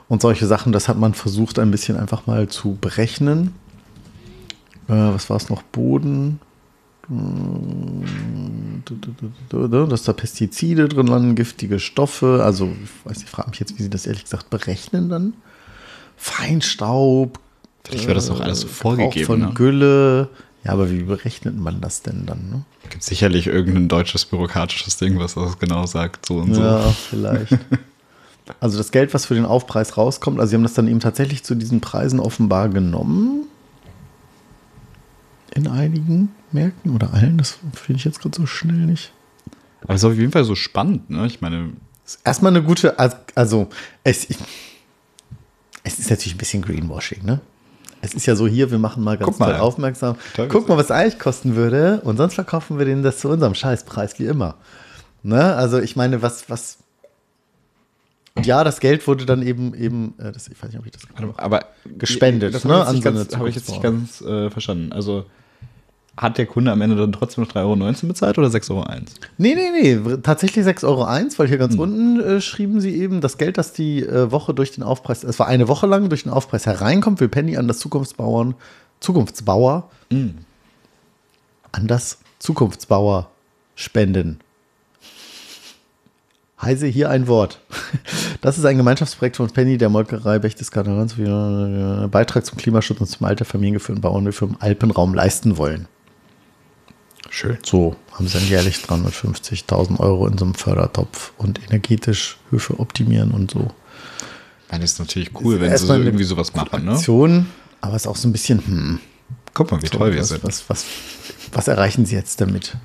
und solche Sachen. Das hat man versucht, ein bisschen einfach mal zu berechnen. Äh, was war es noch? Boden. Dass da Pestizide drin landen, giftige Stoffe. Also, ich weiß nicht, ich frage mich jetzt, wie sie das ehrlich gesagt berechnen dann. Feinstaub. Vielleicht wird das auch alles so äh, vorgegeben, Gebrauch von ne? Gülle. Ja, aber wie berechnet man das denn dann? Ne? Gibt sicherlich irgendein deutsches bürokratisches Ding, was das genau sagt, so und Ja, so. vielleicht. Also das Geld, was für den Aufpreis rauskommt, also sie haben das dann eben tatsächlich zu diesen Preisen offenbar genommen. in einigen Märkten oder allen. Das finde ich jetzt gerade so schnell nicht. Aber es ist auf jeden Fall so spannend, ne? Ich meine, Ist erstmal eine gute, also- es, es ist natürlich ein bisschen Greenwashing, ne? Es ist ja so hier, wir machen mal ganz Guck mal. toll aufmerksam. Toll Guck mal, was eigentlich kosten würde und sonst verkaufen wir denen das zu unserem Scheißpreis wie immer. Ne? Also ich meine, was, was ja, das Geld wurde dann eben, eben, äh, das, ich weiß nicht, ob ich das aber Gespendet, das ne, habe ich, jetzt nicht ganz- habe ich jetzt nicht ganz äh, verstanden. Also hat der Kunde am Ende dann trotzdem noch 3,19 Euro bezahlt oder 6,01 Euro? Nee, nee, nee, tatsächlich 6,01 Euro, weil hier ganz unten äh, schrieben sie eben, das Geld, das die äh, Woche durch den Aufpreis, es war eine Woche lang, durch den Aufpreis hereinkommt, will Penny an das Zukunftsbauern, Zukunftsbauer, an das Zukunftsbauer spenden. Heise hier ein Wort. Das ist ein Gemeinschaftsprojekt von Penny, der Molkerei einen Beitrag zum Klimaschutz und zum Alter familiengeführten Bauern wir für den Alpenraum leisten wollen. Schön. So haben sie dann jährlich 350.000 Euro in so einem Fördertopf und energetisch Höfe optimieren und so. Das ist natürlich cool, wenn sie so irgendwie sowas machen, ne? Aktion, aber es ist auch so ein bisschen, hm, Guck mal, wie so, toll wir was, sind. Was, was, was erreichen sie jetzt damit?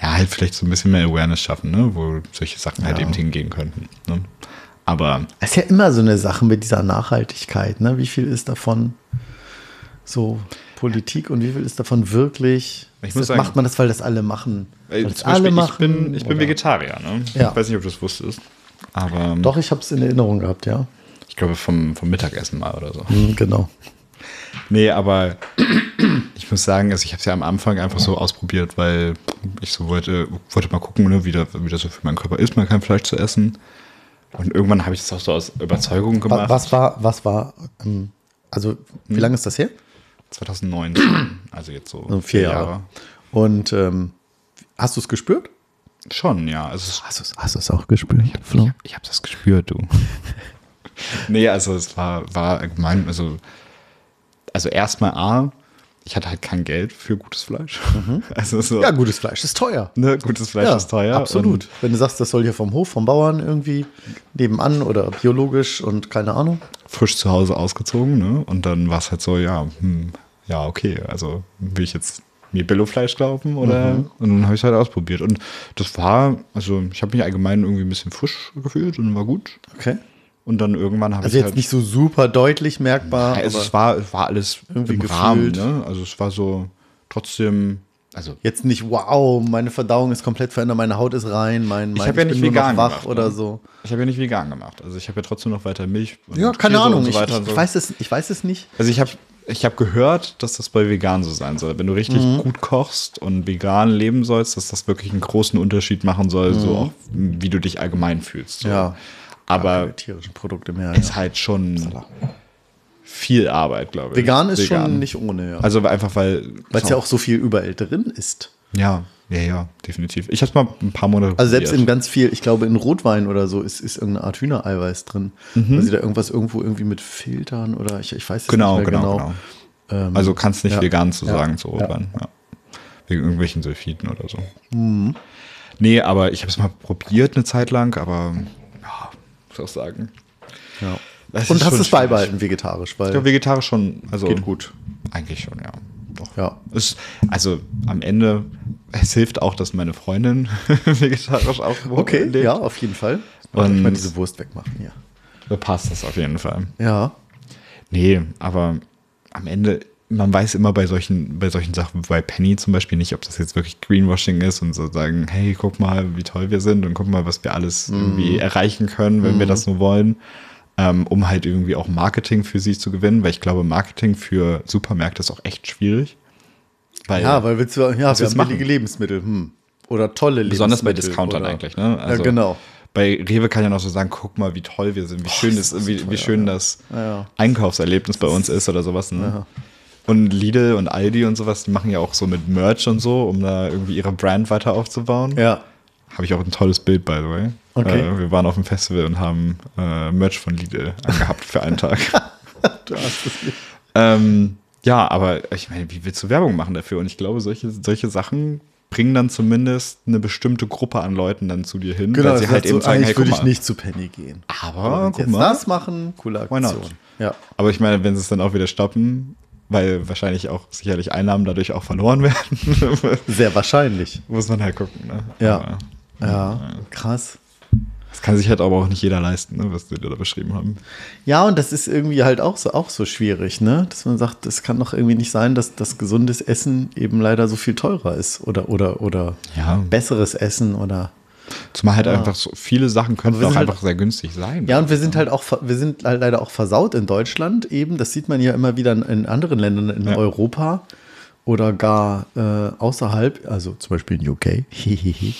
Ja, halt vielleicht so ein bisschen mehr Awareness schaffen, ne? Wo solche Sachen halt Ja. eben hingehen könnten. Ne? Aber Es ist ja immer so eine Sache mit dieser Nachhaltigkeit. Ne? Wie viel ist davon so Politik und wie viel ist davon wirklich? Ich muss sagen- macht man das, weil das alle machen? Weil das zum Beispiel, alle machen? ich bin, ich bin? Vegetarier, ne? Ja. Ich weiß nicht, ob du das wusstest. Aber Doch, ich habe es in Erinnerung gehabt, ja. ich glaube vom, vom Mittagessen mal oder so. Hm, genau. Nee, aber ich muss sagen, also ich habe es ja am Anfang einfach so ausprobiert, weil ich so wollte, wollte mal gucken, ne, wie, das, wie das so für meinen Körper ist, mal kein Fleisch zu essen. Und irgendwann habe ich das auch so aus Überzeugung gemacht. Was war, was war, ähm, also wie Hm. lange ist das her? 2019, also jetzt so So vier Jahre. Und ähm, hast du es gespürt? Schon, ja. Also Hast du es hast du's auch gespürt, Flo? ich habe das gespürt, du. nee, also es war, war allgemein, also, also erstmal A, ich hatte halt kein Geld für gutes Fleisch. Also so, Ja, gutes Fleisch ist teuer. ne, gutes Fleisch ja, ist teuer. Absolut. Und Wenn du sagst, das soll hier vom Hof, vom Bauern irgendwie nebenan oder biologisch und keine Ahnung. frisch zu Hause ausgezogen, ne? Und dann war es halt so, ja, hm, ja, okay, also will ich jetzt mir Billofleisch kaufen oder Mhm. und dann habe ich es halt ausprobiert. Und das war, also ich habe mich allgemein irgendwie ein bisschen frisch gefühlt und war gut. Okay. Und dann irgendwann habe Also ich jetzt halt, nicht so super deutlich merkbar. also aber es war, es war alles irgendwie im gefühlt. Rahmen, ne? Also es war so trotzdem, also jetzt nicht, wow, meine Verdauung ist komplett verändert, meine Haut ist rein, mein, mein hab ja nicht vegan wach gemacht, oder ne? so. ich habe ja nicht vegan gemacht. Also ich habe ja trotzdem noch weiter Milch. Ja, keine Käse Ahnung. so ich, ich, so. ich, weiß es, ich weiß es nicht. Also ich habe ich hab gehört, dass das bei vegan so sein soll. Wenn du richtig Mhm. gut kochst und vegan leben sollst, dass das wirklich einen großen Unterschied machen soll, so auch wie du dich allgemein fühlst. So. Mhm. Ja. Aber Keine tierischen Produkte mehr. ist Ja. halt schon viel Arbeit, glaube ich. Vegan ist schon nicht ohne, ja. Also einfach, weil. Weil es ja auch so viel überall drin ist. Ja, ja, ja, definitiv. Ich habe mal ein paar Monate. Also selbst in ganz viel, ich glaube in Rotwein oder so ist, ist irgendeine Art Hühnereiweiß drin. Weil sie da irgendwas irgendwo irgendwie mit Filtern oder ich, ich weiß es Genau, nicht mehr genau, genau. genau. Ähm, Also kannst nicht ja. vegan zu Ja. sagen zu Ja. Rotwein. Ja. Wegen irgendwelchen Sulfiden oder so. Mhm. Nee, aber ich habe es mal probiert eine Zeit lang, aber ja, auch sagen. ja. Das Und hast schon es beibehalten vegetarisch, weil Ja, vegetarisch schon. Also Geht gut. Eigentlich schon, ja. Doch. Ja. Es, also am Ende, es hilft auch, dass meine Freundin vegetarisch auch okay, lebt. ja, auf jeden Fall. Und- Und ich mal diese Wurst wegmachen hier. Da passt das auf jeden Fall. Ja. Nee, aber am Ende, man weiß immer bei solchen, bei solchen Sachen, bei Penny zum Beispiel nicht, ob das jetzt wirklich Greenwashing ist und so sagen, hey, guck mal, wie toll wir sind und guck mal, was wir alles irgendwie erreichen können, wenn wir das nur wollen, ähm, um halt irgendwie auch Marketing für sie zu gewinnen, weil ich glaube, Marketing für Supermärkte ist auch echt schwierig. Weil, Ja, weil willst du, ja, wir haben billige Lebensmittel. Hm. Oder tolle besonders bei Lebensmittel. Discountern oder- eigentlich, ne? ja, genau. Bei Rewe kann ja noch so sagen, guck mal, wie toll wir sind, wie schön, das das, ist wie, wie schön das ja. Einkaufserlebnis bei uns ist oder sowas. Ne? Und Lidl und Aldi und sowas, die machen ja auch so mit Merch und so, um da irgendwie ihre Brand weiter aufzubauen. Ja. Habe ich auch ein tolles Bild, by the way. Okay. Äh, wir waren auf dem Festival und haben äh, Merch von Lidl angehabt für einen Tag. Du hast es nicht. ähm, ja, aber ich meine, wie willst du Werbung machen dafür? Und ich glaube, solche, solche Sachen bringen dann zumindest eine bestimmte Gruppe an Leuten dann zu dir hin, Genau, weil sie halt eben so, zeigen, hey, würde ich nicht zu Penny gehen. Aber Wenn guck jetzt mal. das machen, coole Aktion. Ja. Aber ich meine, wenn sie es dann auch wieder stoppen, weil wahrscheinlich auch sicherlich Einnahmen dadurch auch verloren werden. Sehr wahrscheinlich. Muss man halt gucken. Ne? Ja. Aber Ja, krass. das kann sich halt aber auch nicht jeder leisten, ne, was die da beschrieben haben. Ja, und das ist irgendwie halt auch so, auch so schwierig, ne? Dass man sagt, es kann doch irgendwie nicht sein, dass das gesundes Essen eben leider so viel teurer ist oder oder oder Ja. besseres Essen oder Zumal halt einfach so viele Sachen könnten wir auch halt- einfach sehr günstig sein. ja, und wir sind halt auch, wir sind halt leider auch versaut in Deutschland eben. Das sieht man ja immer wieder in, anderen Ländern in Ja. Europa oder gar äh, außerhalb, also zum Beispiel in UK. Hihihi.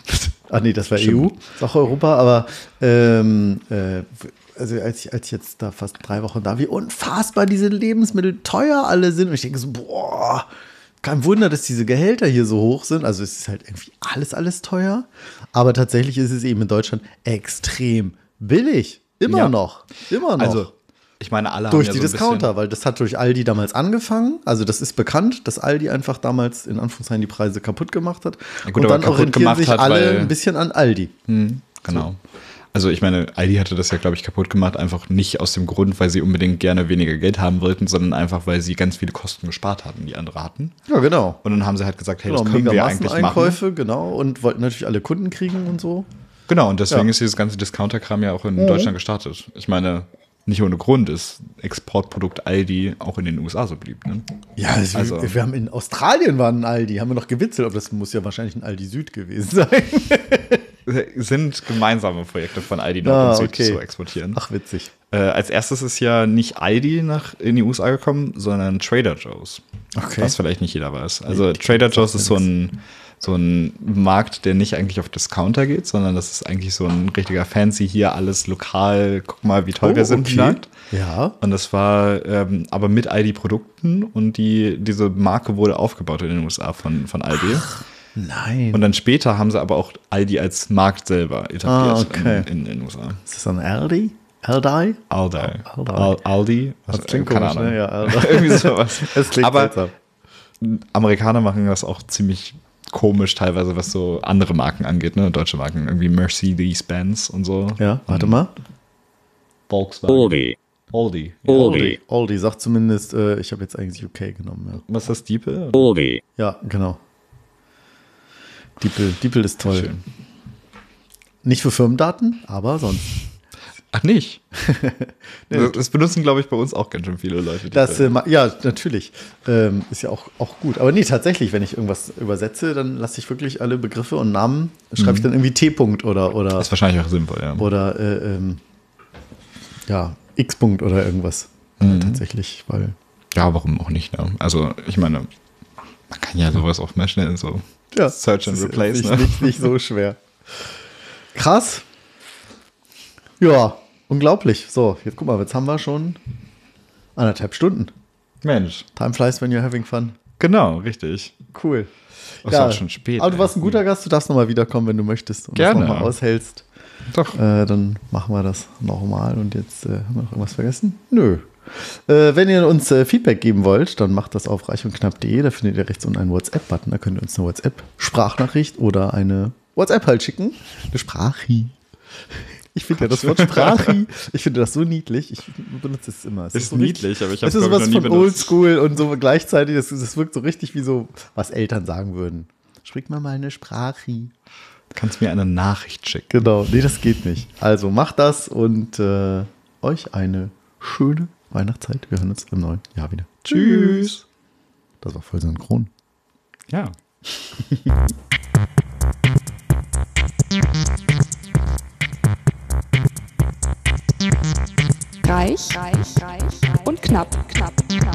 ah nee, das war EU, ist auch Europa, aber ähm, äh, also als ich, als ich jetzt da fast drei Wochen da, wie unfassbar diese Lebensmittel teuer alle sind. Und ich denke so, boah, kein Wunder, dass diese Gehälter hier so hoch sind. Also es ist halt irgendwie alles, alles teuer. Aber tatsächlich ist es eben in Deutschland extrem billig. Immer Ja. noch. Immer noch. Also, ich meine, alle durch haben die ja so ein Discounter, weil das hat durch Aldi damals angefangen. Also das ist bekannt, dass Aldi einfach damals in Anführungszeichen die Preise kaputt gemacht hat. Ja gut, Und dann orientieren sich alle ein bisschen an Aldi. Bisschen, genau. Also ich meine, Aldi hatte das ja, glaube ich, kaputt gemacht, einfach nicht aus dem Grund, weil sie unbedingt gerne weniger Geld haben wollten, sondern einfach, weil sie ganz viele Kosten gespart hatten, die andere hatten. Ja, genau. Und dann haben sie halt gesagt, hey, Genau, das können wir eigentlich machen. Masseneinkäufe, genau. Und wollten natürlich alle Kunden kriegen und so. Genau, und deswegen Ja. Mhm. ist dieses ganze Discounter-Kram ja auch in Deutschland gestartet. Ich meine, nicht ohne Grund ist Exportprodukt Aldi auch in den USA so beliebt. Ne? Ja, also, Also- wir, wir haben in Australien war ein Aldi, haben wir noch gewitzelt, aber das muss ja wahrscheinlich ein Aldi Süd gewesen sein. Sind gemeinsame Projekte von Aldi Nord Ah, und Süd okay. zu exportieren. Ach, witzig. Äh, als erstes ist ja nicht Aldi nach in die USA gekommen, sondern Trader Joe's. Okay. Was vielleicht nicht jeder weiß. Also Trader Joe's ist so ein, so ein Markt, der nicht eigentlich auf Discounter geht, sondern das ist eigentlich so ein richtiger fancy hier alles lokal. Guck mal, wie toll wir sind. Oh, okay. Markt. Ja. Und das war ähm, aber mit Aldi-Produkten und die, diese Marke wurde aufgebaut in den USA von, von Aldi. Nein. Und dann später haben sie aber auch Aldi als Markt selber etabliert Ah, okay. in, in, in den USA. ist das ein Aldi? Aldi? Aldi. Aldi. Al Aldi. Das klingt keine komisch, Ahnung. ne? Ja, Aldi. Irgendwie sowas. Es klingt aber seltsam. Amerikaner machen das auch ziemlich komisch teilweise, was so andere Marken angeht, ne? Deutsche Marken. Irgendwie Mercedes-Benz und so. Ja, warte mal. Volkswagen. Aldi. Aldi. Aldi. Aldi sagt zumindest, äh, ich habe jetzt eigentlich UK genommen. Ja, Was ist das, Diepe? Aldi. ja genau. Diepel, Diepel ist toll. Schön. Nicht für Firmendaten, aber sonst. Ach nicht. das, das benutzen, glaube ich, bei uns auch ganz schön viele Leute. Das, äh, ja, natürlich. Ähm, ist ja auch, auch gut. Aber nee, tatsächlich, wenn ich irgendwas übersetze, dann lasse ich wirklich alle Begriffe und Namen, schreibe ich dann irgendwie T-Punkt oder, oder, ist wahrscheinlich auch sinnvoll, ja. oder äh, ähm, ja, X-Punkt oder irgendwas. Mhm. Tatsächlich, weil. Ja, warum auch nicht? Ne? Also, ich meine, man kann ja sowas auch mal schnell so Ja, Search and ist Replace. Nicht, Ne? nicht, nicht so schwer. Krass. Ja, unglaublich. So, jetzt guck mal, jetzt haben wir schon anderthalb Stunden. Mensch, Time flies when you're having fun. genau, richtig. Cool. Das ist auch schon spät. Aber du warst ein guter Gast, du darfst nochmal wiederkommen, wenn du möchtest und Gerne. das nochmal aushältst. Doch. Äh, dann machen wir das nochmal. Und jetzt äh, haben wir noch irgendwas vergessen? Nö. Äh, wenn ihr uns äh, Feedback geben wollt, dann macht das auf reich und knapp.de. Da findet ihr rechts unten einen WhatsApp-Button. Da könnt ihr uns eine WhatsApp-Sprachnachricht oder eine WhatsApp halt schicken. Eine Sprachi. Ich finde ja das Wort Sprachi, ich finde das so niedlich. Ich benutze es immer. Es Ist so niedlich, aber ich hab's, Es ist was von. Oldschool und so gleichzeitig. Das, das wirkt so richtig wie so, was Eltern sagen würden. Sprich mal mal eine Sprachi. Kannst mir eine Nachricht schicken. Genau, nee, das geht nicht. Also macht das und äh, euch eine schöne Weihnachtszeit. Wir hören uns im neuen Jahr wieder. Tschüss. Das war voll synchron. Ja. Reich, reich, reich und knapp, knapp, knapp.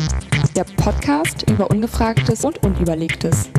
Der Podcast über Ungefragtes und Unüberlegtes.